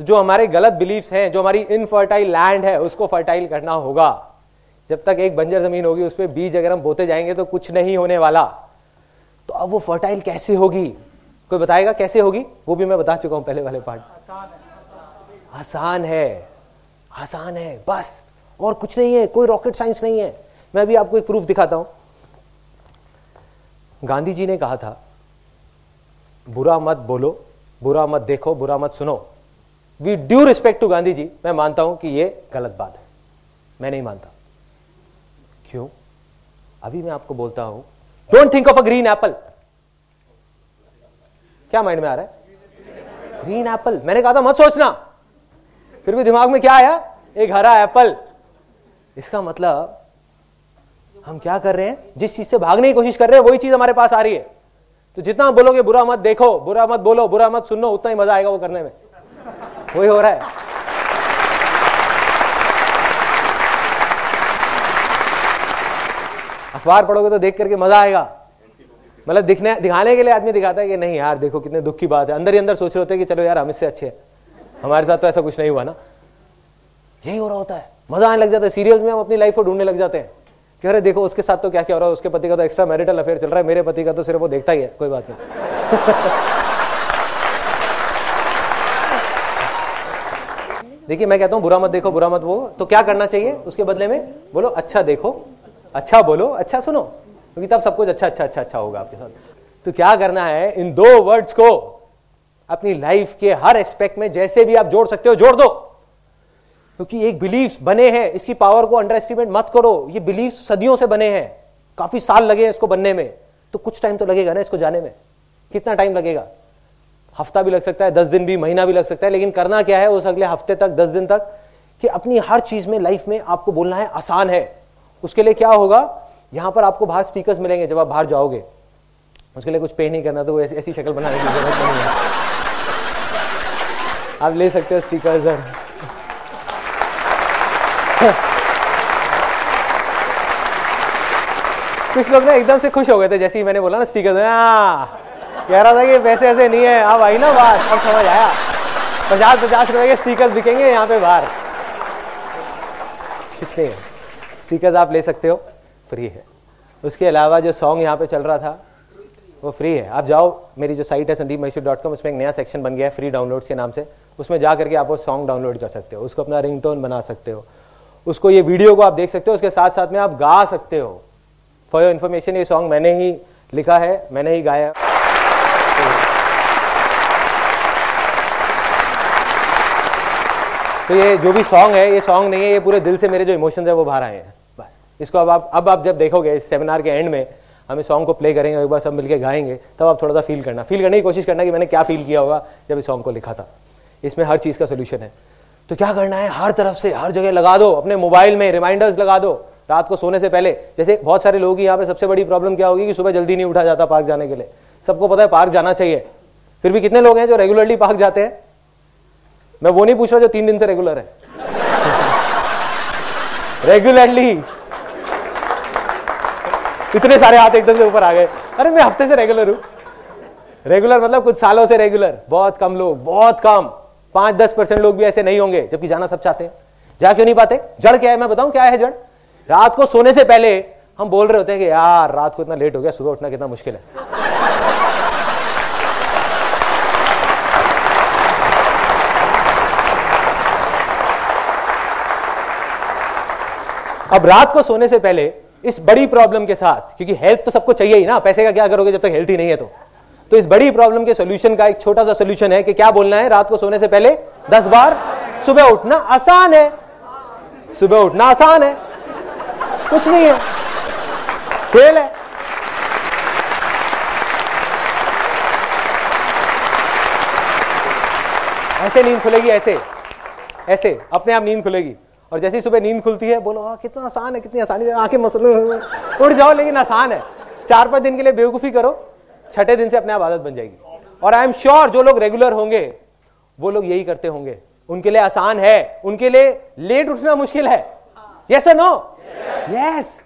तो जो हमारे गलत बिलीफ्स हैं जो हमारी इनफर्टाइल लैंड है उसको फर्टाइल करना होगा। जब तक एक बंजर ज़मीन होगी उस पर बीज अगर हम बोते जाएँगे तो कुछ नहीं होने वाला। तो अब वो फर्टाइल कैसे होगी? कोई बताएगा कैसे होगी? वो भी मैं बता चुका हूँ पहले वाले पार्ट आसान है आसान है, बस। और कुछ नहीं है, कोई रॉकेट साइंस नहीं है। मैं अभी आपको एक प्रूफ दिखाता हूँ। गांधी जी ने कहा था, बुरा मत बोलो, बुरा मत देखो, बुरा मत सुनो। With due respect to Gandhi ji, मैं मानता हूँ कि यह गलत बात है। मैं नहीं मानता। क्यों? अभी मैं आपको बोलता हूँ don't think of a green apple क्या माइंड में आ रहा है? ग्रीन एप्पल मैंने कहा था, मत सोचना। फिर भी दिमाग में क्या आया? एक हरा एप्पल। इसका मतलब हम क्या कर रहे हैं? जिस चीज़ से भागने की कोशिश कर रहे हैं, वही चीज़ हमारे पास आ रही है। तो जितना बोलोगे, बुरा मत देखो, बुरा मत बोलो, बुरा मत सुनो, उतना ही मज़ा आएगा वो करने में। वही हो रहा है। अखबार पढ़ोगे तो देख करके मज़ा आएगा। मतलब दिखने, दिखाने के लिए आदमी दिखाता है कि नहीं यार, देखो कितने दुख की बात है। अंदर ही अंदर सोच रहे होते हैं कि चलो यार, हम इससे अच्छे हैं। हमारे साथ तो ऐसा कुछ नहीं हुआ ना। यही हो रहा होता है। मज़ा आने लग जाता है। सीरियल्स में हम अपनी लाइफ को ढूँढने लग जाते हैं। कि अरे देखो, उसके साथ तो क्या क्या हो रहा है? उसके पति का तो एक्स्ट्रा मैरिटल अफेयर चल रहा है। मेरे पति का तो सिर्फ़ वो देखता ही है। कोई बात नहीं। देखिए, मैं कहता हूँ, बुरा मत देखो, बुरा मत वो। तो क्या करना चाहिए उसके बदले में? बोलो अच्छा देखो अच्छा बोलो अच्छा सुनो। क्योंकि तब सब कुछ अच्छा अच्छा अच्छा अच्छा होगा आपके साथ। तो क्या करना है इन दो वर्ड्स को? अपनी लाइफ के हर एस्पेक्ट में जैसे भी आप जोड़ सकते हो, जोड़ दो। क्योंकि एक बिलीफ बने हैं, इसकी पावर को अंडर एस्टिमेट मत करो। ये बिलीफ सदियों से बने हैं। काफ़ी साल लगे हैं इसको बनने में। तो कुछ टाइम तो लगेगा ना इसको जाने में। कितना टाइम लगेगा? हफ़्ता भी लग सकता है, दस दिन भी, महीना भी लग सकता है, लेकिन करना क्या है? उस अगले हफ़्ते तक, दस दिन तक कि अपनी हर चीज़ में लाइफ में आपको बोलना है, आसान है। उसके लिए क्या होगा? यहाँ पर आपको बाहर स्टिकर्स मिलेंगे जब आप बाहर जाओगे। उसके लिए कुछ पे नहीं करना तो ऐसी शक्ल बनाने की ज़रूरत नहीं है। आप ले सकते हो स्टिकर्स और कुछ लोग ना एकदम से खुश हो गए थे, जैसे ही मैंने बोला ना स्टिकर कह रहा था कि पैसे ऐसे नहीं है, अब आई ना बात, अब समझ आया। पचास पचास रुपए के स्टिकर्स बिकेंगे यहाँ पे बाहर। स्टिकर्स आप ले सकते हो, फ्री है। उसके अलावा जो सॉन्ग यहाँ पे चल रहा था वो फ्री है। आप जाओ, मेरी जो साइट है संदीप मैशूर डॉट कॉम उसमें एक नया सेक्शन बन गया है फ्री डाउनलोड्स के नाम से। उसमें जा करके आप वो सॉन्ग डाउनलोड कर सकते हो, उसको अपना रिंगटोन बना सकते हो। उसको ये वीडियो को आप देख सकते हो, उसके साथ साथ में आप गा सकते हो। फॉर योर इन्फॉर्मेशन ये सॉन्ग मैंने ही लिखा है, मैंने ही गाया। तो ये जो भी सॉन्ग है, ये सॉन्ग नहीं है, ये पूरे दिल से मेरे जो इमोशंस है, वो बाहर आए हैं। बस। इसको अब आप अब आप जब देखोगे इस सेमिनार के एंड में हम इस सॉन्ग को प्ले करेंगे, एक बार सब मिलके गाएँगे, तब आप थोड़ा सा फील करना। फील करने की कोशिश करना कि मैंने क्या फील किया होगा जब इस सॉन्ग को लिखा था। इसमें हर चीज़ का सोल्यूशन है। तो क्या करना है? हर तरफ़ से, हर जगह लगा दो, अपने मोबाइल में रिमाइंडर्स लगा दो। रात को सोने से पहले, जैसे बहुत सारे लोग यहाँ पे सबसे बड़ी प्रॉब्लम क्या होगी कि सुबह जल्दी नहीं उठा जाता पार्क जाने के लिए। सबको पता है पार्क जाना चाहिए। फिर भी कितने लोग हैं जो रेगुलरली पार्क जाते हैं? मैं वो नहीं पूछ रहा जो तीन दिन से रेगुलर है। रेगुलरली इतने सारे हाथ एकदम से ऊपर आ गए। अरे मैं हफ़्ते से रेगुलर हूँ। रेगुलर मतलब कुछ सालों से रेगुलर बहुत कम लोग, बहुत कम। पाँच, दस परसेंट लोग भी ऐसे नहीं होंगे, जबकि जाना सब चाहते हैं। जा क्यों नहीं पाते? जड़ क्या है? मैं बताऊँ क्या है जड़? रात को सोने से पहले हम बोल रहे होते हैं कि, यार, रात को इतना लेट हो गया, सुबह उठना कितना मुश्किल है। अब रात को सोने से पहले इस बड़ी प्रॉब्लम के साथ, क्योंकि हेल्थ तो सबको चाहिए ही ना, पैसे का क्या करोगे जब तक हेल्थ ही नहीं है तो। तो इस बड़ी प्रॉब्लम के सोल्यूशन का एक छोटा सा सोल्यूशन है कि क्या बोलना है रात को सोने से पहले? दस बार, सुबह उठना आसान है। सुबह उठना आसान है। कुछ नहीं है। खेल है। ऐसे नींद खुलेगी, ऐसे। ऐसे, अपने आप नींद खुलेगी। और जैसी सुबह नींद खुलती है, बोलो हाँ कितना आसान है, कितनी आसानी है आँखें मसल उठ जाओ, लेकिन आसान है। चार पाँच दिन के लिए बेवकूफ़ी करो, छठे दिन से अपने आप आदत बन जाएगी। और आई एम श्योर जो लोग रेगुलर होंगे, वो लोग यही करते होंगे। उनके लिए आसान है, उनके लिए लेट उठना मुश्किल है। यस नो यस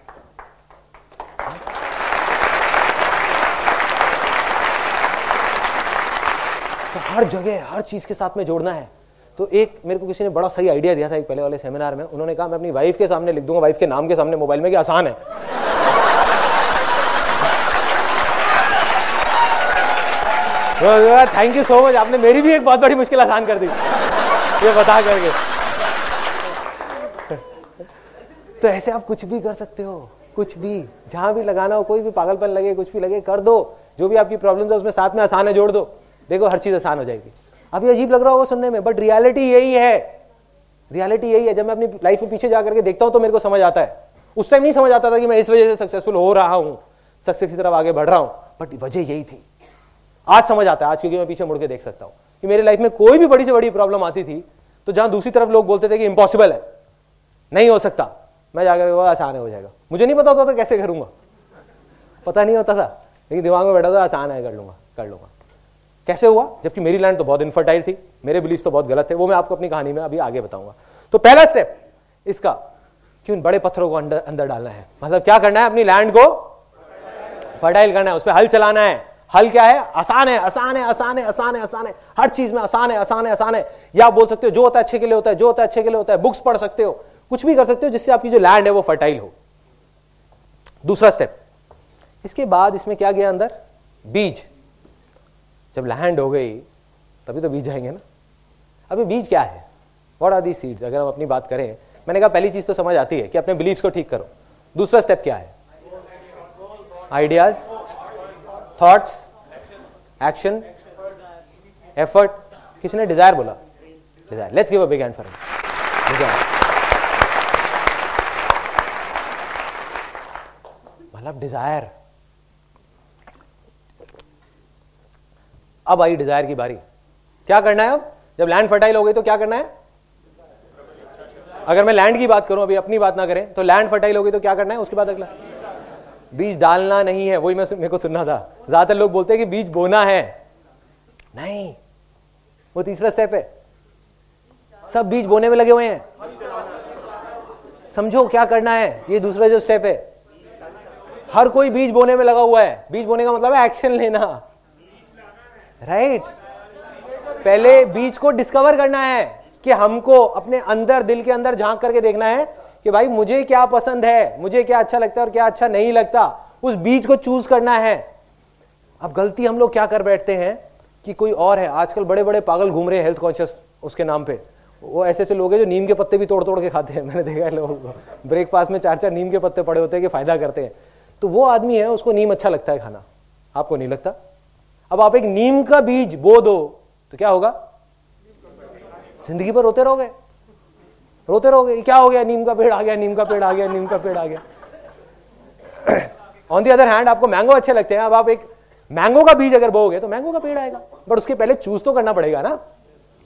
हर जगह, हर चीज़ के साथ में जोड़ना है। तो एक मेरे को किसी ने बड़ा सही आइडिया दिया था एक पहले वाले सेमिनार में। उन्होंने कहा, मैं अपनी वाइफ के सामने लिख दूँगा वाइफ के नाम के सामने मोबाइल में, कि आसान है। थैंक यू सो मच आपने मेरी भी एक बहुत बड़ी मुश्किल आसान कर दी। ये बता करके। तो ऐसे आप कुछ भी कर सकते हो, कुछ भी, जहाँ भी लगाना हो, कोई भी पागलपन लगे, कुछ भी लगे, कर दो। जो भी आपकी प्रॉब्लम है, उसमें साथ में आसान है, जोड़ दो। देखो, हर चीज़ आसान हो जाएगी। अभी अजीब लग रहा होगा सुनने में बट रियलिटी यही है। रियलिटी यही है, जब मैं अपनी लाइफ में पीछे जाकर के देखता हूँ तो मेरे को समझ आता है। उस टाइम नहीं समझ आता था कि मैं इस वजह से सक्सेसफुल हो रहा हूँ सक्सेस की तरफ़ आगे बढ़ रहा हूँ बट वजह यही थी। आज समझ आता है, आज क्योंकि मैं पीछे मुड़ के देख सकता हूँ कि मेरी लाइफ में कोई भी बड़ी से बड़ी प्रॉब्लम आती थी तो जहाँ दूसरी तरफ़ लोग बोलते थे कि इंपॉसिबल है। नहीं हो सकता। मैं जाकर वो आसान हो जाएगा। मुझे नहीं पता होता था कैसे करूँगा। पता नहीं होता था, लेकिन दिमाग में बैठा था, आसान है, कर लूँगा कर लूँगा। कैसे हुआ? जबकि मेरी लैंड तो बहुत इनफर्टाइल थी, मेरे बिलीफ तो बहुत गलत थे, वो मैं आपको अपनी कहानी में अभी आगे बताऊँगा। तो पहला स्टेप इसका, कि उन बड़े पत्थरों को अंदर अंदर डालना है। मतलब क्या करना है? अपनी लैंड को फर्टाइल करना है, उस पर हल चलाना है। हल क्या है? आसान है आसान है आसान है आसान है आसान है। हर चीज़ में आसान है आसान है आसान है। या आप बोल सकते हो, जो होता है अच्छे के लिए होता है, जो होता है अच्छे के लिए होता है बुक्स पढ़ सकते हो, कुछ भी कर सकते हो, जिससे आपकी जो लैंड है वो फर्टाइल हो। दूसरा स्टेप इसके बाद इसमें क्या गया अंदर? बीज। जब लैंड हो गई, तभी तो बीज जाएँगे ना। अभी बीज क्या है? वॉट आर दी सीड्स अगर हम अपनी बात करें, मैंने कहा पहली चीज़ तो समझ आती है कि अपने बिलीव्स को ठीक करो। दूसरा स्टेप क्या है? आइडियाज़ थॉट्स एक्शन एफर्ट किसी ने डिज़ायर बोला desire let's give a big for desire मतलब डिज़ायर अब आई डिज़ायर की बारी। क्या करना है अब? जब लैंड फर्टाइल हो गई तो क्या करना है? अगर मैं लैंड की बात करूँ, अभी अपनी बात ना करें तो लैंड फर्टाइल हो गई तो क्या करना है? उसके बाद अगला। बीज डालना नहीं है, वही मैं मेरे को सुनना था। ज़्यादातर लोग बोलते हैं कि बीज बोना है। नहीं, वो तीसरा स्टेप है। सब बीज बोने में लगे हुए हैं। समझो क्या करना है? ये दूसरा जो स्टेप है। हर कोई बीज बोने में लगा हुआ है। बीज बोने का मतलब है एक्शन लेना। राइट पहले बीज को डिस्कवर करना है कि हमको अपने अंदर, दिल के अंदर झाँक करके देखना है कि भाई मुझे क्या पसंद है, मुझे क्या अच्छा लगता है और क्या अच्छा नहीं लगता। उस बीज को चूज़ करना है। अब गलती हम लोग क्या कर बैठते हैं कि कोई और है। आजकल बड़े बड़े पागल घूम रहे हैं हेल्थ कॉन्शियस उसके नाम पे। वो ऐसे ऐसे लोग हैं जो नीम के पत्ते भी तोड़ तोड़ के खाते हैं। मैंने देखा है लोगों को। ब्रेकफास्ट में चार चार नीम के पत्ते पड़े होते हैं कि फ़ायदा करते हैं। तो वो आदमी है, उसको नीम अच्छा लगता है खाना। आपको नहीं लगता? अब आप एक नीम का बीज बो दो तो क्या होगा? ज़िंदगी पर रोते रहोगे। रोते रहोगे क्या हो गया? नीम का पेड़ आ गया, नीम का पेड़ आ गया, नीम का पेड़ आ गया। ऑन दी अदर हैंड आपको मैंगो अच्छे लगते हैं। अब आप एक मैंगो का बीज अगर बोगे तो मैंगो का पेड़ आएगा। बट उसके पहले चूज़ तो करना पड़ेगा ना।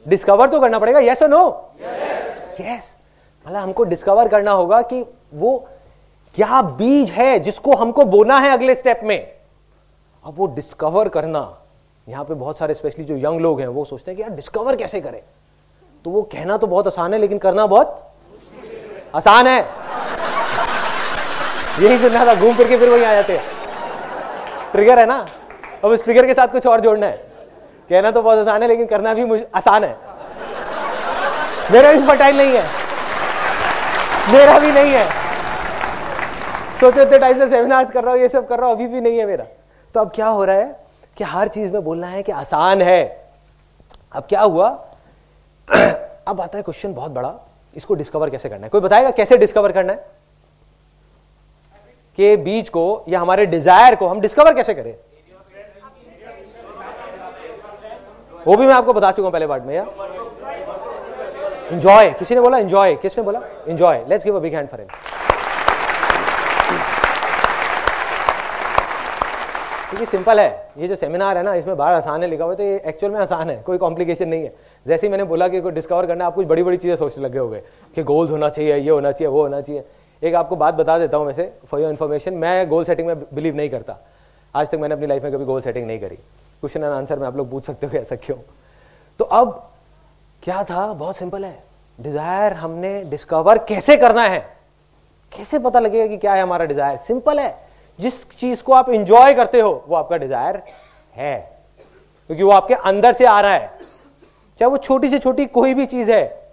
डिस्कवर तो करना पड़ेगा यस और नो यस मतलब हमको डिस्कवर करना होगा कि वो क्या बीज है जिसको हमको बोना है अगले स्टेप में। अब वो डिस्कवर करना, यहाँ पे बहुत सारे स्पेशली जो यंग लोग हैं, वो सोचते हैं कि यार डिस्कवर कैसे करें? तो वो कहना तो बहुत आसान है, लेकिन करना बहुत आसान है। यही सुनना था, घूम फिर के फिर वही आ जाते हैं। ट्रिगर है ना? अब इस ट्रिगर के साथ कुछ और जोड़ना है। कहना तो बहुत आसान है, लेकिन करना भी मुझे आसान है। मेरा भी फर्टाइल नहीं है। मेरा भी नहीं है। सोचो इतने टाइम से सेमिनार्स कर रहा हूँ, ये सब कर रहा हूँ, अभी भी नहीं है मेरा। तो अब क्या हो रहा है कि हर चीज़ में बोलना है कि आसान है। अब क्या हुआ? अब आता है क्वेश्चन बहुत बड़ा। इसको डिस्कवर कैसे करना है? कोई बताएगा कैसे डिस्कवर करना है? के बीज को या हमारे डिज़ायर को हम डिस्कवर कैसे करें? वो भी मैं आपको बता चुका हूँ पहले पार्ट में, या? इंजॉय किसी ने बोला? इंजॉय किसने बोला? Enjoy let's give a big hand for him क्योंकि सिंपल है, ये जो सेमिनार है ना, इसमें बाहर आसान है लिखा हुआ तो ये एक्चुअल में आसान है, कोई कॉम्प्लिकेशन नहीं है। जैसे ही मैंने बोला कि कोई डिस्कवर करना आप कुछ बड़ी बड़ी चीज़ें सोचने लगे हो गए कि गोल्स होना चाहिए, ये होना चाहिए, वो होना चाहिए। एक आपको बात बता देता हूँ वैसे फॉर योर इन्फॉर्मेशन मैं गोल सेटिंग में बिलीव नहीं करता। आज तक मैंने अपनी लाइफ में कभी गोल सेटिंग नहीं करी। क्वेश्चन एंड आंसर में आप लोग पूछ सकते हो ऐसा क्यों? तो अब क्या था? बहुत सिंपल है। डिज़ायर हमने डिस्कवर कैसे करना है? कैसे पता लगेगा कि क्या है हमारा डिज़ायर सिंपल है। जिस चीज़ को आप इंजॉय करते हो, वो आपका डिज़ायर है। क्योंकि वो आपके अंदर से आ रहा है। चाहे वो छोटी से छोटी कोई भी चीज़ है।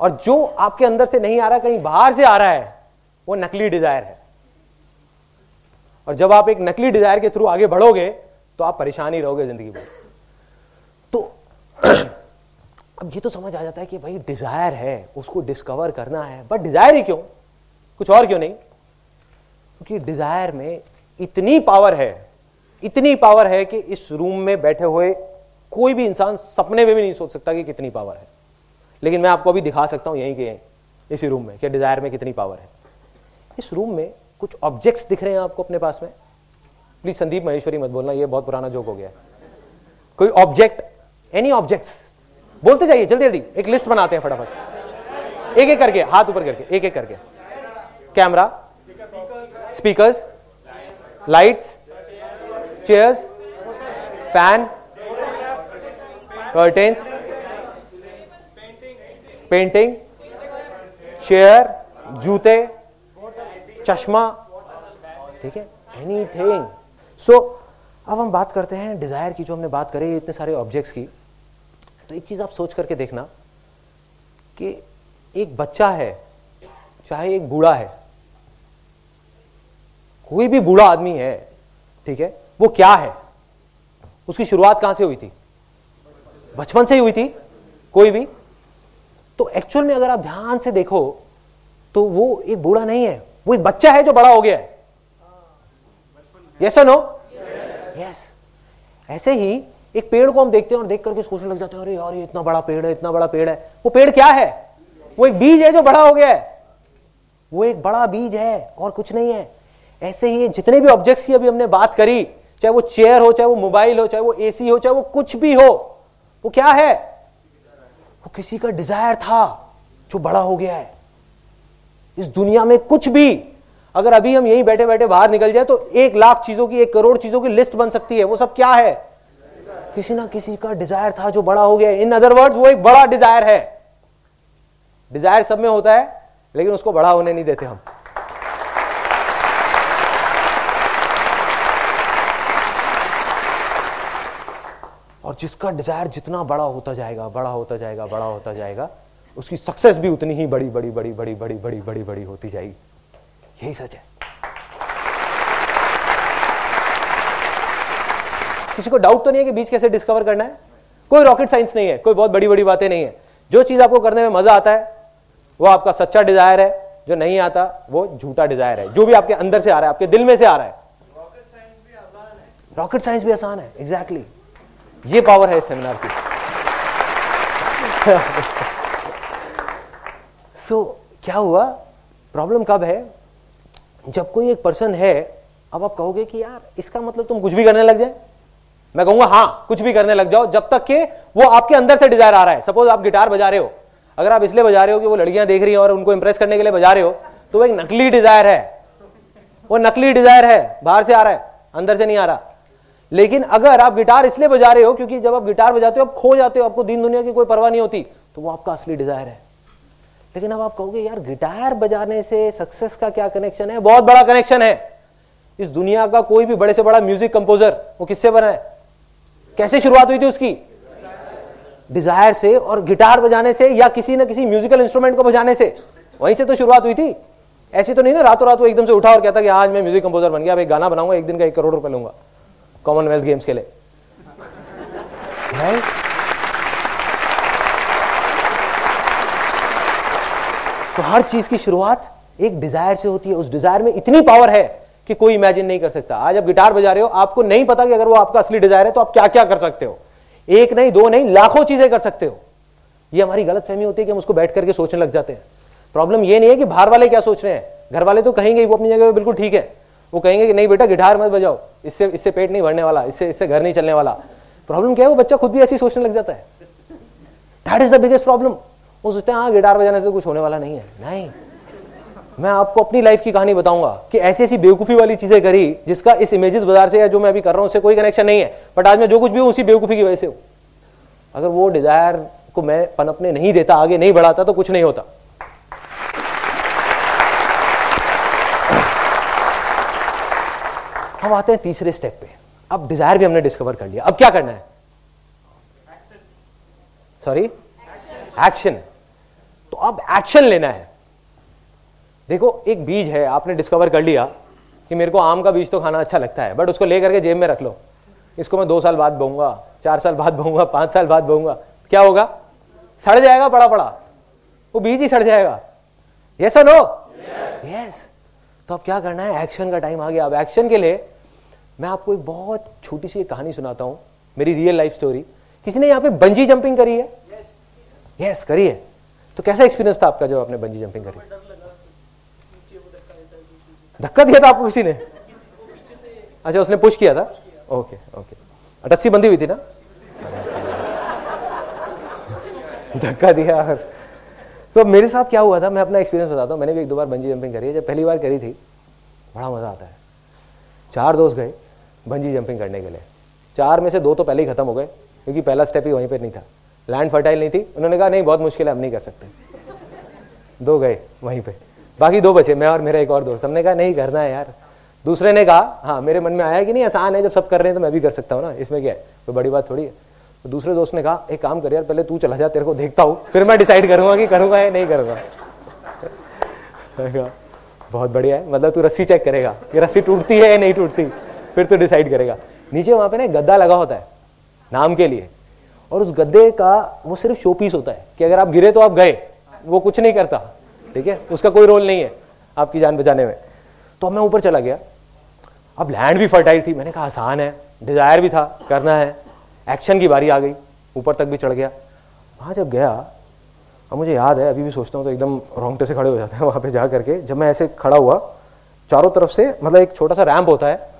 और जो आपके अंदर से नहीं आ रहा, कहीं बाहर से आ रहा है, वो नकली डिज़ायर है। और जब आप एक नकली डिज़ायर के थ्रू आगे बढ़ोगे तो आप परेशान ही रहोगे ज़िंदगी भर। तो अब ये तो समझ आ जाता है कि भाई डिज़ायर है, उसको डिस्कवर करना है। बट डिज़ायर ही क्यों? कुछ और क्यों नहीं? क्योंकि डिज़ायर में इतनी पावर है, इतनी पावर है कि इस रूम में बैठे हुए कोई भी इंसान सपने में भी नहीं सोच सकता कि कितनी पावर है। लेकिन मैं आपको अभी दिखा सकता हूँ यहीं के इसी रूम में कि डिज़ायर में कितनी पावर है। इस रूम में कुछ ऑब्जेक्ट्स दिख रहे हैं आपको अपने पास में। प्लीज़ संदीप महेश्वरी मत बोलना, ये बहुत पुराना जोक हो गया। कोई ऑब्जेक्ट एनी ऑब्जेक्ट्स बोलते जाइए, जल्दी जल्दी, एक लिस्ट बनाते हैं फटाफट। एक एक करके, हाथ ऊपर करके एक एक करके। Camera speakers lights chairs fan curtains painting chair जूते चश्मा ठीक है? एनीथिंग सो अब हम बात करते हैं डिज़ायर की, जो हमने बात करी इतने सारे ऑब्जेक्ट्स की। तो एक चीज़ आप सोच करके देखना कि एक बच्चा है, चाहे एक बूढ़ा है कोई भी बूढ़ा आदमी है, ठीक है, वो क्या है? उसकी शुरुआत कहाँ से हुई थी? बचपन से ही हुई थी, कोई भी। तो एक्चुअल में अगर आप ध्यान से देखो तो वो एक बूढ़ा नहीं है, वो एक बच्चा है जो बड़ा हो गया है। यस नो यस ऐसे ही एक पेड़ को हम देखते हैं और देख करके सोचने लग जाते हैं, अरे यार, ये इतना बड़ा पेड़ है, इतना बड़ा पेड़ है। वो पेड़ क्या है? वो एक बीज है जो बड़ा हो गया है। वो एक बड़ा बीज है और कुछ नहीं है। ऐसे ही जितने भी ऑब्जेक्ट्स की अभी हमने बात करी, चाहे वो चेयर हो, चाहे वो मोबाइल हो, चाहे वो एसी हो, चाहे वो कुछ भी हो, वो क्या है? वो किसी का डिज़ायर था जो बड़ा हो गया है। इस दुनिया में कुछ भी, अगर अभी हम यहीं बैठे बैठे बाहर निकल जाए तो एक लाख चीज़ों की, एक करोड़ चीज़ों की लिस्ट बन सकती है। वो सब क्या है? किसी ना किसी का डिज़ायर था जो बड़ा हो गया इन अदर वर्ड्स वो एक बड़ा डिज़ायर है। डिज़ायर सब में होता है, लेकिन उसको बड़ा होने नहीं देते हम। और जिसका डिज़ायर जितना बड़ा होता जाएगा बड़ा होता जाएगा बड़ा होता जाएगा उसकी सक्सेस भी उतनी ही बड़ी बड़ी बड़ी बड़ी बड़ी बड़ी बड़ी बड़ी होती जाएगी। यही सच है। किसी को डाउट तो नहीं है कि बीज कैसे डिस्कवर करना है? कोई रॉकेट साइंस नहीं है कोई बहुत बड़ी बड़ी बातें नहीं है। जो चीज़ आपको करने में मज़ा आता है वो आपका सच्चा डिज़ायर है जो नहीं आता वो झूठा डिज़ायर है। जो भी आपके अंदर से आ रहा है आपके दिल में से आ रहा है। रॉकेट साइंस भी आसान है। Exactly exactly. ये पावर है इस सेमिनार की। सो so, क्या हुआ? प्रॉब्लम कब है? जब कोई एक पर्सन है अब आप कहोगे कि यार इसका मतलब तुम कुछ भी करने लग जाए। मैं कहूँगा हाँ कुछ भी करने लग जाओ जब तक के वो आपके अंदर से डिज़ायर आ रहा है। सपोज़ आप गिटार बजा रहे हो। अगर आप इसलिए बजा रहे हो कि वो लड़कियाँ देख रही हैं और उनको इंप्रेस करने के लिए बजा रहे हो तो वो एक नकली डिज़ायर है। वो नकली डिज़ायर है बाहर से आ रहा है अंदर से नहीं आ रहा। लेकिन अगर आप गिटार इसलिए बजा रहे हो क्योंकि जब आप गिटार बजाते हो, आप खो जाते हो, आपको दीन दुनिया की कोई परवाह नहीं होती तो वो आपका असली डिज़ायर है। लेकिन अब आप कहोगे, यार, गिटार बजाने से सक्सेस का क्या कनेक्शन है? बहुत बड़ा कनेक्शन है। इस दुनिया का कोई भी बड़े से बड़ा म्यूज़िक कंपोजर वो किससे बना है? कैसे शुरुआत हुई थी उसकी? डिज़ायर से और गिटार बजाने से या किसी न किसी म्यूजिकल इंस्ट्रूमेंट को बजाने से। वहीं से तो शुरुआत हुई थी। ऐसी तो नहीं ना, रातों रात वो एकदम से उठा और कहता कि आज मैं म्यूज़िक कंपोजर बन गया, अब एक गाना बनाऊँगा, एक दिन का एक करोड़ रुपए लूँगा। कॉमनवेल्थ गेम्स लिए। तो हर चीज़ की शुरुआत एक डिज़ायर से होती है। उस डिज़ायर में इतनी पावर है कि कोई इमेजिन नहीं कर सकता। आज आप गिटार बजा रहे हो, आपको नहीं पता कि अगर वो आपका असली डिज़ायर है तो आप क्या क्या कर सकते हो। एक नहीं, दो नहीं, लाखों चीज़ें कर सकते हो। ये हमारी गलत फहमी होती है कि हम उसको बैठ करके सोचने लग जाते हैं। प्रॉब्लम ये नहीं है कि बाहर वाले क्या सोच रहे हैं। घर वाले तो कहेंगे वो अपनी जगह पे बिल्कुल ठीक है। वो कहेंगे कि, नहीं बेटा, गिटार मत बजाओ, इससे इससे पेट नहीं भरने वाला, इससे इससे घर नहीं चलने वाला। प्रॉब्लम क्या है? वो बच्चा खुद भी ऐसी सोचने लग जाता है। That is the biggest problem वो सोचते हैं हाँ गिटार बजाने से कुछ होने वाला नहीं है। नहीं। मैं आपको अपनी लाइफ की कहानी बताऊँगा कि ऐसी ऐसी बेवकूफ़ी वाली चीज़ें करी जिसका इस इमेजेस बाज़ार से या जो मैं अभी कर रहा हूँ, उससे कोई कनेक्शन नहीं है। बट आज मैं जो कुछ भी हूँ, उसी बेवकूफ़ी की वजह से हूँ। अगर वो डिज़ायर को मैं पनपने नहीं देता, आगे नहीं बढ़ाता तो कुछ नहीं होता। हम आते हैं तीसरे स्टेप पे। अब डिज़ायर भी हमने डिस्कवर कर लिया। अब क्या करना है? सॉरी एक्शन तो अब एक्शन लेना है। देखो, एक बीज है, आपने डिस्कवर कर लिया कि मेरे को आम का बीज तो खाना अच्छा लगता है बट उसको लेकर के जेब में रख लो। इसको मैं दो साल बाद बोऊँगा, चार साल बाद बोऊँगा, पाँच साल बाद बोऊँगा। क्या होगा? सड़ जाएगा पड़ा पड़ा वो बीज ही सड़ जाएगा। यस नो यस तो अब क्या करना है? एक्शन का टाइम आ गया। अब एक्शन के लिए मैं आपको एक बहुत छोटी सी कहानी सुनाता हूँ मेरी रियल लाइफ स्टोरी किसी ने यहाँ पे बंजी जंपिंग करी है? यस yes, करी है। तो कैसा एक्सपीरियंस था आपका जब आपने बंजी जंपिंग करी? धक्का दिया था आपको किसी ने? अच्छा उसने पुश किया था? ओके ओके रस्सी बंधी हुई थी ना? धक्का दिया। तो मेरे साथ क्या हुआ था मैं अपना एक्सपीरियंस बताता हूँ। मैंने भी एक दो बार बंजी जंपिंग करी है। जब पहली बार करी थी बड़ा मज़ा आता है। चार दोस्त गए। बंजी जंपिंग करने के लिए। चार में से दो तो पहले ही खत्म हो गए, क्योंकि पहला स्टेप ही वहीं पर नहीं था। लैंड फर्टाइल नहीं थी। उन्होंने कहा, नहीं, बहुत मुश्किल है, हम नहीं कर सकते। दो गए वहीं पे। बाकी दो बचे, मैं और मेरा एक और दोस्त। हमने कहा, नहीं, करना है यार। दूसरे ने कहा हाँ मेरे मन में आया कि नहीं, आसान है, जब सब कर रहे हैं तो मैं भी कर सकता हूँ ना, इसमें क्या है? कोई बड़ी बात थोड़ी है। तो दूसरे दोस्त ने कहा, एक काम कर यार, पहले तू चला जा, तेरे को देखता हूँ, फिर मैं डिसाइड करूँगा कि करूँगा या नहीं करूँगा। बहुत बढ़िया है मतलब तू रस्सी चेक करेगा, कि रस्सी टूटती है या नहीं टूटती? फिर तो डिसाइड करेगा। नीचे वहाँ पे ना गद्दा लगा होता है, नाम के लिए। और उस गद्दे का वो सिर्फ़ शो पीस होता है कि अगर आप गिरे तो आप गए, वो कुछ नहीं करता। ठीक है? उसका कोई रोल नहीं है आपकी जान बचाने में। तो मैं ऊपर चला गया। अब लैंड भी फर्टाइल थी। मैंने कहा, आसान है। डिज़ायर भी था, करना है। एक्शन की बारी आ गई। ऊपर तक भी चढ़ गया। वहाँ जब गया, अब मुझे याद है, अभी भी सोचता हूँ तो एकदम रोंगटे से खड़े हो जाते हैं वहाँ पे जा करके। जब मैं ऐसे खड़ा हुआ, चारों तरफ़ से मतलब एक छोटा सा रैंप होता है।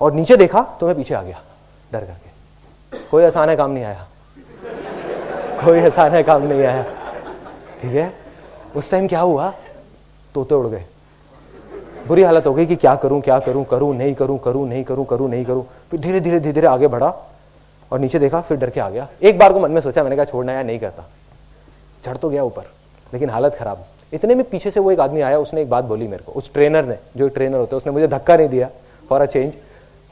और नीचे देखा तो मैं पीछे आ गया, डर करके। कोई आसान है काम नहीं आया। कोई आसान है काम नहीं आया। ठीक है? उस टाइम क्या हुआ? तोते उड़ गए। बुरी हालत हो गई कि क्या करूँ क्या करूँ करूँ, नहीं करूँ करूँ, नहीं करूँ करूँ, नहीं करूँ। फिर धीरे धीरे धीरे धीरे आगे बढ़ा और नीचे देखा, फिर डर के आ गया। एक बार को मन में सोचा, मैंने कहा, छोड़ना या नहीं करता। चढ़ तो गया ऊपर, लेकिन हालत खराब। इतने में पीछे से वो एक आदमी आया, उसने एक बात बोली मेरे को। उस ट्रेनर ने, जो ट्रेनर होता है, उसने मुझे धक्का नहीं दिया फॉर अ चेंज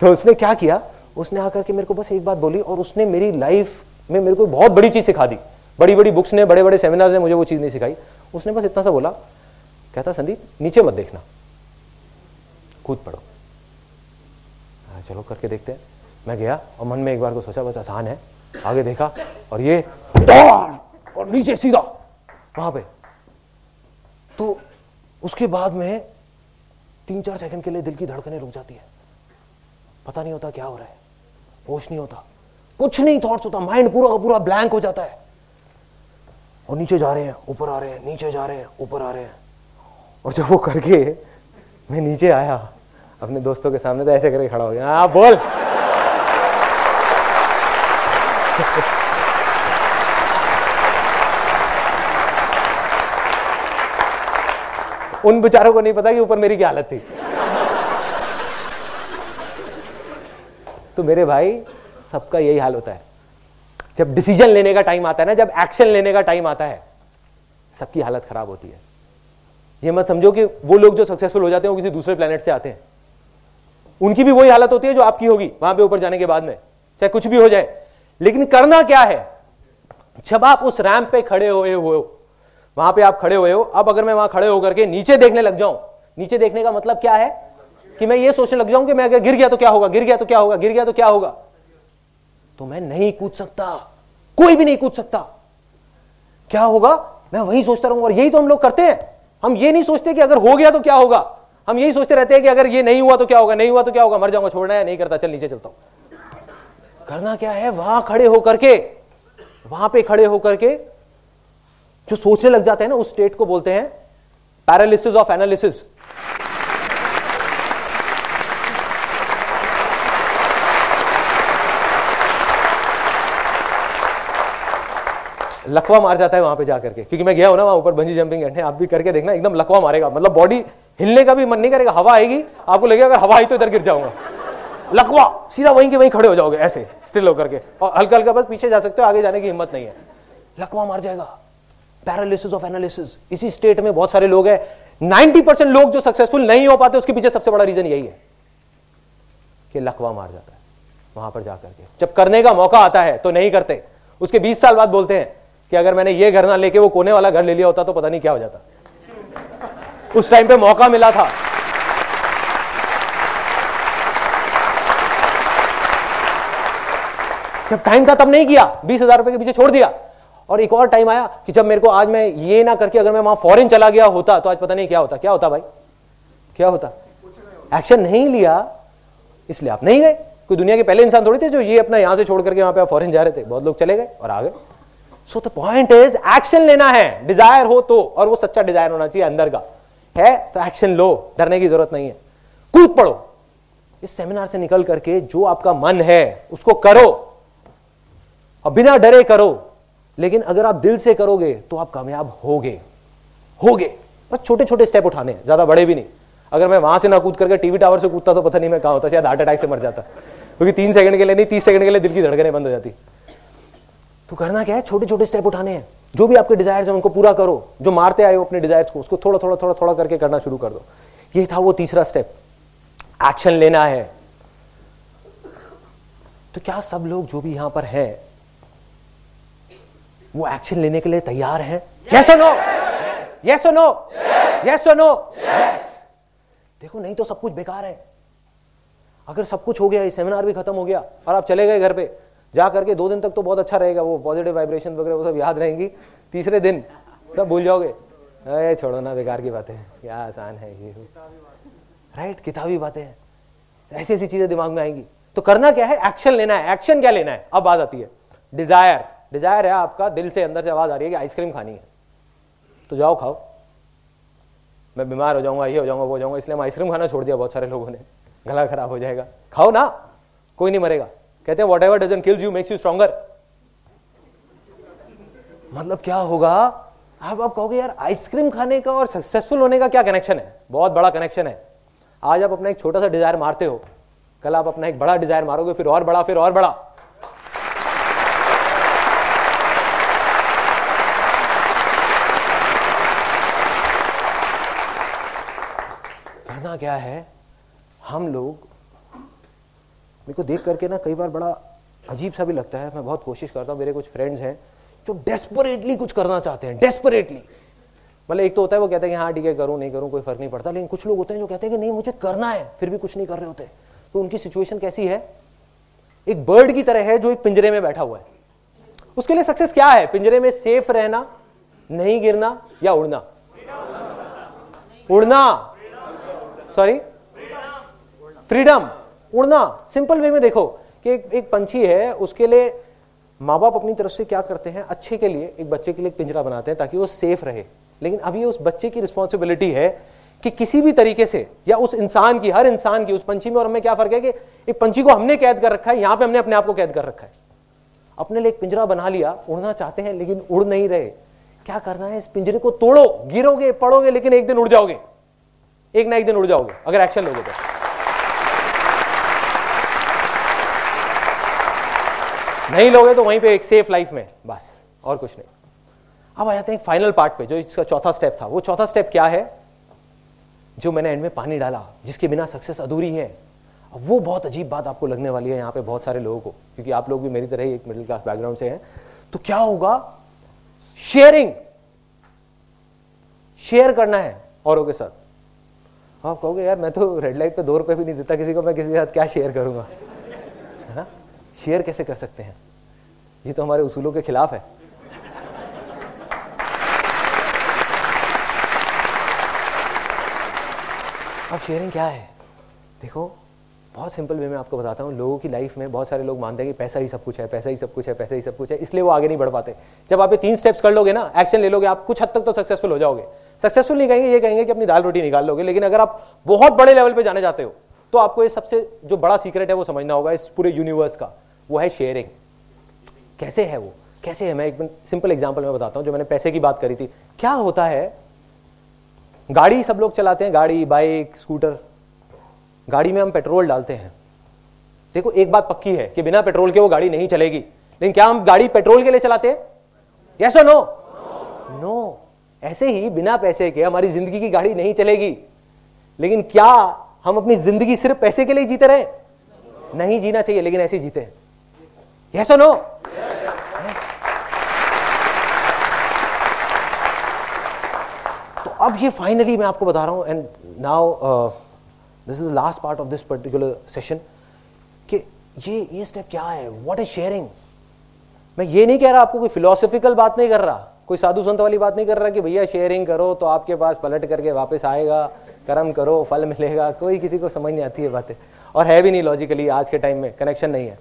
तो उसने क्या किया? उसने आकर के मेरे को बस एक बात बोली और उसने मेरी लाइफ में मेरे को बहुत बड़ी चीज़ सिखा दी। बड़ी बड़ी बुक्स ने बड़े बड़े सेमिनार्स ने मुझे वो चीज़ नहीं सिखाई। उसने बस इतना सा बोला कहता संदीप नीचे मत देखना। कूद पड़ो। हाँ, चलो करके देखते हैं। मैं गया और मन में एक बार को सोचा बस आसान है। आगे देखा और ये दौड़ और नीचे सीधा वहाँ पे। तो उसके बाद में तीन चार सेकंड के लिए दिल की धड़कने रुक जाती है। पता नहीं होता क्या हो रहा है। होश नहीं होता। कुछ नहीं थॉट्स होता। माइंड पूरा का पूरा ब्लैंक हो जाता है। और नीचे जा रहे हैं, ऊपर आ रहे हैं, नीचे जा रहे हैं, ऊपर आ रहे हैं। और जब वो करके मैं नीचे आया, अपने दोस्तों के सामने तो ऐसे करके खड़ा हो गया। हाँ बोल। उन बेचारों को नहीं पता कि ऊपर मेरी क्या हालत थी। तो मेरे भाई, सबका यही हाल होता है। जब डिसीज़न लेने का टाइम आता है ना, जब एक्शन लेने का टाइम आता है, सबकी हालत खराब होती है। ये मत समझो कि वो लोग जो सक्सेसफुल हो जाते हैं, वो किसी दूसरे प्लेनेट से आते हैं। उनकी भी वही हालत होती है जो आपकी होगी, वहाँ पे ऊपर जाने के बाद में, चाहे कुछ भी हो जाए। लेकिन करना क्या है? जब आप उस रैंप पे खड़े हुए हो, वहाँ पे आप खड़े हुए हो, अब अगर मैं वहाँ खड़े होकर के नीचे देखने लग जाऊँ, नीचे देखने का मतलब क्या है? कि मैं ये सोचने लग जाऊँ कि मैं अगर गिर गया तो क्या होगा, गिर गया तो क्या होगा, गिर गया तो क्या होगा? तो मैं नहीं कूद सकता। कोई भी नहीं कूद सकता। क्या होगा? मैं वही सोचता रहूँगा और यही तो हम लोग करते हैं। हम ये नहीं सोचते कि अगर हो गया तो क्या होगा। हम यही सोचते रहते हैं कि अगर ये नहीं हुआ तो क्या होगा, नहीं हुआ तो क्या होगा, मर जाऊँगा, छोड़ना है, नहीं करता, चल नीचे चलता हूँ। करना क्या है? वहाँ खड़े होकर के, वहाँ पे खड़े होकर के जो सोचने लग जाते हैं ना, उस स्टेट को बोलते हैं पैरालिसिस ऑफ़ एनालिसिस लकवा मार जाता है वहाँ पे जाकर के। क्योंकि मैं गया हूँ ना वहाँ ऊपर बंजी जंपिंग करने, आप भी करके देखना, एकदम लकवा मारेगा। मतलब बॉडी हिलने का भी मन नहीं करेगा, हवा आएगी, आपको लगेगा अगर हवा आई तो इधर गिर जाऊँगा। लकवा, सीधा वहीं के वहीं खड़े हो जाओगे, ऐसे स्टिल होकर के। और हल्का हल्का बस पीछे जा सकते हो, आगे जाने की हिम्मत नहीं है। लकवा मार जाएगा। पैरालिसिस ऑफ़ एनालिसिस इसी स्टेट में बहुत सारे लोग हैं। 90 परसेंट लोग जो सक्सेसफुल नहीं हो पाते, उसके पीछे सबसे बड़ा रीजन यही है कि लकवा मार जाता है, वहाँ पर जाकर के। जब करने का मौका आता है तो नहीं करते। उसके 20 साल बाद बोलते हैं कि अगर मैंने ये घर ना लेके वो कोने वाला घर ले लिया होता तो पता नहीं क्या हो जाता। उस टाइम पे मौका मिला था। जब टाइम था तब नहीं किया। बीस हज़ार रुपए के पीछे छोड़ दिया। और एक और टाइम आया कि जब मेरे को आज मैं ये ना करके अगर मैं वहाँ फॉरेन चला गया होता तो आज पता नहीं क्या होता। क्या होता भाई? क्या होता? एक्शन नहीं लिया। इसलिए आप नहीं गए। कोई दुनिया के पहले इंसान थोड़ी थे जो ये अपना यहाँ से छोड़ करके वहाँ पे फॉरेन जा रहे थे। बहुत लोग चले गए और आ गए। So the point is action लेना है। डिज़ायर हो तो और वो सच्चा डिज़ायर होना चाहिए अंदर का। है तो एक्शन लो, डरने की ज़रूरत नहीं है। कूद पड़ो। इस सेमिनार से निकल करके जो आपका मन है, उसको करो। और बिना डरे करो। लेकिन अगर आप दिल से करोगे तो आप कामयाब होगे। होगे। बस छोटे छोटे स्टेप उठाने हैं, ज़्यादा बड़े भी नहीं। अगर मैं वहाँ से ना कूद करके टीवी टावर से कूदता तो पता नहीं मैं कहा होता, शायद हार्ट अटैक से मर जाता। क्योंकि तीन सेकंड के लिए नहीं, तीस सेकंड के लिए दिल की धड़कनें बंद हो जाती। तो करना क्या है? छोटे छोटे स्टेप उठाने हैं। जो भी आपके डिजायर्स हैं, उनको पूरा करो। जो मारते आए हो अपने डिजायर्स को, उसको थोड़ा थोड़ा थोड़ा थोड़ा करके करना शुरू कर दो। ये था वो तीसरा स्टेप एक्शन लेना है। तो क्या सब लोग जो भी यहाँ पर है, वो एक्शन लेने के लिए तैयार है? Yes no yes no yes देखो, नहीं तो सब कुछ बेकार है। अगर सब कुछ हो गया, ये सेमिनार भी खत्म हो गया, और आप चले गए घर पे जा करके दो दिन तक तो बहुत अच्छा रहेगा, वो पॉजिटिव वाइब्रेशन वगैरह, वो सब याद रहेंगी। तीसरे दिन, सब भूल जाओगे। अरे छोड़ो ना, बेकार की बातें क्या आसान है ये। राइट किताबी बातें हैं। ऐसी ऐसी चीज़ें दिमाग में आएँगी। तो करना क्या है? एक्शन लेना है। एक्शन क्या लेना है? अब बात आती है। डिज़ायर डिज़ायर है आपका दिल से अंदर से आवाज़ आ रही है कि आइसक्रीम खानी है। तो जाओ खाओ। मैं बीमार हो जाऊँगा, ये हो जाऊँगा, वो हो जाऊँगा, इसलिए हम आइसक्रीम खाना छोड़ दिया बहुत सारे लोगों ने। गला खराब हो जाएगा। खाओ ना। कोई नहीं मरेगा। कहते हैं whatever doesn't kills you makes you stronger मतलब क्या होगा? आप आप कहोगे, यार आइसक्रीम खाने का और सक्सेसफुल होने का क्या कनेक्शन है? बहुत बड़ा कनेक्शन है। आज आप अपना एक छोटा सा डिज़ायर मारते हो। कल आप अपना एक बड़ा डिज़ायर मारोगे, फिर और बड़ा, फिर और बड़ा। करना क्या है? हम लोग मेरे को देख करके ना कई बार बड़ा अजीब सा भी लगता है। मैं बहुत कोशिश करता हूँ, मेरे कुछ फ्रेंड्स हैं जो डेस्परेटली कुछ करना चाहते हैं डेस्परेटली मतलब एक तो होता है, वो कहते हैं कि हाँ ठीक है, करूँ, नहीं करूँ, कोई फ़र्क नहीं पड़ता, लेकिन कुछ लोग होते हैं जो कहते हैं कि नहीं, मुझे करना है, फिर भी कुछ नहीं कर रहे होते। तो उनकी सिचुएशन कैसी है? एक बर्ड की तरह है जो एक पिंजरे में बैठा हुआ है। उसके लिए सक्सेस क्या है? पिंजरे में सेफ़ रहना, नहीं गिरना या उड़ना? उड़ना। सॉरी फ्रीडम उड़ना सिंपल वे में देखो कि एक, एक पंछी है उसके लिए माँ बाप अपनी तरफ़ से क्या करते हैं? अच्छे के लिए एक बच्चे के लिए पिंजरा बनाते हैं ताकि वो सेफ़ रहे। लेकिन अभी उस बच्चे की रिस्पॉन्सिबिलिटी है कि किसी भी तरीके से या उस इंसान की हर इंसान की उस पंछी में और हमें क्या फ़र्क है कि एक पंछी को हमने कैद कर रखा है यहाँ पे हमने अपने आप को कैद कर रखा है। अपने लिए एक पिंजरा बना लिया उड़ना चाहते हैं लेकिन उड़ नहीं रहे। क्या करना है? इस पिंजरे को तोड़ो गिरोगे पड़ोगे लेकिन एक दिन उड़ जाओगे। एक ना एक दिन उड़ जाओगे अगर एक्शन लोगे तो। नहीं लोगे तो वहीं पे एक सेफ़ लाइफ में, बस, और कुछ नहीं। अब आ जाते हैं फाइनल पार्ट पे, जो इसका चौथा स्टेप था। वो चौथा स्टेप क्या है? जो मैंने एंड में पानी डाला, जिसके बिना सक्सेस अधूरी है। अब वो बहुत अजीब बात आपको लगने वाली है यहाँ पे बहुत सारे लोगों को, क्योंकि आप लोग भी मेरी तरह ही एक मिडिल क्लास बैकग्राउंड से हैं। तो क्या होगा? शेयरिंग शेयर करना है औरों के साथ। आप कहोगे, यार, मैं तो रेड लाइट पे दो रुपए भी नहीं देता किसी को, मैं किसी के साथ क्या शेयर करूँगा? है ना? शेयर कैसे कर सकते हैं? ये तो हमारे उसूलों के खिलाफ है। अब शेयरिंग क्या है? देखो, बहुत सिंपल वे में आपको बताता हूँ, लोगों की लाइफ में बहुत सारे लोग मानते हैं कि पैसा ही सब कुछ है, पैसा ही सब कुछ है, पैसा ही सब कुछ है, इसलिए वो आगे नहीं बढ़ पाते। जब आप ये तीन स्टेप्स कर लोगे ना एक्शन ले लोगे, आप कुछ हद तक तो सक्सेसफुल हो जाओगे। सक्सेसफुल नहीं कहेंगे, ये कहेंगे कि अपनी दाल रोटी निकाल लोगे, लेकिन अगर आप बहुत बड़े लेवल पर जाने जाते हो तो आपको ये सबसे जो बड़ा सीक्रेट है वो समझना होगा, इस पूरे यूनिवर्स का, वो है शेयरिंग कैसे है वो? कैसे है? मैं एक सिंपल एग्ज़ाम्पल में बताता हूँ जो मैंने पैसे की बात करी थी। क्या होता है? गाड़ी सब लोग चलाते हैं, गाड़ी बाइक स्कूटर गाड़ी में हम पेट्रोल डालते हैं। देखो, एक बात पक्की है कि बिना पेट्रोल के वो गाड़ी नहीं चलेगी। लेकिन क्या हम गाड़ी पेट्रोल के लिए चलाते हैं? यस और नो नो ऐसे ही बिना पैसे के हमारी ज़िंदगी की गाड़ी नहीं चलेगी। लेकिन क्या हम अपनी ज़िंदगी सिर्फ़ पैसे के लिए जीते रहे? नहीं जीना चाहिए, लेकिन ऐसे जीते हैं। यस और नो तो अब ये फाइनली मैं आपको बता रहा हूँ and now this is the last part of this particular session कि ये ये स्टेप क्या है? व्हाट इज़ शेयरिंग मैं ये नहीं कह रहा आपको कोई फिलोसफिकल बात नहीं कर रहा, कोई साधु संत वाली बात नहीं कर रहा कि भैया शेयरिंग करो तो आपके पास पलट करके वापस आएगा, कर्म करो, फल मिलेगा, कोई किसी को समझ नहीं आती है बातें। और है भी नहीं लॉजिकली आज के टाइम में कनेक्शन नहीं है।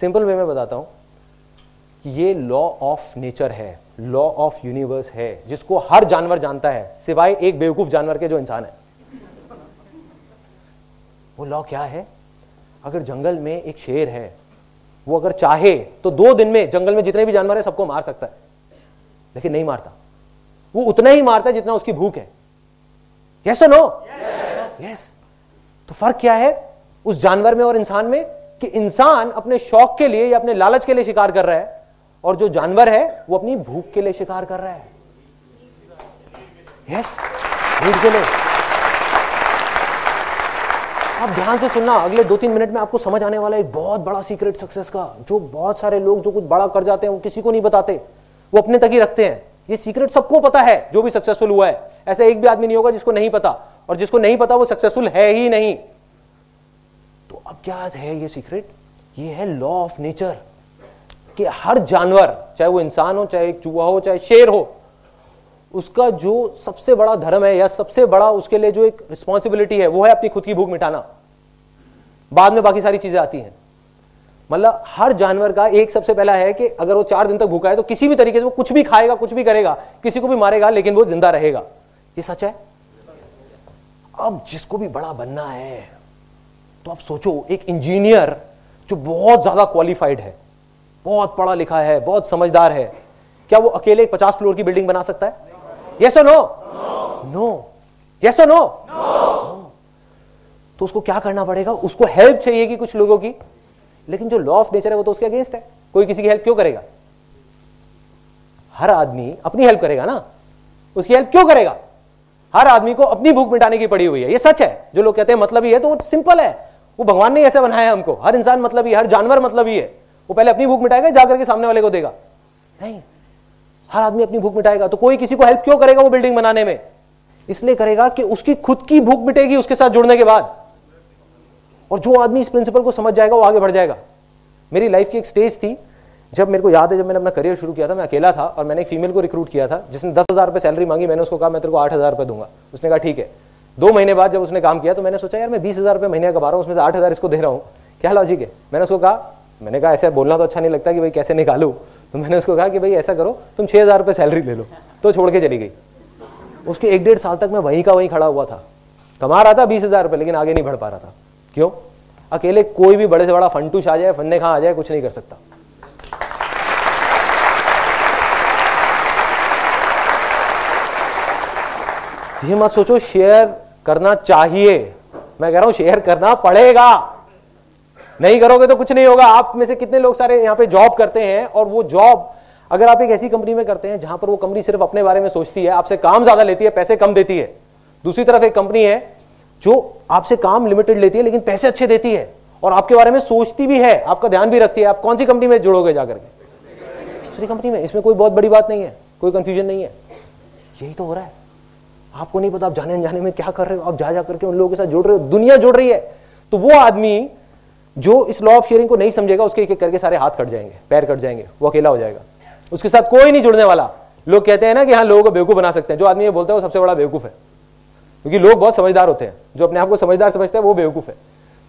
सिंपल वे में बताता हूँ ये लॉ ऑफ़ नेचर है। लॉ ऑफ़ यूनिवर्स है, जिसको हर जानवर जानता है, सिवाय एक बेवकूफ़ जानवर के जो इंसान है। वो लॉ क्या है? अगर जंगल में एक शेर है, वो अगर चाहे तो दो दिन में जंगल में जितने भी जानवर है, सबको मार सकता है। लेकिन नहीं मारता। वो उतना ही मारता है जितना उसकी भूख है। यस नो यस तो फ़र्क क्या है? उस जानवर में और इंसान में कि इंसान अपने शौक के लिए या अपने लालच के लिए शिकार कर रहा है और जो जानवर है, वो अपनी भूख के लिए शिकार कर रहा है। यस भूख के लिए। आप ध्यान से सुनना, अगले दो तीन मिनट में आपको समझ आने वाला एक बहुत बड़ा सीक्रेट सक्सेस का, जो बहुत सारे लोग जो कुछ बड़ा कर जाते हैं, वो किसी को नहीं बताते। वो अपने तक ही रखते हैं। ये सीक्रेट सबको पता है, जो भी सक्सेसफुल हुआ है। ऐसा एक भी आदमी नहीं होगा जिसको नहीं पता, और जिसको नहीं पता, वो सक्सेसफुल है ही नहीं। तो अब क्या है ये सीक्रेट ये है लॉ ऑफ़ नेचर कि हर जानवर, चाहे वो इंसान हो, चाहे एक चूहा हो, चाहे शेर हो, उसका जो सबसे बड़ा धर्म है या सबसे बड़ा उसके लिए जो एक रिस्पॉन्सिबिलिटी है, वो है अपनी खुद की भूख मिटाना। बाद में बाकी सारी चीज़ें आती हैं। मतलब हर जानवर का एक सबसे पहला है कि अगर वो चार दिन तक भूखा है तो किसी भी तरीके से वो कुछ भी खाएगा, कुछ भी करेगा, किसी को भी मारेगा, लेकिन वो ज़िंदा रहेगा। ये सच है? अब जिसको भी बड़ा बनना है तो आप सोचो, एक इंजीनियर जो बहुत ज़्यादा क्वालिफाइड है बहुत पढ़ा लिखा है, बहुत समझदार है। क्या वो अकेले पचास फ्लोर की बिल्डिंग बना सकता है? Yes no no yes no तो उसको क्या करना पड़ेगा? उसको हेल्प चाहिए कि कुछ लोगों की? लेकिन जो लॉ ऑफ़ नेचर है वो तो उसके अगेंस्ट है। कोई किसी की हेल्प क्यों करेगा? हर आदमी अपनी हेल्प करेगा ना? उसकी हेल्प क्यों करेगा? हर आदमी को अपनी भूख मिटाने की पड़ी हुई है। ये सच है। जो लोग कहते हैं मतलब ही है तो वो सिंपल है। वो भगवान ने ऐसे बनाया हमको। हर इंसान मतलब ही हर जानवर मतलब ही है। वो पहले अपनी भूख मिटाएगा, जाकर के सामने वाले को देगा। नहीं, हर आदमी अपनी भूख मिटाएगा तो कोई किसी को हेल्प क्यों करेगा वो बिल्डिंग बनाने में? इसलिए करेगा कि उसकी खुद की भूख मिटेगी उसके साथ जुड़ने के बाद। और जो आदमी इस प्रिंसिपल को समझ जाएगा, वो आगे बढ़ जाएगा। मेरी लाइफ की एक स्टेज थी, जब मेरे को याद है, जब मैंने अपना करियर शुरू किया था, मैं अकेला था और मैंने एक फीमेल को रिक्रूट किया था, जिसने दस हज़ार रुपये सैलरी मांगी, मैंने उसको कहा, मैं तेरे को आठ हज़ार रुपए दूँगा। उसने कहा, ठीक है। दो महीने बाद जब उसने काम किया तो मैंने सोचा, यार, मैं बीस हज़ार रुपए महीने कमा रहा हूँ, उसमें से आठ हज़ार इसको दे रहा हूँ। क्या लॉजिक है? मैंने उसको कहा मैंने कहा, ऐसा बोलना तो अच्छा नहीं लगता कि भाई कैसे निकालू? तो मैंने उसको कहा कि भाई ऐसा करो, तुम छह हज़ार रुपए सैलरी ले लो। तो छोड़ के चली गई। उसके एक डेढ़ साल तक मैं वहीं का वहीं खड़ा हुआ था। कमा रहा था बीस हज़ार रुपये, लेकिन आगे नहीं बढ़ पा रहा था। क्यों? अकेले कोई भी बड़े से बड़ा फंटूश आ जाए फन्ने खा आ जाए, कुछ नहीं कर सकता। ये मत सोचो, शेयर करना चाहिए। मैं कह रहा हूँ, शेयर करना पड़ेगा। नहीं करोगे तो कुछ नहीं होगा। आप में से कितने लोग सारे यहाँ पे जॉब करते हैं और वो जॉब अगर आप एक ऐसी कंपनी में करते हैं जहाँ पर वो कंपनी सिर्फ़ अपने बारे में सोचती है, आपसे काम ज़्यादा लेती है, पैसे कम देती है। दूसरी तरफ़ एक कंपनी है जो आपसे काम लिमिटेड लेती है, लेकिन पैसे अच्छे देती है और आपके बारे में सोचती भी है, आपका ध्यान भी रखती है। आप कौन सी कंपनी में जुड़ोगे जाकर के? दूसरी कंपनी में। इसमें कोई बहुत बड़ी बात नहीं है, कोई कंफ्यूजन नहीं है। यही तो हो रहा है। आपको नहीं पता आप जाने अनजाने में क्या कर रहे हो, आप जा जा करके उन लोगों के साथ जुड़ रहे हो, दुनिया जुड़ रही है। तो वो आदमी जो इस लॉ ऑफ़ शेयरिंग को नहीं समझेगा उसके एक एक करके सारे हाथ कट जाएँगे पैर कट जाएँगे वो अकेला हो जाएगा। उसके साथ कोई नहीं जुड़ने वाला। लोग कहते हैं ना कि हाँ लोगों को बेवकूफ़ बना सकते हैं। जो आदमी ये बोलता है वो सबसे बड़ा बेवकूफ़ है। क्योंकि लोग बहुत समझदार होते हैं। जो अपने आप को समझदार समझते हैं वो बेवकूफ़ है।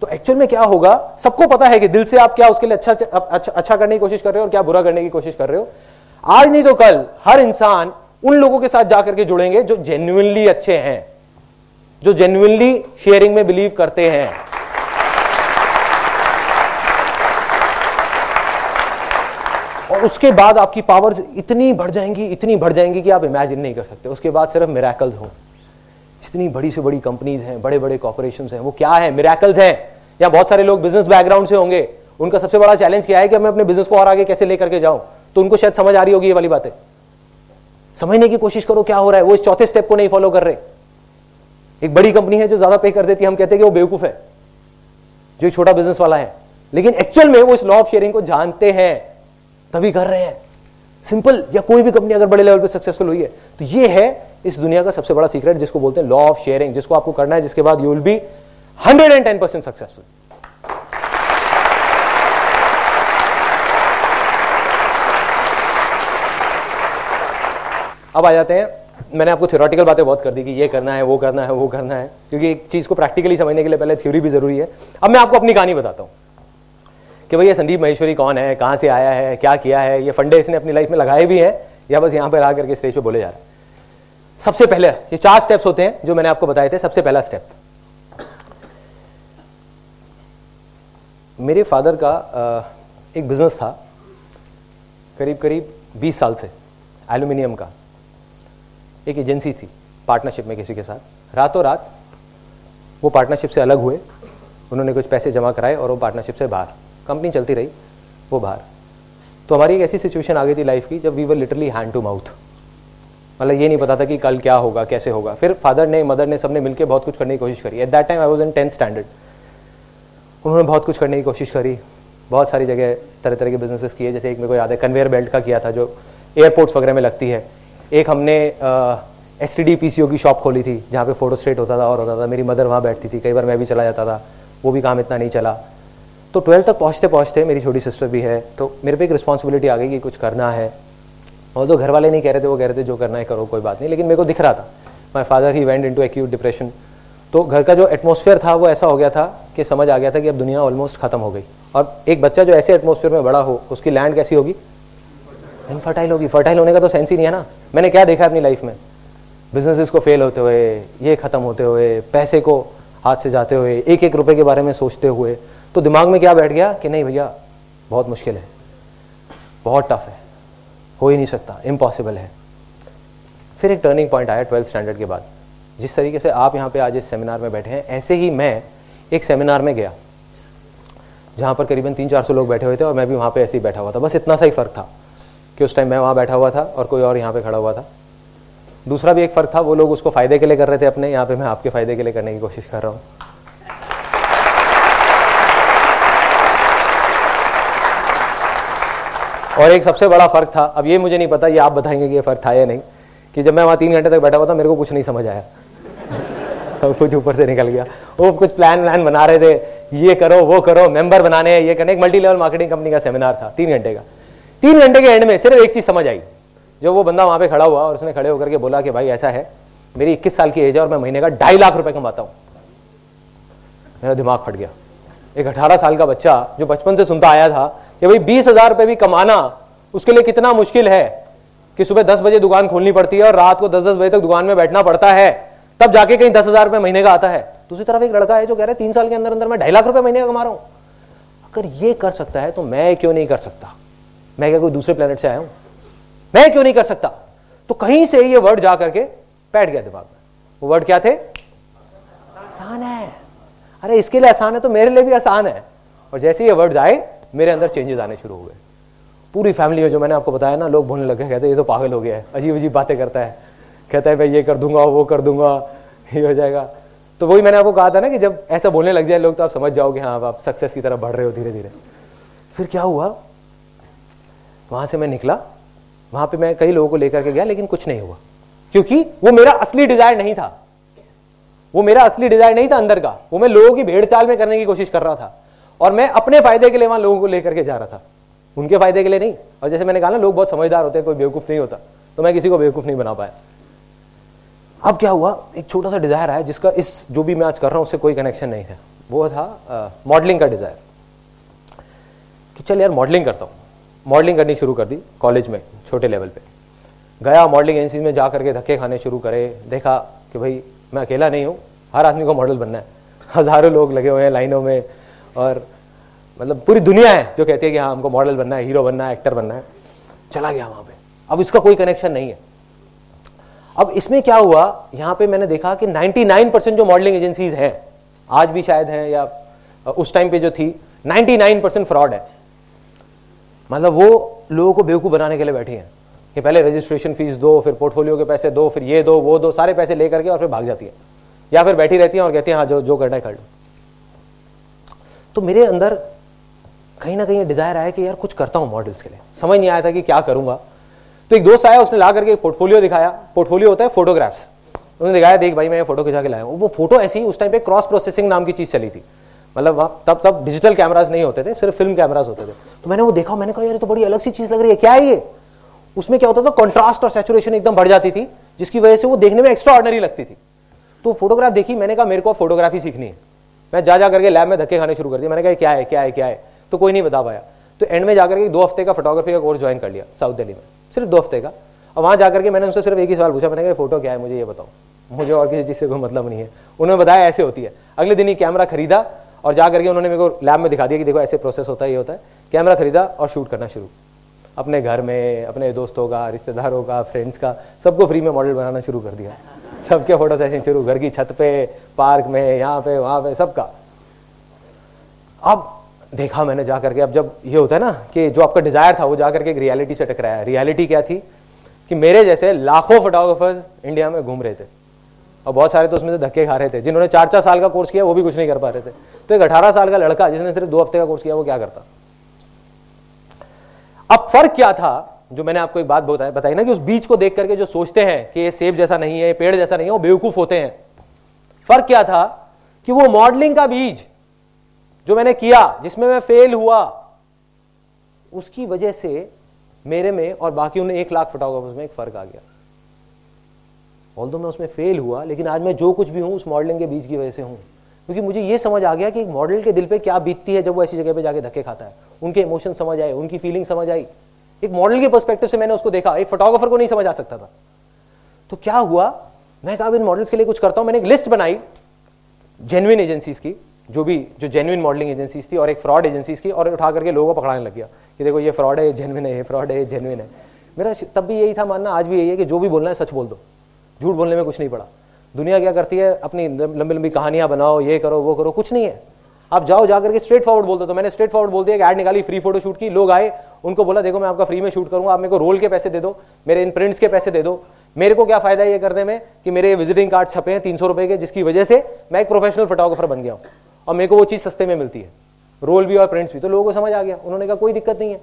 तो एक्चुअल में क्या होगा? सबको पता है कि दिल से आप क्या उसके लिए अच्छा अच्छा, अच्छा करने की कोशिश कर रहे हो और क्या बुरा करने की कोशिश कर रहे हो। आज नहीं तो कल हर इंसान उन लोगों के साथ जाकर के जुड़ेंगे जो जेन्युनली अच्छे हैं जो जेन्युनली शेयरिंग में बिलीव करते हैं। और उसके बाद आपकी पावर्स इतनी बढ़ जाएँगी, इतनी बढ़ जाएँगी कि आप इमेजिन नहीं कर सकते। उसके बाद सिर्फ़ मिराकल्स हो। जितनी बड़ी से बड़ी कंपनीज़ हैं बड़े बड़े कॉर्पोरेशन हैं, वो क्या है? मिराकल्स हैं। या बहुत सारे लोग बिज़नेस बैकग्राउंड से होंगे। उनका सबसे बड़ा चैलेंज क्या है कि मैं अपने बिज़नेस को और आगे कैसे लेकर के जाऊँ? तो उनको शायद समझ आ रही होगी ये वाली बातें। समझने की कोशिश करो क्या हो रहा है। वो इस चौथे स्टेप को नहीं फॉलो कर रहे। एक बड़ी कंपनी है जो ज़्यादा पे कर देती है। हम कहते हैं कि वो बेवकूफ़ है। जो छोटा बिज़नेस वाला है। लेकिन एक्चुअल में वो इस लॉ ऑफ़ शेयरिंग को जानते हैं। तभी कर रहे हैं। सिंपल या कोई भी कंपनी अगर बड़े लेवल पे सक्सेसफुल हुई है तो ये है इस दुनिया का सबसे बड़ा सीक्रेट जिसको बोलते हैं लॉ ऑफ़ शेयरिंग जिसको आपको करना है, जिसके बाद you will be hundred and ten percent successful अब आ जाते हैं। मैंने आपको थियोरटिकल बातें बहुत कर दी कि ये करना है, वो करना है, वो करना है, क्योंकि एक चीज़ को प्रैक्टिकली समझने के लिए पहले थ्योरी भी ज़रूरी है। अब मैं आपको अपनी कहानी बताता हूँ। कि भैया संदीप महेश्वरी कौन है, कहाँ से आया है, क्या किया है, ये फंडे इसने अपनी लाइफ में लगाए भी हैं, या बस यहाँ पर आ करके स्टेज पर बोले जा रहे हैं। सबसे पहले, ये चार स्टेप्स होते हैं जो मैंने आपको बताए थे, सबसे पहला स्टेप मेरे फादर का एक बिज़नेस था करीब करीब 20 साल से एल्यूमिनियम का। एक एजेंसी थी पार्टनरशिप में किसी के साथ। रातों रात वो पार्टनरशिप से अलग हुए, उन्होंने कुछ पैसे जमा कराए और वो पार्टनरशिप से बाहर। कंपनी चलती रही, वो बाहर। तो हमारी एक ऐसी सिचुएशन आ गई थी लाइफ की, जब we were literally hand to mouth मतलब ये नहीं पता था कि कल क्या होगा, कैसे होगा। फिर फादर ने मदर ने सबने मिलकर बहुत कुछ करने की कोशिश करी। At that time I was in tenth standard उन्होंने बहुत कुछ करने की कोशिश करी। बहुत सारी जगह तरह तरह के बिजनेसेस किए। जैसे एक मेरे को याद है कन्वेयर बेल्ट का किया था, जो एयरपोर्ट्स वगैरह में लगती है। एक हमने S T D P C O की शॉप खोली थी, जहाँ पे फ़ोटो स्ट्रेट होता था और होता था। मेरी मदर वहाँ बैठती थी। कई बार मैं भी चला जाता था। वो भी काम इतना नहीं चला। तो ट्वेल्थ तक पहुँचते पहुँचते मेरी छोटी सिस्टर भी है तो मेरे पे एक रिस्पॉन्सिबिलिटी आ गई कि कुछ करना है। और जो घर वाले नहीं कह रहे थे, वो कह रहे थे, जो करना है करो, कोई बात नहीं। लेकिन मेरे को दिख रहा था। My father he went into acute depression तो घर का जो एटमोसफियर था, वो ऐसा हो गया था कि समझ आ गया था कि अब दुनिया ऑलमोस्ट खत्म हो गई। और एक बच्चा जो ऐसे एटमोसफियर में बड़ा हो, उसकी लैंड कैसी होगी? इनफर्टाइल होगी। फर्टाइल होने का तो सेंस ही नहीं है ना। मैंने क्या देखा अपनी लाइफ में? बिजनेसेस को फेल होते हुए, ये खत्म होते हुए, पैसे को हाथ से जाते हुए एक एक रुपए के बारे में सोचते हुए तो दिमाग में क्या बैठ गया कि नहीं भैया, बहुत मुश्किल है, बहुत टफ है, हो ही नहीं सकता इम्पॉसिबल है। फिर एक टर्निंग पॉइंट आया ट्वेल्थ स्टैंडर्ड के बाद। जिस तरीके से आप यहाँ पे आज इस सेमिनार में बैठे हैं, ऐसे ही मैं एक सेमिनार में गया, जहाँ पर करीबन तीन चार सौ लोग बैठे हुए थे और मैं भी वहाँ पे ऐसे ही बैठा हुआ था। बस इतना सा ही फ़र्क था कि उस टाइम मैं वहाँ बैठा हुआ था और कोई और यहाँ पे खड़ा हुआ था। दूसरा भी एक फ़र्क था, वो लोग उसको फ़ायदे के लिए कर रहे थे अपने, यहाँ पे मैं आपके फ़ायदे के लिए करने की कोशिश कर रहा हूँ। और एक सबसे बड़ा फ़र्क था, अब ये मुझे नहीं पता ये आप बताएँगे कि ये फ़र्क था या नहीं, कि जब मैं वहाँ तीन घंटे तक बैठा हुआ था, मेरे को कुछ नहीं समझ आया। कुछ ऊपर से निकल गया। वो कुछ प्लान व्लान बना रहे थे, ये करो, वो करो मेंबर बनाने हैं, ये करने। एक मल्टी लेवल मार्केटिंग कंपनी का सेमिनार था, तीन घंटे का। तीन घंटे के एंड में सिर्फ़ एक चीज़ समझ आई जब वो बंदा वहाँ पे खड़ा हुआ और उसने खड़े होकर के बोला कि भाई ऐसा है, मेरी इक्कीस साल की एज है और मैं महीने का ढाई लाख रुपए कमाता हूँ। मेरा दिमाग फट गया। एक अठारह साल का बच्चा, जो बचपन से सुनता आया था कि भाई बीस हज़ार रुपए भी कमाना, उसके लिए कितना मुश्किल है कि सुबह दस बजे दुकान खोलनी पड़ती है और रात को दस दस बजे तक दुकान में बैठना पड़ता है। तब जाके कहीं दस हज़ार रुपए महीने का आता है। दूसरी तरफ़ एक लड़का है जो कह रहा है, तीन साल के अंदर अंदर मैं ढाई लाख रुपए महीने का कमा रहा हूँ। अगर ये कर सकता है तो मैं क्यों नहीं कर सकता? मैं क्या कोई दूसरे प्लेनेट से आया हूँ? मैं क्यों नहीं कर सकता? तो कहीं से ये वर्ड जा करके बैठ गया दिमाग में। वो वर्ड क्या थे? आसान है। अरे इसके लिए आसान है तो मेरे लिए भी आसान है। और जैसे ये वर्ड आए मेरे अंदर चेंजेस आने शुरू हो गए। पूरी फैमिली में जो मैंने आपको बताया ना, लोग बोलने लगे कहते ये तो पागल हो गया है अजीब अजीब बातें करता है। कहता है, भाई, ये कर दूँगा, वो कर दूँगा, ये हो जाएगा। तो वही मैंने आपको कहा था ना कि जब ऐसा बोलने लग जाए, लोग तो आप समझ जाओगे हाँ आप सक्सेस की तरफ़ बढ़ रहे हो धीरे धीरे फिर क्या हुआ? वहाँ से मैं निकला। वहाँ पे मैं कई लोगों को लेकर के गया, लेकिन कुछ नहीं हुआ। क्योंकि वो मेरा असली डिज़ायर नहीं था। वो मेरा असली डिज़ायर नहीं था अंदर का। वो मैं लोगों की भेड़ चाल में करने की कोशिश कर रहा था। और मैं अपने फ़ायदे के लिए वहाँ लोगों को लेकर के जा रहा था। उनके फ़ायदे के लिए नहीं। और जैसे मैंने कहा ना, लोग बहुत समझदार होते हैं, कोई बेवकूफ़ नहीं होता। तो मैं किसी को बेवकूफ़ नहीं बना पाया। अब क्या हुआ? एक छोटा सा डिज़ायर आया जिसका इस, जो भी मैं आज कर रहा हूँ, उससे कोई कनेक्शन नहीं था। वो था मॉडलिंग का डिज़ायर कि चल यार मॉडलिंग करता हूँ। मॉडलिंग करनी शुरू कर दी कॉलेज में, छोटे लेवल पे। गया मॉडलिंग एजेंसी में जा करके धक्के खाने शुरू करे। देखा कि भाई, मैं अकेला नहीं हूँ। हर आदमी को मॉडल बनना है। हज़ारों लोग लगे हुए हैं लाइनों में। और मतलब पूरी दुनिया है जो कहती है कि हाँ हमको मॉडल बनना है हीरो बनना है एक्टर बनना है। चला गया वहाँ पे। अब इसका कोई कनेक्शन नहीं है। अब इसमें क्या हुआ? यहाँ पे मैंने देखा कि 99 परसेंट जो मॉडलिंग एजेंसीज हैं, आज भी शायद हैं या उस टाइम पे जो थी 99 परसेंट फ्रॉड है। मतलब वो लोगों को बेवकूफ़ बनाने के लिए बैठी हैं कि पहले रजिस्ट्रेशन फ़ीस दो, फिर पोर्टफोलियो के पैसे दो, फिर ये दो, वो दो, सारे पैसे लेकर के और फिर भाग जाती है। या फिर बैठी रहती है और कहती है हाँ जो जो करना है कर लो। तो मेरे अंदर कहीं ना कहीं डिज़ायर आया कि यार कुछ करता हूँ मॉडल्स के लिए। समझ नहीं आया था कि क्या करूँगा। तो एक दोस्त आया, उसने ला करके एक पोर्टफोलियो दिखाया। पोर्टफोलियो होता है फोटोग्राफ्स उन्होंने दिखाया, देख भाई, मैं फ़ोटो खिंचा के लाया वो फ़ोटो ऐसी उस टाइम पे क्रॉस प्रोसेसिंग नाम की चीज़ चली थी। मतलब तब तब डिजिटल कैमराज नहीं होते थे, सिर्फ़ फ़िल्म कैमराज होते थे। तो मैंने वो देखा, मैंने कहा, यार तो बड़ी अलग सी चीज़ लग रही है। क्या ये? उसमें क्या होता था कॉन्ट्रास्ट और सेचुरेशन एकदम बढ़ जाती थी, जिसकी वजह से वो देखने में एक्स्ट्रा ऑर्डनरी लगती थी। तो फोटोग्राफ देखी, मैंने कहा, मेरे को फोटोग्राफी सीखनी है। मैं जा जा करके लैब में धक्के खाने शुरू कर दिया मैंने कहा क्या है क्या है क्या है? तो कोई नहीं बता पाया। तो एंड में जाकर के दो हफ़्ते का फोटोग्राफी का कोर्स ज्वाइन कर लिया साउथ दिल्ली में। सिर्फ़ दो हफ़्ते का। और वहाँ जाकर के मैंने उनसे सिर्फ़ एक ही सवाल पूछा। मैंने कहा फ़ोटो क्या है? मुझे ये बताओ। मुझे और किसी चीज़ से कोई मतलब नहीं है। उन्होंने बताया, ऐसे होती है। अगले दिन ही कैमरा खरीदा और जाकर के उन्होंने मेरे को लैब में दिखा दिया कि देखो, ऐसे प्रोसेस होता है, ये होता है। कैमरा खरीदा और शूट करना शुरू। अपने घर में, अपने दोस्तों का, रिश्तेदारों का फ्रेंड्स का, सबको फ्री में मॉडल बनाना शुरू कर दिया। सबके फ़ोटो सेशन शुरू, घर की छत पे पार्क में, यहाँ पे, वहाँ पे, सबका। अब देखा मैंने जा करके अब जब ये होता है ना कि जो आपका डिज़ायर था, वो जा करके एक रियलिटी से टकराया। रियलिटी क्या थी? कि मेरे जैसे लाखों फोटोग्राफर्स इंडिया में घूम रहे थे। और बहुत सारे तो उसमें से धक्के खा रहे थे। जिन्होंने चार चार साल का कोर्स किया, वो भी कुछ नहीं कर पा रहे थे। तो एक अठारह साल का लड़का जिसने सिर्फ़ दो हफ़्ते का कोर्स किया, वो क्या करता? अब फ़र्क क्या था? जो मैंने आपको एक बात बताई बताई ना कि उस बीज को देख करके जो सोचते हैं कि ये सेब जैसा नहीं है पेड़ जैसा नहीं है, वो बेवकूफ़ होते हैं। फ़र्क क्या था कि वो मॉडलिंग का बीज जो मैंने किया, जिसमें मैं फेल हुआ, उसकी वजह से मेरे में और बाकी उन्हें एक लाख फोटोग्राफर्स में एक फ़र्क आ गया। ऑल मैं उसमें फेल हुआ, लेकिन आज मैं जो कुछ भी हूँ, उस मॉडलिंग के बीच की वजह से हूँ। क्योंकि मुझे यह समझ आ गया कि एक मॉडल के दिल पे क्या बीतती है जब वो ऐसी जगह पे जाके धक्के खाता है। उनके इमोशन समझ आए, उनकी फीलिंग समझ आई। एक मॉडल के पर्सपेक्टिव से मैंने उसको देखा। एक फोटोग्राफर को नहीं समझ आ सकता था। तो क्या हुआ? मैं कहा इन मॉडल्स के लिए कुछ करता हूँ। मैंने एक लिस्ट बनाई जेन्युइन एजेंसीज की, जो भी, जो जेन्युइन मॉडलिंग एजेंसीज थी और एक फ्रॉड एजेंसीज की, और उठा करके लोगों को पकड़ाने लग गया कि देखो, ये फ्रॉड है जेन्युइन है, ये फ्रॉड है, ये जेन्युइन है। मेरा तब भी यही था मानना। आज भी यही है कि जो भी बोलना है सच बोल दो। झूठ बोलने में कुछ नहीं पड़ा। दुनिया क्या करती है? अपनी लंबी लंबी कहानियाँ बनाओ, ये करो, वो करो। कुछ नहीं है। आप जाओ, जाकर के स्ट्रेट फॉरवर्ड बोल दो तो मैंने स्ट्रेट फॉरवर्ड बोल दिया कि ऐड निकाली फ्री फ़ोटो शूट की, लोग आए, उनको बोला, देखो, मैं आपका फ्री में शूट करूँगा, आप मेरे को रोल के पैसे दे दो, मेरे इन प्रिंट्स के पैसे दे दो। मेरे को क्या फ़ायदा ये करने में कि मेरे विजिटिंग कार्ड छपे हैं तीन सौ रुपए के, जिसकी वजह से मैं एक प्रोफेशनल फोटोग्राफर बन गया हूँ और मेरे को वो चीज़ सस्ते में मिलती है। रोल भी और प्रिंट्स भी। तो लोगों को समझ आ गया। उन्होंने कहा, कोई दिक्कत नहीं है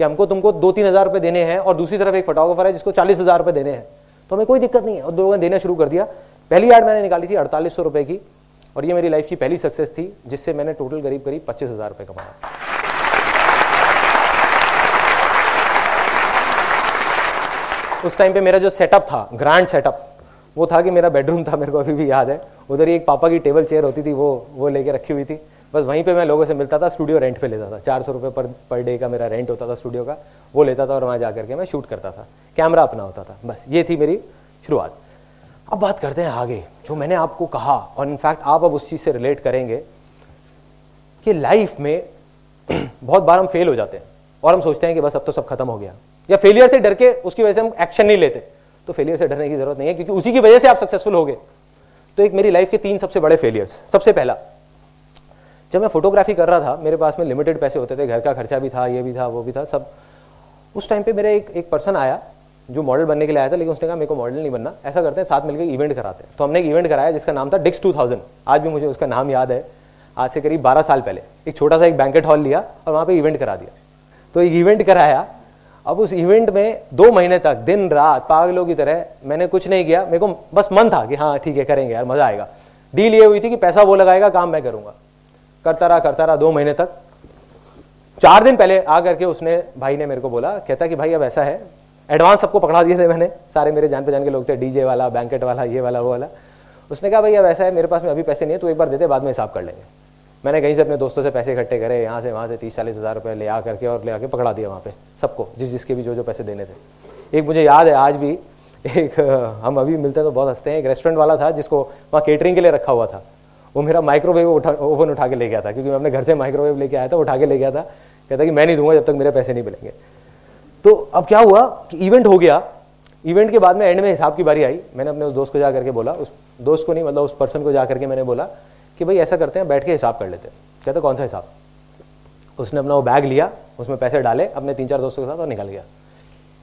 कि हमको तुमको दो तीन हज़ार रुपए देने हैं और दूसरी तरफ़ एक फोटोग्राफर है जिसको चालीस हज़ार रुपए देने हैं। तो हमें कोई दिक्कत नहीं है। और लोगों ने देना शुरू कर दिया। पहली एड मैंने निकाली थी अड़तालीस सौ रुपए की। और ये मेरी लाइफ की पहली सक्सेस थी, जिससे मैंने टोटल करीब करीब पच्चीस हज़ार रुपये कमाया उस टाइम पे मेरा जो सेटअप था ग्रैंड सेटअप वो था कि मेरा बेडरूम था, मेरे को अभी भी याद है। उधर ही एक पापा की टेबल चेयर होती थी, वो वो लेके रखी हुई थी। बस वहीं पे मैं लोगों से मिलता था स्टूडियो रेंट पे लेता था। चार सौ रुपये पर पर डे का मेरा रेंट होता था स्टूडियो का, वो लेता था और वहाँ जाकर के मैं शूट करता था। कैमरा अपना होता था, बस, ये थी मेरी शुरुआत। अब बात करते हैं आगे, जो मैंने आपको कहा, और इनफैक्ट आप अब उस चीज़ से रिलेट करेंगे कि लाइफ में बहुत बार हम फेल हो जाते हैं, और हम सोचते हैं कि बस अब तो सब खत्म हो गया। या फेलियर से डर के उसकी वजह से हम एक्शन नहीं लेते तो फेलियर से डरने की ज़रूरत नहीं है, क्योंकि उसी की वजह से आप सक्सेसफुल हो गए तो एक मेरी लाइफ के तीन सबसे बड़े फेलियर्स सबसे पहला, जब मैं फोटोग्राफी कर रहा था, मेरे पास में लिमिटेड पैसे होते थे, घर का खर्चा भी था, ये भी था, वो भी था, सब। उस टाइम पे मेरे एक एक पर्सन आया जो मॉडल बनने के लिए आया था, लेकिन उसने कहा, मेरे को मॉडल नहीं बनना। ऐसा करते हैं, साथ मिलकर इवेंट कराते हैं। तो हमने एक इवेंट कराया जिसका नाम था डिक्स टू आज भी मुझे उसका नाम याद है। आज से करीब बारह साल पहले। एक छोटा सा एक बैंकेट हॉल लिया और वहाँ पर इवेंट करा दिया। तो एक इवेंट कराया। अब उस इवेंट में दो महीने तक, दिन, रात, पागलों की तरह मैंने कुछ नहीं किया। मेरे को बस मन था कि हाँ ठीक है, करेंगे यार, मज़ा आएगा। डील ये हुई थी कि पैसा वो लगाएगा, काम मैं करूँगा। करता रहा करता रहा दो महीने तक। चार दिन पहले आ करके उसने, भाई ने मेरे को बोला, कहता कि भाई अब ऐसा है एडवांस सबको पकड़ा दिए थे मैंने। सारे मेरे जान पहचान के लोग थे, डीजे वाला, बैंकेट वाला, ये वाला, वो वाला। उसने कहा भाई अब ऐसा है, मेरे पास में अभी पैसे नहीं है तो एक बार देते, बाद में हिसाब कर लेंगे। मैंने कहीं से अपने दोस्तों से पैसे इकट्ठे करे, यहाँ से, वहाँ से तीस चालीस हज़ार रुपये ले आ करके और ले आके पकड़ा दिया वहाँ पे, सबको, जिस जिसके भी जो जो पैसे देने थे। एक मुझे याद है, आज भी एक, हम अभी मिलते हैं तो बहुत हँसते हैं, एक रेस्टोरेंट वाला था, जिसको वहाँ केटरिंग के लिए रखा हुआ था। वो मेरा माइक्रोवेव उठा, ओवन उठा के ले गया था, क्योंकि मैं अपने घर से माइक्रोवेव लेके आया था उठा के ले गया था। कहता कि मैं नहीं दूँगा जब तक मेरे पैसे नहीं मिलेंगे। तो अब क्या हुआ कि इवेंट हो गया। इवेंट के बाद में एंड में हिसाब की बारी आई। मैंने अपने उस दोस्त को जा करके बोला। उस दोस्त को नहीं मतलब उस पर्सन को जा करके मैंने बोला कि भाई ऐसा करते हैं, बैठ के हिसाब कर लेते हैं। कहते, कौन सा हिसाब? उसने अपना वो बैग लिया, उसमें पैसे डाले, अपने तीन चार दोस्तों के साथ और निकल गया।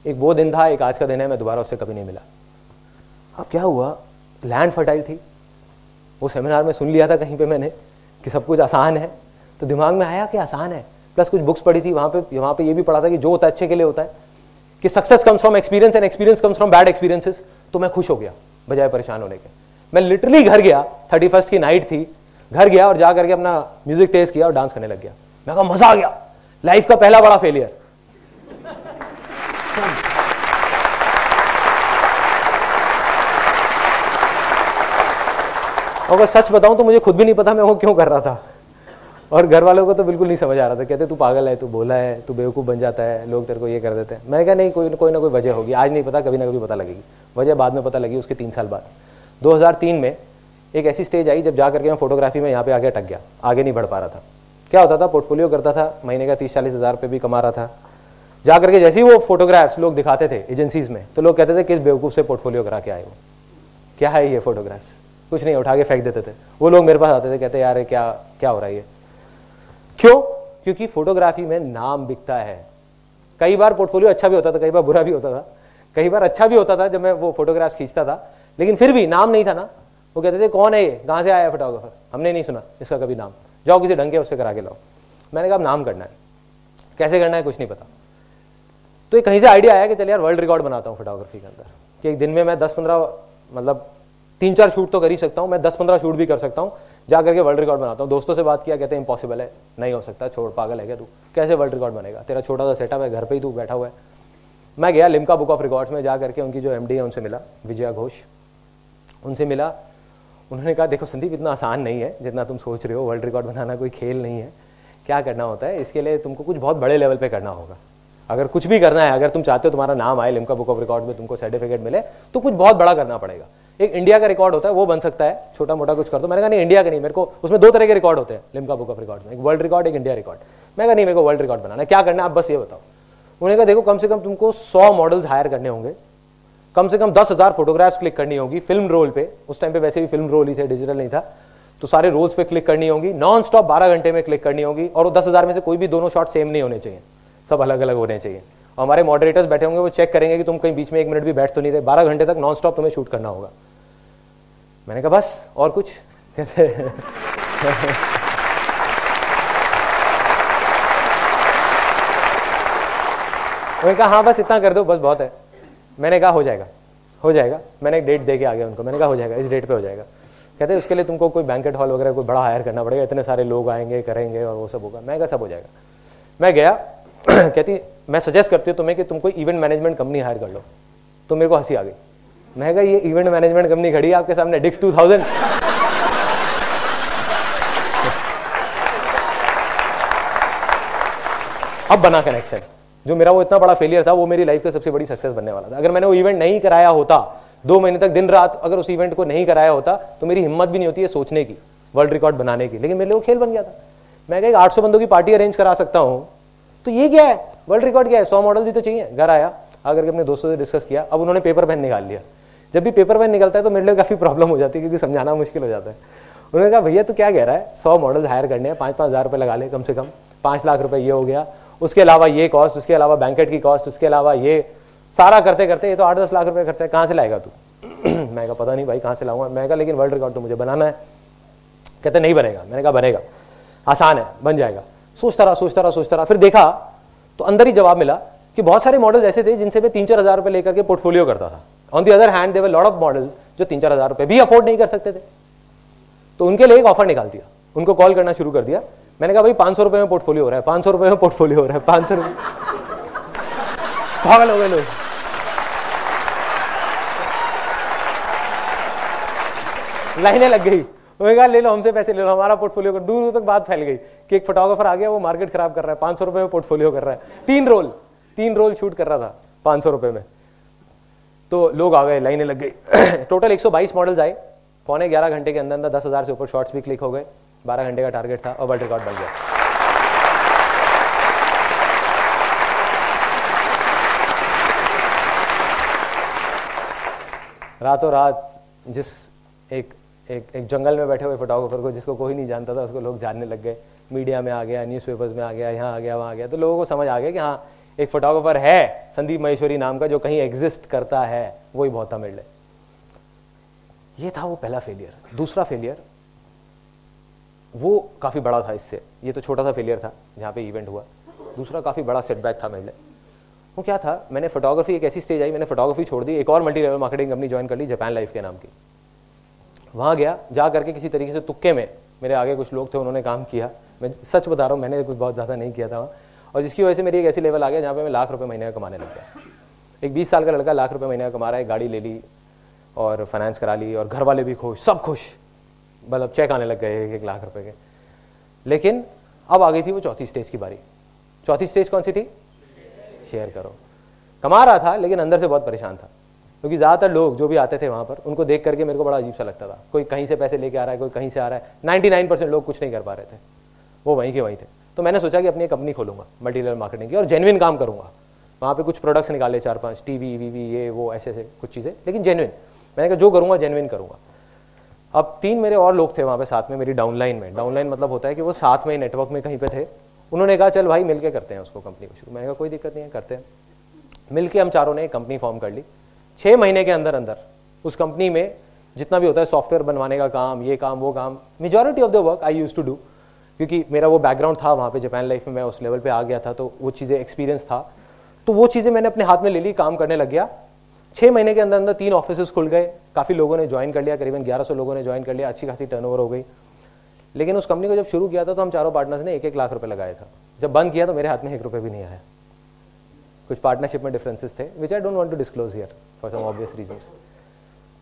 एक वो दिन था, एक आज का दिन है, मैं दोबारा उससे कभी नहीं मिला। अब क्या हुआ? लैंड फर्टाइल थी। वो सेमिनार में सुन लिया था कहीं पे मैंने कि सब कुछ आसान है। तो दिमाग में आया कि आसान है। प्लस कुछ बुक्स पढ़ी थी, वहाँ पे वहाँ पे ये भी पढ़ा था कि जो होता है, अच्छे के लिए होता है। कि success comes from experience and experience comes from bad experiences तो मैं खुश हो गया, बजाय परेशान होने के। मैं लिटरली घर गया थर्टी की नाइट थी, घर गया और जा करके अपना म्यूज़िक तेज किया और डांस करने लग गया। मैं कहा, मज़ा आ गया। लाइफ का पहला बड़ा फेलियर अगर सच बताऊँ तो मुझे खुद भी नहीं पता मैं वो क्यों कर रहा था। और घर वालों को तो बिल्कुल नहीं समझ आ रहा था, कहते, तू पागल है, तू बोला है, तू बेवकूफ़ बन जाता है, लोग तेरे को ये कर देते हैं। मैं क्या नहीं, कोई कोई ना कोई वजह होगी, आज नहीं पता, कभी ना कभी पता लगेगी, वजह बाद में पता लगी उसके तीन साल बाद। 2003 में एक ऐसी स्टेज आई, जब जा करके मैं फोटोग्राफी में यहाँ पे आगे अटक गया, आगे नहीं बढ़ पा रहा था। क्या होता था पोर्टफोलियो करता था, महीने का तीस चालीस हज़ार रुपये भी कमा रहा था। जा करके जैसे ही वो फोटोग्राफ्स लोग दिखाते थे एजेंसीज में तो लोग कहते थे, किस बेवकूफ़ से पोर्टफोलियो करा के आए हो? क्या है ये फोटोग्राफ्स कुछ नहीं, उठा के फेंक देते थे। वो लोग मेरे पास आते थे, कहते, यार क्या क्या हो रहा है ये? क्यों? क्योंकि फोटोग्राफी में नाम बिकता है। कई बार पोर्टफोलियो अच्छा भी होता था, कई बार बुरा भी होता था। कई बार अच्छा भी होता था जब मैं वो फोटोग्राफ्स खींचता था। लेकिन फिर भी नाम नहीं था ना। वो कहते थे, कौन है ये? कहाँ से आया फोटोग्राफर हमने नहीं सुना इसका कभी नाम। जाओ किसी ढंग के उससे करा के लाओ। मैंने कहा नाम करना है। कैसे करना है, कुछ नहीं पता। तो ये कहीं से आइडिया आया कि चल यार वर्ल्ड रिकॉर्ड बनाता हूँ फोटोग्राफी के अंदर। कि एक दिन में मैं दस पंद्रह मतलब तीन चार शूट तो कर ही सकता हूँ। मैं दस पंद्रह शूट भी कर सकता हूँ। जा करके वर्ल्ड रिकॉर्ड बनाता हूँ। दोस्तों से बात किया, कहते हैं इम्पॉसिबल है। नहीं हो सकता। छोड़, पागल है क्या तू? कैसे वर्ल्ड रिकॉर्ड बनेगा? तेरा छोटा सा सेटअप है, घर पर ही तू बैठा हुआ है। मैं गया लिमका बुक ऑफ़ रिकॉर्ड्स में जा करके उनकी जो एमडी है, उनसे मिला, विजया घोष। उनसे मिला। उन्होंने कहा, देखो संदीप, इतना आसान नहीं है, जितना तुम सोच रहे हो। वर्ल्ड रिकॉर्ड बनाना कोई खेल नहीं है। क्या करना होता है? इसके लिए तुमको कुछ बहुत बड़े लेवल पे करना होगा। अगर कुछ भी करना है, अगर तुम चाहते हो तुम्हारा नाम आए लिमका बुक ऑफ़ रिकॉर्ड में, तुमको सर्टिफिकेट मिले तो कुछ बहुत बड़ा करना पड़ेगा। एक इंडिया का रिकॉर्ड होता है, वो बन सकता है। छोटा मोटा कुछ कर दो। मैंने कहा, नहीं इंडिया का नहीं, मेरे को उसमें दो तरह के रिकॉर्ड होते हैं लिमका बुक ऑफ़ रिकॉर्ड में। एक वर्ल्ड रिकॉर्ड एक इंडिया रिकॉर्ड मैं कहा, नहीं, मेरे को वर्ल्ड रिकॉर्ड बनाना क्या करना आप बस ये बताओ। उन्होंने कहा, देखो, कम से कम तुमको सौ मॉडल्स हायर करने होंगे। कम से कम दस हज़ार फोटोग्राफ्स क्लिक करनी होगी फ़िल्म रोल पे। उस टाइम पे वैसे भी फ़िल्म रोल ही थे डिजिटल नहीं था। तो सारे रोल्स पे क्लिक करनी होगी। नॉन स्टॉप बारह घंटे में क्लिक करनी होगी। और दस हज़ार में से कोई भी दोनों शॉट सेम नहीं होने चाहिए। सब अलग अलग होने चाहिए। और हमारे मॉडरेटर्स बैठे होंगे, वो चेक करेंगे कि तुम कहीं बीच में एक मिनट भी बैठ तो नहीं रहे। बारह घंटे तक नॉन स्टॉप तुम्हें शूट करना होगा। मैंने कहा, बस, और कुछ? कैसे उन्होंने कहा हाँ बस इतना कर दो, बस बहुत है। मैंने कहा, हो जाएगा हो जाएगा। मैंने एक डेट दे के आ गया उनको। मैंने कहा, हो जाएगा, इस डेट पे हो जाएगा। कहते उसके लिए तुमको कोई बैंकेट हॉल वगैरह, कोई बड़ा हायर करना पड़ेगा। इतने सारे लोग आएँगे, करेंगे और वो सब होगा। मैं कहा, सब हो जाएगा। मैं गया कहती मैं सजेस्ट करती हूँ तुम्हें कि तुम कोई इवेंट मैनेजमेंट कंपनी हायर कर लो। तो मेरे को हँसी आ गई। मैं कहा, ये इवेंट मैनेजमेंट कंपनी खड़ी है आपके सामने डिक्स टू थाउज़ेंड अब बना कनेक्शन जो मेरा वो इतना बड़ा फेलियर था, वो मेरी लाइफ का सबसे बड़ी सक्सेस बनने वाला था। अगर मैंने वो इवेंट नहीं कराया होता, दो महीने तक, दिन रात, अगर उस इवेंट को नहीं कराया होता तो मेरी हिम्मत भी नहीं होती है सोचने की वर्ल्ड रिकॉर्ड बनाने की। लेकिन मेरे लिए वो खेल बन गया था। मैं कहा आठ सौ बंदों की पार्टी अरेंज करा सकता हूँ तो ये क्या है? वर्ल्ड रिकॉर्ड क्या है? सौ मॉडल भी तो चाहिए। घर आया, आकर के अपने दोस्तों से डिस्कस किया। अब उन्होंने पेपर पेन निकाल लिया। जब भी पेपर पेन निकलता है तो मेरे लिए काफ़ी प्रॉब्लम हो जाती है, क्योंकि समझाना मुश्किल हो जाता है। उन्होंने कहा, भैया तो क्या कह रहा है? सौ मॉडल हायर करने हैं पाँच पाँच हज़ार रुपये लगा ले कम से कम। पाँच लाख रुपए ये हो गया। उसके अलावा ये कॉस्ट उसके अलावा बैंकेट की कॉस्ट उसके अलावा ये सारा करते करते ये तो आठ दस लाख रुपए खर्चा है। कहाँ से लाएगा तू? मैं कहा, पता नहीं भाई, कहाँ से लाऊँगा? मैं कहा, लेकिन वर्ल्ड रिकॉर्ड तो मुझे बनाना है। कहते, नहीं बनेगा। मैंने कहा, बनेगा। आसान है, बन जाएगा। सोचता रहा सोचता रहा सोचता रहा। फिर देखा तो अंदर ही जवाब मिला कि बहुत सारे मॉडल ऐसे थे जिनसे मैं तीन चार हज़ार रुपए लेकर के पोर्टफोलियो करता था। On the other hand there were lot of models जो तीन चार हज़ार रुपए भी अफोर्ड नहीं कर सकते थे। तो उनके लिए एक ऑफ़र निकाल दिया। उनको कॉल करना शुरू कर दिया। मैंने कहा, भाई, पाँच सौ रुपए में पोर्टफोलियो हो रहा है, पाँच सौ रुपए में पोर्टफोलियो हो रहा है, पाँच सौ रुपए पागल हो गए लोग। लाइनें लग गई। उन्होंने कहा, ले लो, हमसे पैसे ले लो, हमारा पोर्टफोलियो कर दूर दूर तक बात फैल गई कि एक फोटोग्राफर आ गया, वो मार्केट खराब कर रहा है, पाँच सौ रुपए में पोर्टफोलियो कर रहा है। तीन रोल तीन रोल शूट कर रहा था, पाँच सौ रुपए में। तो लोग आ गए, लाइनें लग गई। टोटल 122 मॉडल्स आए। पौने 11 घंटे के अंदर अंदर दस हज़ार से ऊपर शॉर्ट्स भी क्लिक हो गए। 12 घंटे का टारगेट था और वर्ल्ड रिकॉर्ड बन गया। रातों रात जिस एक एक एक जंगल में बैठे हुए फोटोग्राफर को जिसको कोई नहीं जानता था, उसको लोग जानने लग गए। मीडिया में आ गया न्यूज़पेपर्स में आ गया, यहाँ आ गया, वहाँ आ गया। तो लोगों को समझ आ गया कि हाँ एक फोटोग्राफर है संदीप महेश्वरी नाम का जो कहीं एग्जिस्ट करता है, वही बहुत था मेरे ये था वो पहला फेलियर दूसरा फेलियर वो काफ़ी बड़ा था इससे। ये तो छोटा सा फेलियर था, जहाँ पे इवेंट हुआ। दूसरा काफ़ी बड़ा सेटबैक था मेरे लिए। वो क्या था, मैंने फोटोग्राफी एक ऐसी स्टेज आई, मैंने फोटोग्राफी छोड़ दी, एक और multi level marketing company join कर ली जापान लाइफ के नाम की। वहाँ गया जा करके किसी तरीके से तुक्के में, मेरे आगे कुछ लोग थे, उन्होंने काम किया। मैं सच बता रहा हूँ, मैंने कुछ बहुत ज़्यादा नहीं किया था वहाँ। और जिसकी वजह से मेरी एक ऐसी लेवल आ गया जहाँ पे मैं लाख रुपए महीने का कमाने लग गया। एक बीस साल का लड़का लाख रुपए महीने का कमा रहा है, गाड़ी ले ली और फाइनेंस करा ली और घर वाले भी खुश, सब खुश। मतलब चेक आने लग गए एक एक लाख रुपए के। लेकिन अब आ गई थी वो चौथी स्टेज की बारी। चौथी स्टेज कौन सी थी? शेयर करो। कमा रहा था, लेकिन अंदर से बहुत परेशान था। क्योंकि ज़्यादातर लोग जो भी आते थे वहाँ पर, उनको देख करके मेरे को बड़ा अजीब सा लगता था। कोई कहीं से पैसे लेके आ रहा है, कोई कहीं से आ रहा है। 99 परसेंट लोग कुछ नहीं कर पा रहे थे। वो वहीं के वहीं थे। तो मैंने सोचा कि अपनी एक कंपनी खोलूँगा, मल्टीलेवल मार्केटिंग की, और जेन्युइन काम करूँगा। वहाँ पे कुछ प्रोडक्ट्स निकाले चार पाँच टीवी वी ये, वो, ऐसे ऐसे, कुछ चीज़ें, लेकिन जेन्युइन मैंने कहा, जो करूँगा जेन्युइन करूँगा। अब तीन मेरे और लोग थे वहाँ पे साथ में, मेरी डाउनलाइन में। डाउनलाइन मतलब होता है कि वो साथ में नेटवर्क में कहीं पे थे। उन्होंने कहा, चल भाई, मिलके करते हैं उसको कंपनी को शुरू। मैंने कहा, कोई दिक्कत नहीं है, करते हैं। मिलके हम चारों ने एक कंपनी फॉर्म कर ली। छह महीने के अंदर अंदर उस कंपनी में जितना भी होता है सॉफ्टवेयर बनवाने का काम, ये काम, वो काम majority of the work I use to do क्योंकि मेरा वो बैकग्राउंड था वहाँ पे जापान लाइफ में, मैं उस लेवल पे आ गया था तो वो चीज़ें एक्सपीरियंस था। तो वो चीज़ें मैंने अपने हाथ में ले ली, काम करने लग गया। छह महीने के अंदर अंदर तीन ऑफ़िस खुल गए, काफ़ी लोगों ने ज्वाइन कर लिया, करीबन 1100 लोगों ने ज्वाइन कर लिया, अच्छी खासी टर्नओवर हो गई। लेकिन उस कंपनी को जब शुरू किया था तो हम चारों पार्टनर्स ने एक एक लाख रुपए लगाया था। जब बंद किया तो मेरे हाथ में एक रुपये भी नहीं आया। कुछ पार्टनरशिप में डिफरेंसेस थे which I don't want to disclose here for some obvious reasons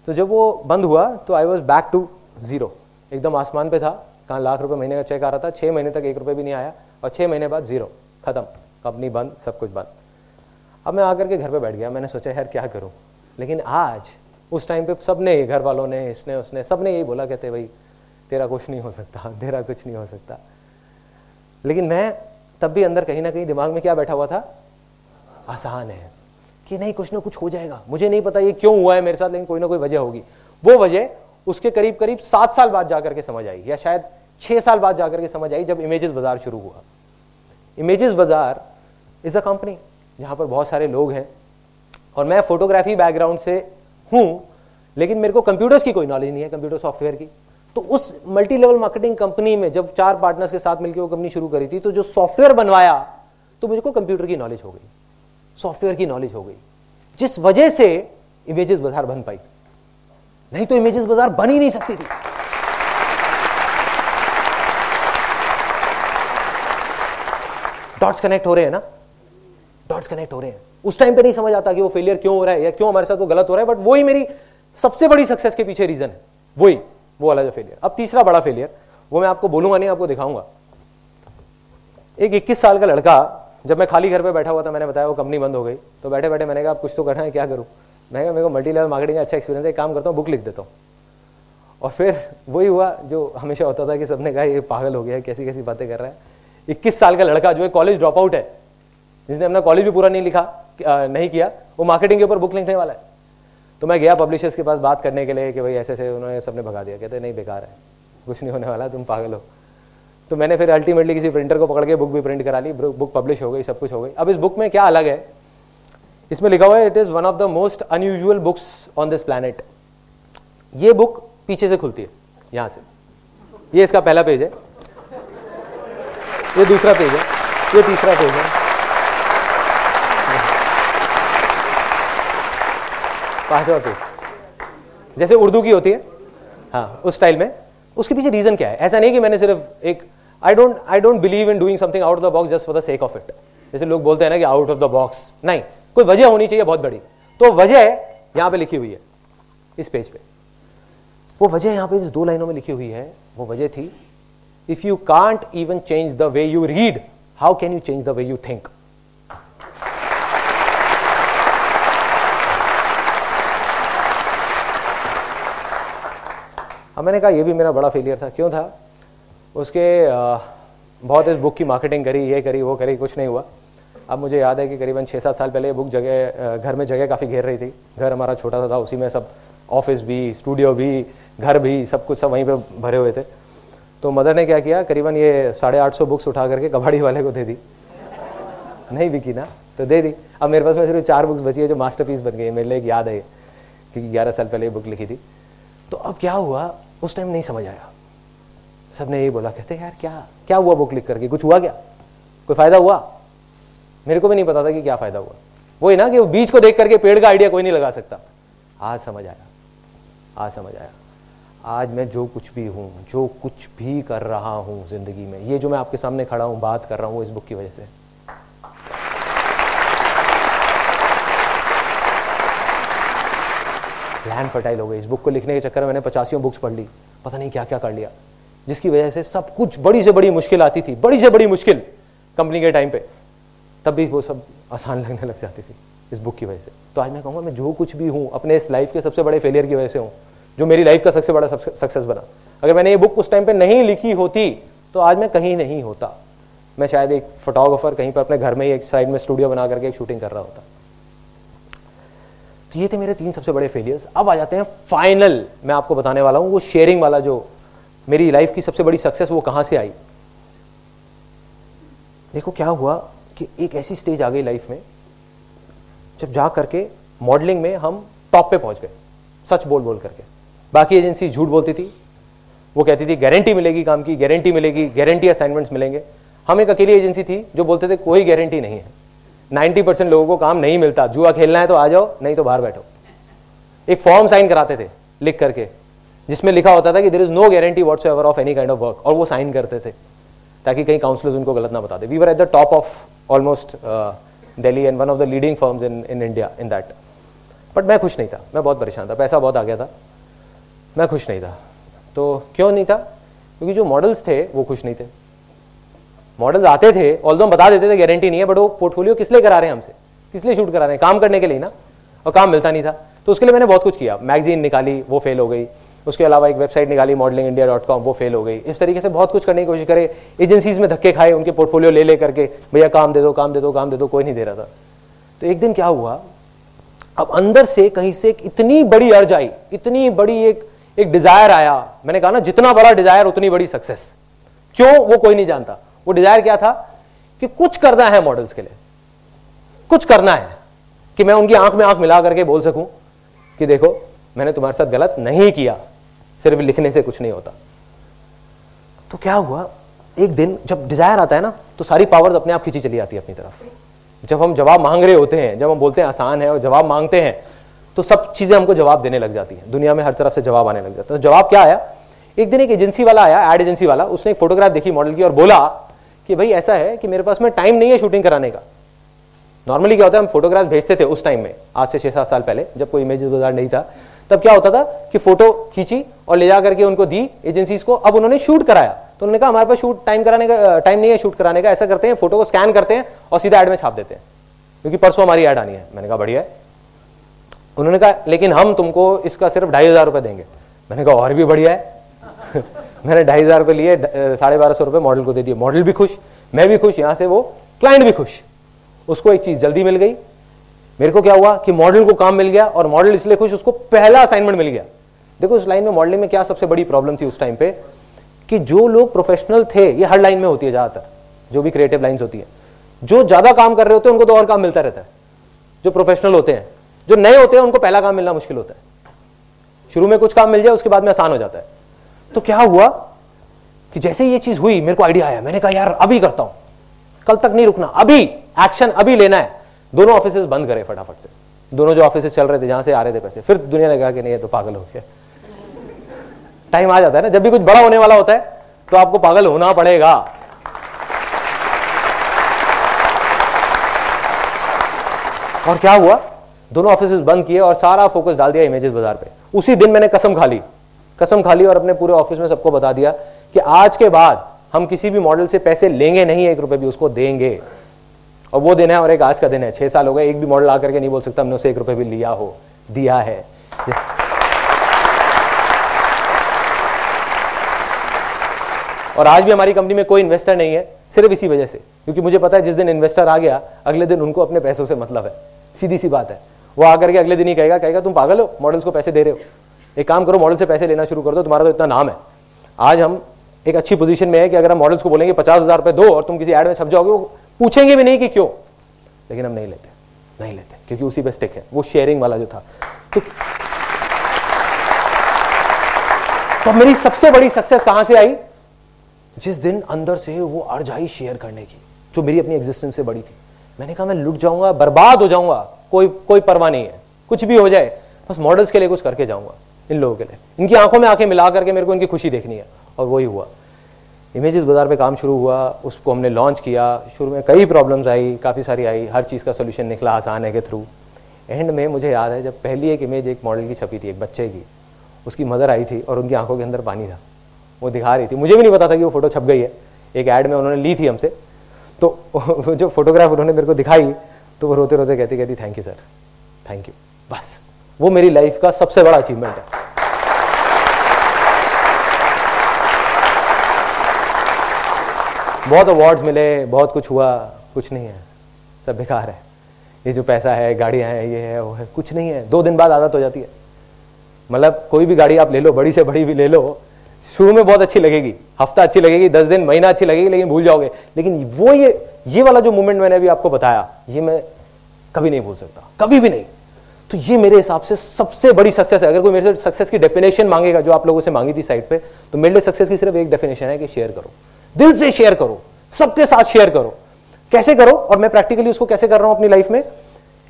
तो जब वो बंद हुआ तो I was back to zero एकदम आसमान पे था, कहाँ लाख रुपए महीने का चेक आ रहा था, छह महीने तक एक रुपये भी नहीं आया, और छह महीने बाद ज़ीरो खत्म. कंपनी बंद, सब कुछ बंद. अब मैं आकर के घर पे बैठ गया, मैंने सोचा, यार, क्या करूँ? लेकिन आज, उस टाइम पे सबने घर वालों ने, इसने, उसने, सबने यही बोला कहते भाई, तेरा कुछ नहीं हो सकता, तेरा कुछ नहीं हो सकता. लेकिन मैं, तब भी अंदर कहीं ना कहीं दिमाग में क्या बैठा हुआ था? आसान है कि नहीं, कुछ ना कुछ हो जाएगा। मुझे नहीं पता ये क्यों हुआ है मेरे साथ, लेकिन कोई ना कोई वजह होगी। वो वजह उसके करीब करीब सात साल बाद जाकर के समझ आई, या शायद छह साल बाद जाकर के समझ आई जब इमेजेस बाज़ार शुरू हुआ। इमेजेस बाज़ार इज़ अ कंपनी जहाँ पर बहुत सारे लोग हैं। और मैं फोटोग्राफी बैकग्राउंड से हूँ, लेकिन मेरे को कंप्यूटर्स की कोई नॉलेज नहीं है कंप्यूटर सॉफ्टवेयर की। तो उस मल्टी लेवल मार्केटिंग कंपनी में जब चार पार्टनर्स के साथ मिलकर वो कंपनी शुरू करी थी तो जो सॉफ्टवेयर बनवाया तो मुझको कंप्यूटर की नॉलेज हो गई। सॉफ्टवेयर की नॉलेज हो गई। जिस वजह से इमेजेस बाज़ार बन पाई। नहीं तो इमेजेस बाज़ार बन ही नहीं सकती थी। डॉट्स कनेक्ट हो रहे हैं ना? डॉट्स कनेक्ट हो रहे हैं। उस टाइम पे नहीं समझ आता कि वो फेलियर क्यों हो रहा है या क्यों हमारे साथ वो गलत हो रहा है बट वही मेरी सबसे बड़ी सक्सेस के पीछे रीजन है। वही, वो वाला जो फेलियर अब तीसरा बड़ा फेलियर वो मैं आपको बोलूँगा नहीं, आपको दिखाऊँगा। एक 21 साल का लड़का जब मैं खाली घर पे बैठा हुआ था, मैंने बताया वो कंपनी बंद हो गई। तो बैठे बैठे मैंने कहा कुछ तो करना है, क्या करूँ? मैं कहा, मेरे को मल्टी लेवल मार्केटिंग अच्छा एक्सपीरियंस है काम करता हूँ बुक लिख देता हूँ। और फिर वही हुआ जो हमेशा होता था कि सबने कहा, ये पागल हो गया कैसी कैसी बातें कर रहा है। इक्कीस साल का लड़का जो है कॉलेज ड्रॉप आउट है, जिसने अपना कॉलेज भी पूरा नहीं लिखा नहीं किया, वो मार्केटिंग के ऊपर बुक लिखने वाला है। तो मैं गया पब्लिशर्स के पास बात करने के लिए कि भाई ऐसे ऐसे उन्होंने सबने भगा दिया। कहते, नहीं, बेकार है, कुछ नहीं होने वाला, तुम पागल हो। तो मैंने फिर अल्टीमेटली किसी प्रिंटर को पकड़ के बुक भी प्रिंट करा ली बुक पब्लिश हो गई, सब कुछ हो गई। अब इस बुक में क्या अलग है? इसमें लिखा हुआ है it is one of the most unusual books on this planet ये बुक पीछे से खुलती है, यहाँ से। ये इसका पहला पेज है। ये दूसरा पेज है। ये तीसरा पेज है। पांचवा पेज जैसे उर्दू की होती है हाँ उस स्टाइल में। उसके पीछे रीजन क्या है? ऐसा नहीं कि मैंने सिर्फ़ एक I don't I don't believe in doing something out of the box just for the sake of it जैसे लोग बोलते हैं ना कि आउट ऑफ़ द बॉक्स नहीं, कोई वजह होनी चाहिए बहुत बड़ी। तो वजह यहाँ पे लिखी हुई है, इस पेज पे। वो वजह यहाँ पे दो लाइनों में लिखी हुई है, वो वजह थी if you can't even change the way you read how can you change the way you think अब मैंने कहा, ये भी मेरा बड़ा फेलियर था। क्यों था? उसके बहुत इस बुक की मार्केटिंग करी, ये करी, वो करी, कुछ नहीं हुआ। अब मुझे याद है कि करीबन छः सात साल पहले बुक जगह घर में जगह काफ़ी घेर रही थी। घर हमारा छोटा सा था, उसी में सब ऑफ़िस भी स्टूडियो भी, घर भी, सब कुछ सब वहीं पे भरे हुए थे। तो मदर ने क्या किया, करीबन ये साढ़े आठ सौ बुक्स उठा करके कबाड़ी वाले को दे दी। नहीं बिकी ना तो दे दी। अब मेरे पास में सिर्फ़ चार बुक्स बची है जो मास्टरपीस बन गई मेरे लिए एक याद है क्योंकि ग्यारह साल पहले ये बुक लिखी थी। तो अब क्या हुआ, उस टाइम नहीं समझ आया। सबने यही बोला, कहते यार, क्या क्या हुआ बुक लिख करके? कुछ हुआ क्या? कोई फ़ायदा हुआ? मेरे को भी नहीं पता था कि क्या फ़ायदा हुआ। वही ना कि वो बीज को देख करके पेड़ का आइडिया कोई नहीं लगा सकता। आज समझ आया। आज समझ आया। आज मैं जो कुछ भी हूँ, जो कुछ भी कर रहा हूँ ज़िंदगी में, ये जो मैं आपके सामने खड़ा हूँ, बात कर रहा हूँ, इस बुक की वजह से। प्लान फर्टाइल हो गई इस बुक को लिखने के चक्कर में मैंने पचासियों बुक्स पढ़ ली। पता नहीं क्या क्या कर लिया। जिसकी वजह से सब कुछ बड़ी से बड़ी मुश्किल आती थी, बड़ी से बड़ी मुश्किल कंपनी के टाइम पे, तब भी वो सब आसान लगने लग जाती थी इस बुक की वजह से। तो आज मैं कहूँगा, मैं जो कुछ भी हूँ, अपने इस लाइफ के सबसे बड़े फेलियर की वजह से हूँ, जो मेरी लाइफ का सबसे बड़ा सक्सेस बना। अगर मैंने ये बुक उस टाइम पे नहीं लिखी होती तो आज मैं कहीं नहीं होता। मैं शायद एक फोटोग्राफर कहीं पर अपने घर में ही एक साइड में स्टूडियो बना करके एक शूटिंग कर रहा होता। तो ये थे मेरे तीन सबसे बड़े फेलियर्स अब आ जाते हैं फाइनल मैं आपको बताने वाला हूँ, वो शेयरिंग वाला जो मेरी लाइफ की सबसे बड़ी सक्सेस वो कहाँ से आई? देखो, क्या हुआ कि एक ऐसी स्टेज आ गई लाइफ में, जब जा करके मॉडलिंग में हम टॉप पे पहुँच गए, सच बोल बोल करके। बाकी एजेंसी झूठ बोलती थी। वो कहती थी गारंटी मिलेगी काम की गारंटी मिलेगी गारंटी असाइनमेंट्स मिलेंगे। हम एक अकेली एजेंसी थी जो बोलते थे, कोई गारंटी नहीं है। नाइन्टी परसेंट लोगों को काम नहीं मिलता। जुआ खेलना है तो आ जाओ, नहीं तो बाहर बैठो। एक फॉर्म साइन कराते थे, लिख करके। जिसमें लिखा होता था कि there is no guarantee whatsoever of any kind of work और वो साइन करते थे, ताकि कहीं काउंसलर्स उनको गलत ना बता दे। We were at the top of almost Delhi and one of the leading firms in in India in that but मैं खुश नहीं था, मैं बहुत परेशान था, पैसा बहुत आ गया था, मैं खुश नहीं था। तो क्यों नहीं था? क्योंकि जो मॉडल्स थे, वो खुश नहीं थे। मॉडल्स आते थे ऑल हम बता देते थे गारंटी नहीं है बट वो पोर्टफोलियो किस लिए करा रहे हैं हमसे? किस लिए शूट करा रहे हैं? काम करने के लिए ना, और काम मिलता नहीं था। तो उसके लिए मैंने बहुत कुछ किया। मैगजीन निकाली, वो फेल हो गई। उसके अलावा एक वेबसाइट निकाली मॉडलिंग इंडिया डॉट कॉम वो फेल हो गई। इस तरीके से बहुत कुछ करने की कोशिश करे। एजेंसीज में धक्के खाए, उनके पोर्टफोलियो ले ले करके, भैया, काम दे दो, काम दे दो, काम दे दो, कोई नहीं दे रहा था। तो एक दिन क्या हुआ? अब अंदर से कहीं से एक इतनी बड़ी अर्ज़ आई, इतनी बड़ी एक एक डिज़ायर आया। मैंने कहा ना, जितना बड़ा डिज़ायर उतनी बड़ी सक्सेस क्यों? वो कोई नहीं जानता। वो डिज़ायर क्या था? कि कुछ करना है मॉडल्स के लिए। कुछ करना है, कि मैं उनकी आँख में आँख मिला करके बोल सकूँ कि, देखो, मैंने तुम्हारे साथ गलत नहीं किया। सिर्फ़ लिखने से कुछ नहीं होता। तो क्या हुआ? एक दिन जब डिज़ायर आता है ना तो सारी पावर्स अपने आप खींची चली आती है अपनी तरफ़। जब हम जवाब मांग रहे होते हैं, जब हम बोलते हैं आसान है और जवाब मांगते हैं तो सब चीज़ें हमको जवाब देने लग जाती है। दुनिया में हर तरफ़ से जवाब आने लग जाता है। तो जवाब क्या आया? एक दिन एक एजेंसी वाला आया एड एजेंसी वाला, उसने एक फोटोग्राफ देखी मॉडल की और बोला कि भाई ऐसा है कि मेरे पास में टाइम नहीं है शूटिंग कराने का। नॉर्मली क्या होता है, हम फोटोग्राफ भेजते थे उस टाइम में। आज से छह सात साल पहले, जब कोई इमेजेस बाज़ार नहीं था तब क्या होता था कि फ़ोटो खींची और ले जा करके उनको दी एजेंसीज को। अब उन्होंने शूट कराया। तो उन्होंने कहा, हमारे पास शूट टाइम कराने का टाइम नहीं है शूट कराने का। ऐसा करते हैं फ़ोटो को स्कैन करते हैं और सीधा एड में छाप देते हैं। क्योंकि परसों हमारी एड आनी है। मैंने कहा, बढ़िया है। उन्होंने कहा, लेकिन हम तुमको इसका सिर्फ़ ढाई हज़ार रुपए देंगे। मैंने कहा, और भी बढ़िया है। मैंने ढाई हज़ार रुपए लिए साढ़े बारह सौ रुपए मॉडल को दे दिए। मॉडल भी खुश, मैं भी खुश, यहाँ से वो क्लाइंट भी खुश। उसको एक चीज़ जल्दी मिल गई। मेरे को क्या हुआ कि मॉडल को काम मिल गया और मॉडल इसलिए खुश, उसको पहला असाइनमेंट मिल गया। देखो, उस लाइन में मॉडलिंग में क्या सबसे बड़ी प्रॉब्लम थी उस टाइम पे कि जो लोग प्रोफेशनल थे, ये हर लाइन में होती है ज़्यादातर, जो भी क्रिएटिव लाइन्स होती है। जो ज़्यादा काम कर रहे होते हैं, उनको तो और काम मिलता रहता है। जो प्रोफेशनल होते हैं, जो नए होते हैं, उनको पहला काम मिलना मुश्किल होता है। शुरू में कुछ काम मिल जाए, उसके बाद में आसान हो जाता है। तो क्या हुआ कि जैसे ये चीज़ हुई, मेरे को आइडिया आया। मैंने कहा, यार, अभी करता हूँ। कल तक नहीं रुकना। अभी एक्शन अभी लेना है। दोनों ऑफ़िस बंद करे फटाफट से। दोनों जो ऑफ़िस चल रहे थे, जहाँ से आ रहे थे पैसे। फिर दुनिया ने कहा कि नहीं, ये तो पागल हो गया। टाइम आ जाता है ना, जब भी कुछ बड़ा होने वाला होता है तो आपको पागल होना पड़ेगा। और क्या हुआ? दोनों ऑफ़िस बंद किए और सारा फोकस डाल दिया इमेजेस बाज़ार पे। उसी दिन मैंने कसम खा ली। कसम खा ली और अपने पूरे ऑफ़िस में सबको बता दिया कि आज के बाद हम किसी भी मॉडल से पैसे लेंगे नहीं, एक रुपए भी उसको देंगे। और वो दिन है और एक आज का दिन है। छह साल हो गए, एक भी मॉडल आकर के नहीं बोल सकता, हमने उसे एक रुपए भी लिया हो, दिया है। और आज भी हमारी कंपनी में कोई इन्वेस्टर नहीं है, सिर्फ़ इसी वजह से। क्योंकि मुझे पता है जिस दिन इन्वेस्टर आ गया, अगले दिन उनको अपने पैसों से मतलब है। सीधी सी बात है। वो आकर के अगले दिन ही कहेगा कहेगा, तुम पागल हो मॉडल्स को पैसे दे रहे हो। एक काम करो मॉडल से पैसे लेना शुरू कर दो, तुम्हारा तो इतना नाम है। आज हम एक अच्छी पोजीशन में है कि अगर हम मॉडल्स को बोलेंगे पचास हज़ार रुपए दो और तुम किसी एड में छप जाओगे पूछेंगे भी नहीं कि क्यों। लेकिन हम नहीं लेते नहीं लेते क्योंकि उसी पे स्टिक है। वो शेयरिंग वाला जो था। तो, तो मेरी सबसे बड़ी सक्सेस कहाँ से आई? जिस दिन अंदर से वो अर्ज़ आई शेयर करने की जो मेरी अपनी एग्जिस्टेंस से बड़ी थी। मैंने कहा मैं लुट जाऊँगा बर्बाद हो जाऊँगा। कोई कोई परवाह नहीं है। कुछ भी हो जाए बस मॉडल्स के लिए कुछ करके जाऊँगा इन लोगों के लिए। इनकी आँखों में आँखें मिला करके मेरे को इनकी खुशी देखनी है। और वही हुआ। इमेजेस बाज़ार पे काम शुरू हुआ उसको हमने लॉन्च किया शुरू में कई प्रॉब्लम्स आई काफ़ी सारी आई हर चीज़ का सोल्यूशन निकला आसान है के थ्रू एंड में मुझे याद है जब पहली एक इमेज एक मॉडल की छपी थी एक बच्चे की उसकी मदर आई थी और उनकी आँखों के अंदर पानी था वो दिखा रही थी मुझे भी नहीं पता था कि वो फ़ोटो छप गई है एक ऐड में उन्होंने ली थी हमसे तो जो फोटोग्राफ उन्होंने मेरे को दिखाई तो वो रोते रोते कहती कहती thank you sir thank you बस वो मेरी लाइफ का सबसे बड़ा अचीवमेंट है बहुत अवार्ड्स मिले, बहुत कुछ हुआ, कुछ नहीं है। सब बेकार है। ये जो पैसा है, गाड़ियाँ हैं, ये है, वो है, कुछ नहीं है। दो दिन बाद आदत हो जाती है। मतलब कोई भी गाड़ी आप ले लो, बड़ी से बड़ी भी ले लो, शुरू में बहुत अच्छी लगेगी। हफ़्ता अच्छी लगेगी, दस दिन, महीना अच्छी लगेगी, लेकिन भूल जाओगे। लेकिन वो ये ये वाला जो मूवमेंट मैंने अभी आपको बताया, ये मैं कभी नहीं भूल सकता। कभी भी नहीं। तो ये मेरे हिसाब से सबसे बड़ी सक्सेस है। अगर कोई मेरे से सक्सेस की डेफिनेशन मांगेगा, जो आप लोगों से मांगी थी साइड पे तो मेरे लिए सक्सेस की सिर्फ़ एक डेफिनेशन है कि शेयर करो। दिल से शेयर करो। सबके साथ शेयर करो। कैसे करो? और मैं प्रैक्टिकली उसको कैसे कर रहा हूँ अपनी लाइफ में?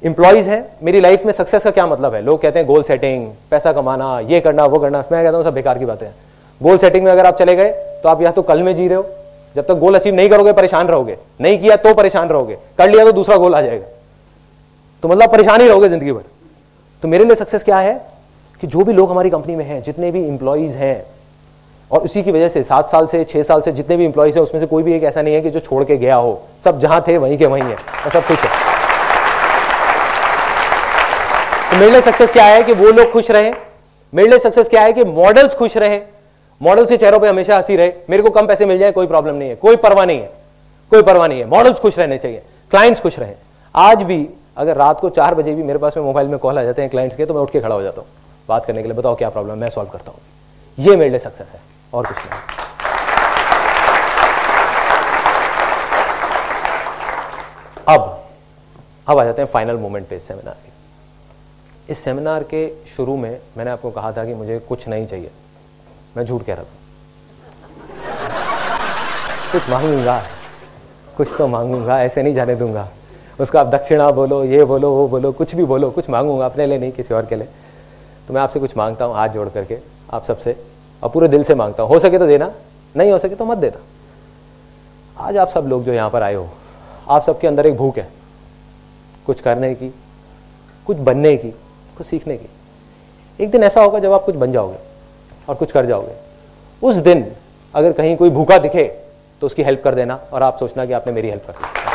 इंप्लॉइज है। मेरी लाइफ में सक्सेस का क्या मतलब है? लोग कहते हैं गोल सेटिंग पैसा कमाना, ये करना, वो करना। मैं कहता हूँ, सब बेकार की बातें गोल सेटिंग में अगर आप चले गए तो आप या तो कल में जी रहे हो। जब तक गोल अचीव नहीं करोगे, परेशान रहोगे। नहीं किया तो परेशान रहोगे। कर लिया तो दूसरा गोल आ जाएगा। तो मतलब परेशान ही रहोगे ज़िंदगी भर। तो मेरे लिए सक्सेस क्या है? कि जो भी लोग हमारी कंपनी में हैं, जितने भी इंप्लॉइज हैं, और उसी की वजह से सात साल से, छह साल से जितने भी इंप्लॉइज हैं, उसमें से कोई भी एक ऐसा नहीं है कि जो छोड़ के गया हो। सब जहाँ थे, वहीं के वहीं है। और सब खुश है। तो मेरे लिए सक्सेस क्या है कि वो लोग खुश रहे? मेरे लिए सक्सेस क्या है कि मॉडल्स खुश रहे? मॉडल्स के चेहरों पे हमेशा हँसी रहे। मेरे को कम पैसे मिल जाए, कोई प्रॉब्लम नहीं है। कोई परवाह नहीं है। कोई परवाह नहीं है। मॉडल्स खुश रहने चाहिए। क्लाइंट्स खुश रहे। आज भी अगर रात को चार बजे भी मेरे पास में मोबाइल में कॉल आ जाते हैं क्लाइंट्स के तो मैं उठ के खड़ा हो जाता हूँ। बात करने के लिए बताओ क्या प्रॉब्लम मैं सॉल्व करता हूँ। ये मेरे लिए सक्सेस है, और कुछ नहीं। अब अब आ जाते हैं फाइनल मोमेंट पे इस सेमिनार के। इस सेमिनार के शुरू में मैंने आपको कहा था कि मुझे कुछ नहीं चाहिए। मैं झूठ कह रहा था। कुछ मांगूँगा, कुछ तो मांगूँगा, ऐसे नहीं जाने दूँगा। उसको आप दक्षिणा बोलो, ये बोलो, वो बोलो, कुछ भी बोलो, कुछ मांगूँगा, अपने लिए नहीं किसी और के लिए। तो मैं आपसे कुछ माँगता हूँ, हाथ जोड़ करके, आप सबसे, और पूरे दिल से माँगता हूँ। हो सके तो देना, नहीं हो सके तो मत देना। आज आप सब लोग जो यहाँ पर आए हो, आप सबके अंदर एक भूख है, कुछ करने की, कुछ बनने की, कुछ सीखने की। एक दिन ऐसा होगा जब आप कुछ बन जाओगे, और कुछ कर जाओगे। उस दिन अगर कहीं कोई भूखा दिखे तो उसकी हेल्प कर देना, और आप सोचना कि आपने मेरी हेल्प कर दी।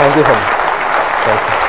Thank you so much thank you